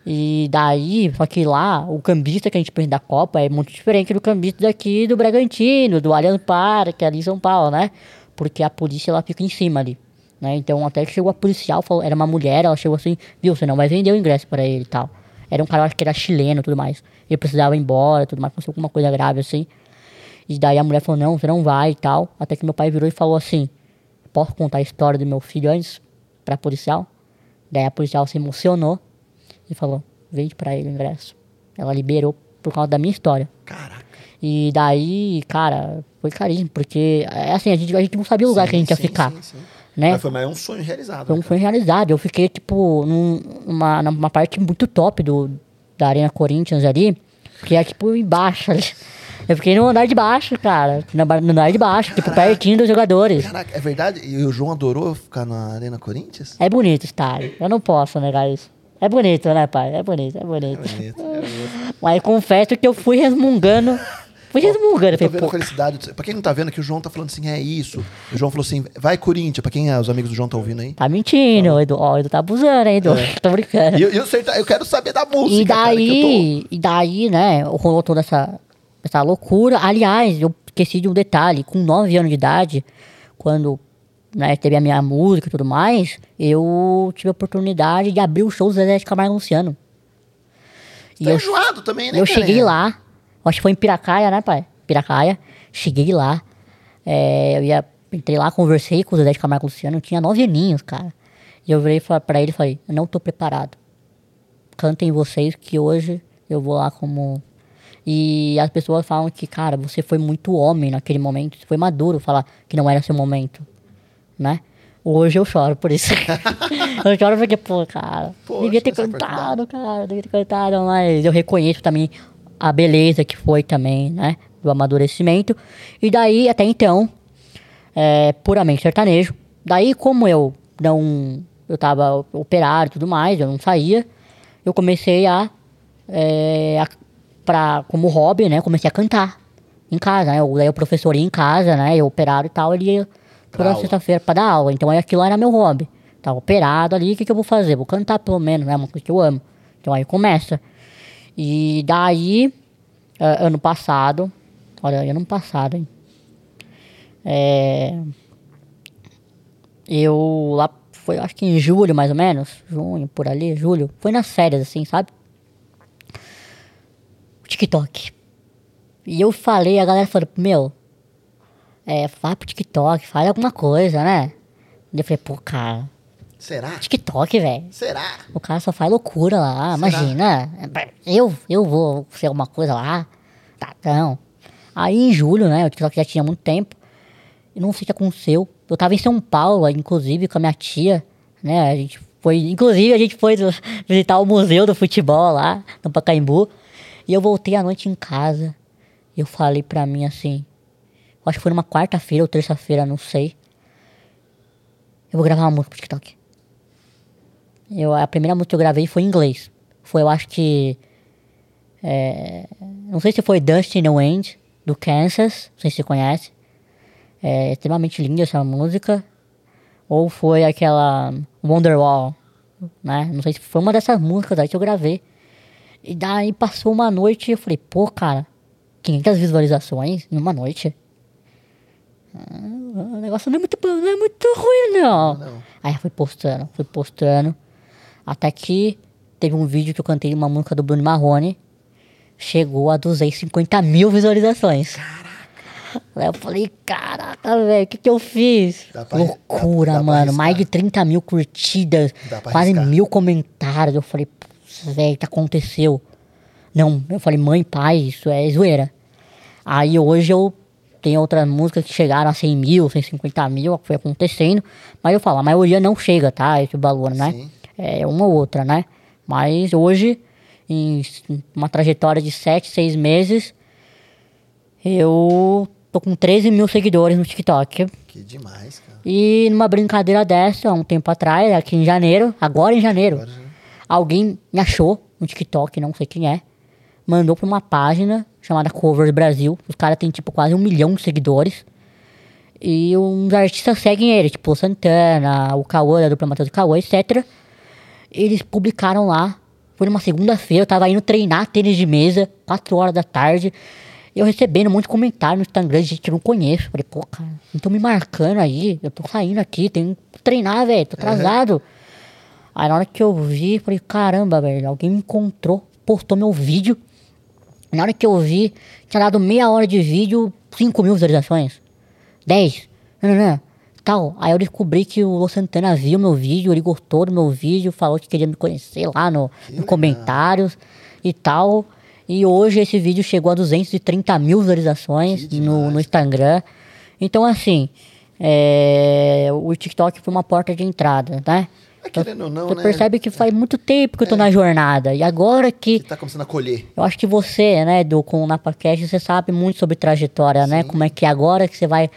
E daí, só que lá, o cambista que a gente pensa da Copa é muito diferente do cambista daqui do Bragantino, do Allianz Parque, ali em São Paulo, né? Porque a polícia ela fica em cima ali. Né? Então até que chegou a policial, falou, era uma mulher, ela chegou assim, viu, você não vai vender o ingresso para ele e tal. Era um cara, eu acho que era chileno e tudo mais. Ele precisava ir embora, tudo mais, aconteceu alguma coisa grave assim. E daí a mulher falou, não, você não vai e tal. Até que meu pai virou e falou assim, posso contar a história do meu filho antes pra policial? Daí a policial se emocionou e falou, vende pra ele o ingresso. Ela liberou por causa da minha história. Caraca. E daí, cara, foi caríssimo, porque é assim, a gente, a gente não sabia o lugar que a gente ia Sim, ficar. sim, sim. Né? Mas foi mais um sonho realizado. Foi, né, foi realizado. Eu fiquei, tipo, num- numa, numa parte muito top do, da Arena Corinthians ali, que é, tipo, embaixo ali. Eu fiquei no andar de baixo, cara. No andar de baixo, tipo, pertinho dos jogadores. Caraca, é verdade? E o João adorou ficar na Arena Corinthians? É bonito estádio. Eu não posso negar isso. É bonito, né, pai? É bonito, é bonito. Bonito, é bonito. Mas confesso que eu fui resmungando. Fui resmungando. Eu tô vendo pô, a felicidade. Pra quem não tá vendo aqui, o João tá falando assim, é isso. O João falou assim, vai Corinthians. Pra quem é, os amigos do João tá ouvindo aí. tá mentindo, o Edu. Ó, o Edu tá abusando, hein, Edu? Tô brincando. E eu, eu, sei- eu quero saber da música, E cara, que eu daí, e daí, né, rolou toda essa, essa loucura. Aliás, eu esqueci de um detalhe. Com 9 anos de idade, quando né, teve a minha música e tudo mais, eu tive a oportunidade de abrir o show do Zezé de Camargo e Luciano. tô... Tá enjoado também, né, Eu cara? cheguei lá, acho que foi em Piracaia, né, pai? Piracaia. Cheguei lá, é, eu ia, entrei lá, conversei com o Zezé de Camargo e Luciano, eu tinha nove aninhos, cara. E eu virei pra ele e falei, eu não tô preparado. Cantem vocês que hoje eu vou lá como... E as pessoas falam que, cara, você foi muito homem naquele momento, você foi maduro falar que não era seu momento, né? Hoje eu choro por isso. eu choro porque, pô, cara, Poxa, devia ter essa cantado, cara, devia ter cantado, mas eu reconheço também a beleza que foi também, né? Do amadurecimento. E daí, até então, é, puramente sertanejo. Daí, como eu não. Eu tava operado e tudo mais, eu não saía, eu comecei a. É, a pra, como hobby, né? Comecei a cantar em casa, né? Eu, daí o professor ia em casa, né? Eu operado e tal, ele ia toda sexta-feira pra dar aula. Então aí aquilo era meu hobby. Tava operado ali, o que, que eu vou fazer? Vou cantar pelo menos, né? Uma coisa que eu amo. Então aí começa. E daí, ah, ano passado, olha, ano passado, hein? É, eu lá, foi acho que em julho mais ou menos, junho, por ali, julho, foi nas férias assim, sabe? TikTok. E eu falei, a galera falou, meu, é, vai pro TikTok, faz alguma coisa, né? E eu falei, pô, cara, Será? TikTok, velho. Será? O cara só faz loucura lá, imagina. Eu, eu vou ser alguma coisa lá. Tá, não. Aí em julho, né, o TikTok já tinha muito tempo. E não sei o que aconteceu. Eu tava em São Paulo, inclusive, com a minha tia, né? A gente foi. Inclusive, a gente foi visitar o museu do futebol lá, no Pacaembu. E eu voltei à noite em casa. E eu falei pra mim assim. Acho que foi numa quarta-feira ou terça-feira, não sei. Eu vou gravar uma música pro TikTok. Eu, a primeira música que eu gravei foi em inglês. Foi, eu acho que. é, não sei se foi Dust in the Wind, do Kansas. Não sei se você conhece. É extremamente linda essa música. Ou foi aquela Wonderwall, né? Não sei se foi uma dessas músicas aí que eu gravei. E daí passou uma noite e eu falei, pô, cara, 500 visualizações em uma noite. Ah, o negócio não é muito bom, não é muito ruim, não. Aí eu fui postando, fui postando. Até que teve um vídeo que eu cantei uma música do Bruno Marrone. Chegou a 250 mil visualizações. Aí eu falei, caraca, velho, o que que eu fiz? Pra- Loucura, dá- dá mano. Mais de 30 mil curtidas. Quase arriscar. mil comentários. Eu falei, velho, o que aconteceu? Não, eu falei, mãe, pai, isso é zoeira. Aí hoje eu tenho outras músicas que chegaram a 100 mil, 150 mil, foi acontecendo. Mas eu falo, a maioria não chega, tá? Esse valor, né? Sim. É uma ou outra, né? Mas hoje, em uma trajetória de 7, 6 meses, eu tô com 13 mil seguidores no TikTok. Que demais, cara. E numa brincadeira dessa, há um tempo atrás, aqui em janeiro, agora em janeiro, Agora alguém me achou no TikTok, não sei quem é, mandou pra uma página chamada Covers Brasil. Os caras têm tipo quase um milhão de seguidores. E uns artistas seguem ele, tipo o Santana, o Cauã, da dupla Matheus Cauã, etc. Eles publicaram lá. Foi numa segunda-feira, eu tava indo treinar tênis de mesa, 4 horas da tarde. Eu recebendo um monte de comentário no Instagram de gente que eu não conheço. Falei, pô, cara, não tô me marcando aí. Eu tô saindo aqui, tenho que treinar, velho, tô atrasado. Aí na hora que eu vi, falei, caramba, velho, alguém me encontrou, postou meu vídeo. Na hora que eu vi, tinha dado meia hora de vídeo, 5 mil visualizações. 10. Não, não, não. tal. Aí eu descobri que o Luan Santana viu meu vídeo, ele gostou do meu vídeo, falou que queria me conhecer lá no, no comentários e tal. E hoje esse vídeo chegou a 230 mil visualizações no, no Instagram. Então, assim, é, o TikTok foi uma porta de entrada, né? Mas querendo ou não, Você né? percebe que faz muito tempo que eu tô na jornada. E agora que. Que tá começando a colher. Eu acho que você, né, do, com o NapaCast, você sabe muito sobre trajetória, né? Como é que é agora que você vai.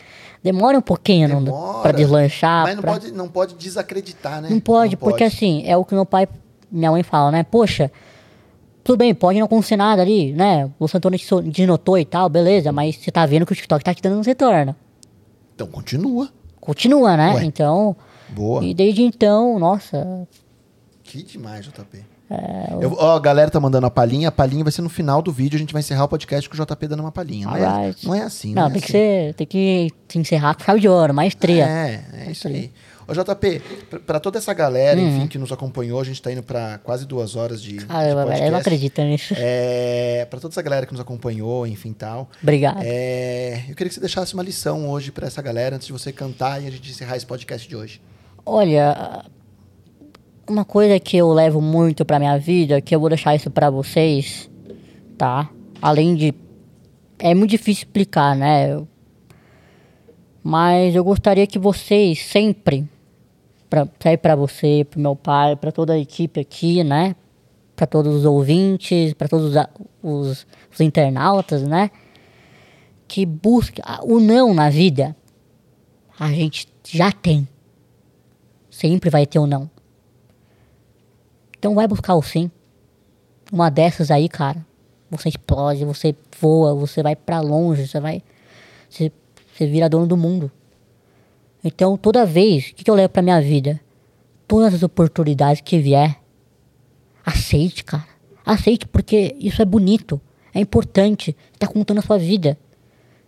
Demora um pouquinho não- Demora. pra deslanchar. Mas não, pra- pode, não pode desacreditar, né? Não pode, porque assim, é o que meu pai, minha mãe fala, né? Poxa, tudo bem, pode não acontecer nada ali, né? O Santoro te e tal, beleza, mas você tá vendo que o TikTok tá te dando um retorno. Então continua. Continua, né? Ué. Então. Boa. E desde então, nossa. Que demais, JP. É, Eu, ó, a galera tá mandando a palhinha. A palhinha vai ser no final do vídeo. A gente vai encerrar o podcast com o JP dando uma palhinha. Não, é, Alright. não é assim, Não, é tem que assim. ser. Tem que se encerrar com chave de ouro, maestria. É, é isso aí. Ô, JP, pra toda essa galera, Uhum. enfim, que nos acompanhou, a gente tá indo pra quase duas horas de, de Caramba, velho, podcast. eu não acredito nisso. É, pra toda essa galera que nos acompanhou, enfim, tal. Obrigado. É, eu queria que você deixasse uma lição hoje pra essa galera, antes de você cantar e a gente encerrar esse podcast de hoje. Olha, uma coisa que eu levo muito pra minha vida, que eu vou deixar isso pra vocês, tá? Além de. É muito difícil explicar, né? Mas eu gostaria que vocês sempre, pra, sair pra você, pro meu pai, pra toda a equipe aqui, né? Pra todos os ouvintes, pra todos os, os, os internautas, né? Que busque ah, o não na vida. A gente já tem. Sempre vai ter um não. Então vai buscar o sim. Uma dessas aí, cara. Você explode, você voa, você vai pra longe, você vai. Você, você vira dono do mundo. Então toda vez, o que, que eu levo pra minha vida? Todas as oportunidades que vier, aceite, cara. Aceite porque isso é bonito, é importante. Você tá contando a sua vida.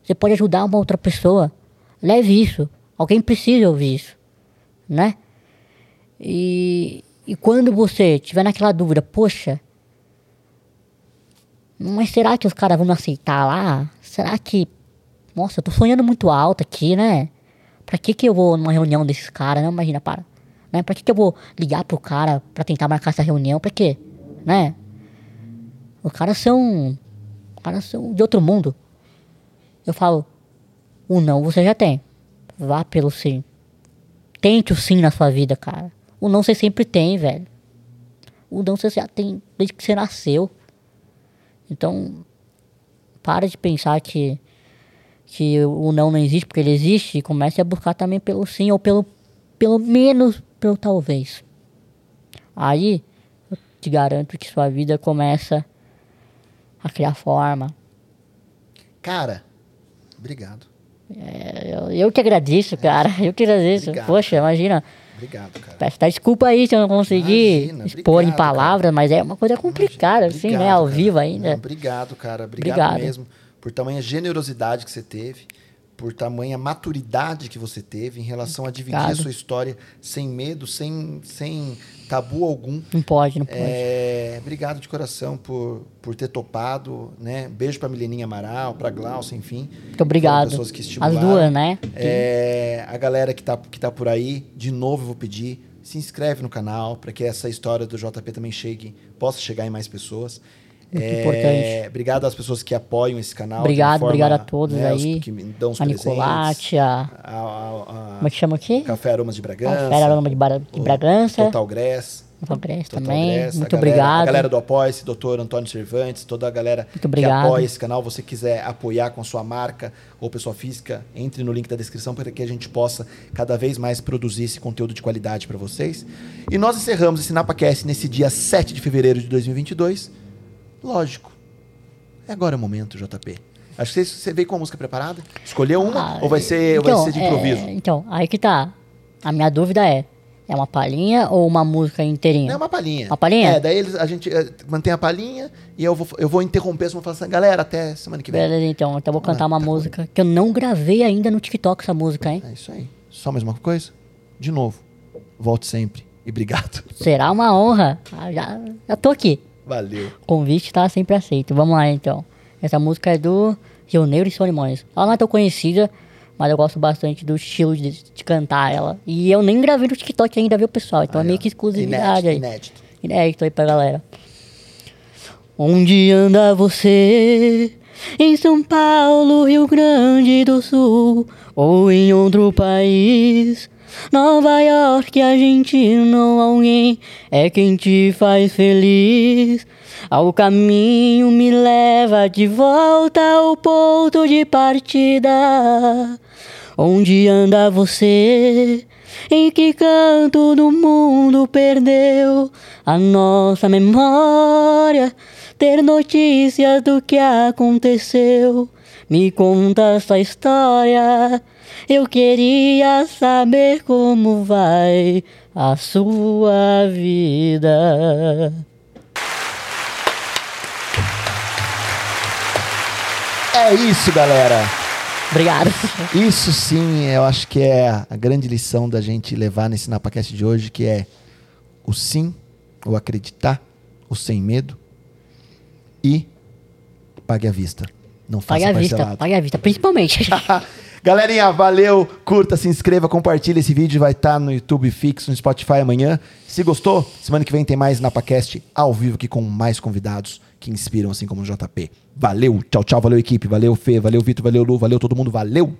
Você pode ajudar uma outra pessoa. Leve isso. Alguém precisa ouvir isso, né? E, e quando você tiver naquela dúvida, poxa, mas será que os caras vão me aceitar lá? Será que. Nossa, eu tô sonhando muito alto aqui, né? Pra que que eu vou numa reunião desses caras? Não, imagina, para. Né? Pra que que eu vou ligar pro cara pra tentar marcar essa reunião? Pra quê? Né? Os caras são. Os caras são de outro mundo. Eu falo, o não você já tem. Vá pelo sim. Tente o sim na sua vida, cara. O não você sempre tem, velho. O não você já tem desde que você nasceu. Então, para de pensar que, que o não não existe porque ele existe e comece a buscar também pelo sim ou pelo, pelo menos pelo talvez. Aí, eu te garanto que sua vida começa a criar forma. Cara, obrigado. É, eu, eu que agradeço, cara. Eu que agradeço. Obrigado, Poxa, imagina. Obrigado, cara. Peço até desculpa aí se eu não consegui Imagina, expor em obrigado, palavras, mas é uma coisa complicada, assim, né? Ao cara. vivo ainda. Não, obrigado, cara. Obrigado, Obrigado. mesmo por tamanha generosidade que você teve, por tamanha maturidade que você teve em relação a dividir Obrigado. a sua história sem medo, sem, sem tabu algum. Não pode, não pode. É, obrigado de coração por, por ter topado, né? Beijo pra Mileninha Amaral, pra Glaucia, enfim. Muito obrigado. Pessoas que As estimularam. duas, né? É, a galera que tá, que tá por aí, de novo eu vou pedir, se inscreve no canal para que essa história do JP também chegue, possa chegar em mais pessoas. Muito É, importante. Obrigado às pessoas que apoiam esse canal. Obrigado, obrigado a todos né, aí. que me dão os A. Nicolate, a. A, a- Como é que chama aqui? Café Aromas de Bragança. Café Aroma de, de Bragança. Total Grass. Total Grass Total também. Grass, Muito galera- obrigado. A galera do Apoia-se, doutor Antônio Cervantes, toda a galera Muito que obrigado. apoia esse canal. Você quiser apoiar com a sua marca ou pessoa física, entre no link da descrição para que a gente possa cada vez mais produzir esse conteúdo de qualidade para vocês. E nós encerramos esse NapaCast nesse dia 7 de fevereiro de 2022. Lógico. É agora o momento, JP. Acho que você, veio com a música preparada? Escolheu uma Ah, ou vai ser, ou vai ser de improviso? é, então, aí que tá. A minha dúvida é: é uma palhinha ou uma música inteirinha? É uma palhinha. Uma palhinha? É, daí eles, a gente eh, mantém a palhinha e eu vou, eu vou interromper, vou falar assim, galera, até semana que vem. Beleza, então. Então eu vou cantar lá, uma tá música que eu não gravei ainda no TikTok, essa música, hein? É isso aí. Só mais uma coisa? De novo, volte sempre e obrigado. Será uma honra. Ah, já, já tô aqui. Valeu. Convite tá sempre aceito. Vamos lá, então. Essa música é do Rio Negro e Solimões. Ela não é tão conhecida, Mas eu gosto bastante do estilo de, de cantar ela. E eu nem gravei no TikTok ainda, viu, pessoal? Então é meio que exclusividade Inédito, aí. inédito. Inédito aí pra galera. Onde anda você? Em São Paulo, Rio Grande do Sul ou em outro país? Nova York, Argentina ou alguém é quem te faz feliz. Ao caminho me leva de volta ao ponto de partida. Onde anda você? Em que canto do mundo perdeu a nossa memória? Ter notícias do que aconteceu. Me conta essa história. Eu queria saber como vai a sua vida. É isso, galera. Obrigado. Isso sim, eu acho que é a grande lição da gente levar nesse NapaCast de hoje, que é o sim, o acreditar, o sem medo e pague à vista. Não faça Pague à vista, pague à vista, principalmente. Galerinha, valeu, curta, se inscreva, compartilha esse vídeo, vai estar no YouTube fixo, no Spotify amanhã. Se gostou, semana que vem tem mais NapaCast ao vivo aqui com mais convidados que inspiram, assim como o JP. Valeu, tchau, tchau, valeu equipe, valeu Fê, valeu Vitor, valeu Lu, valeu todo mundo, valeu!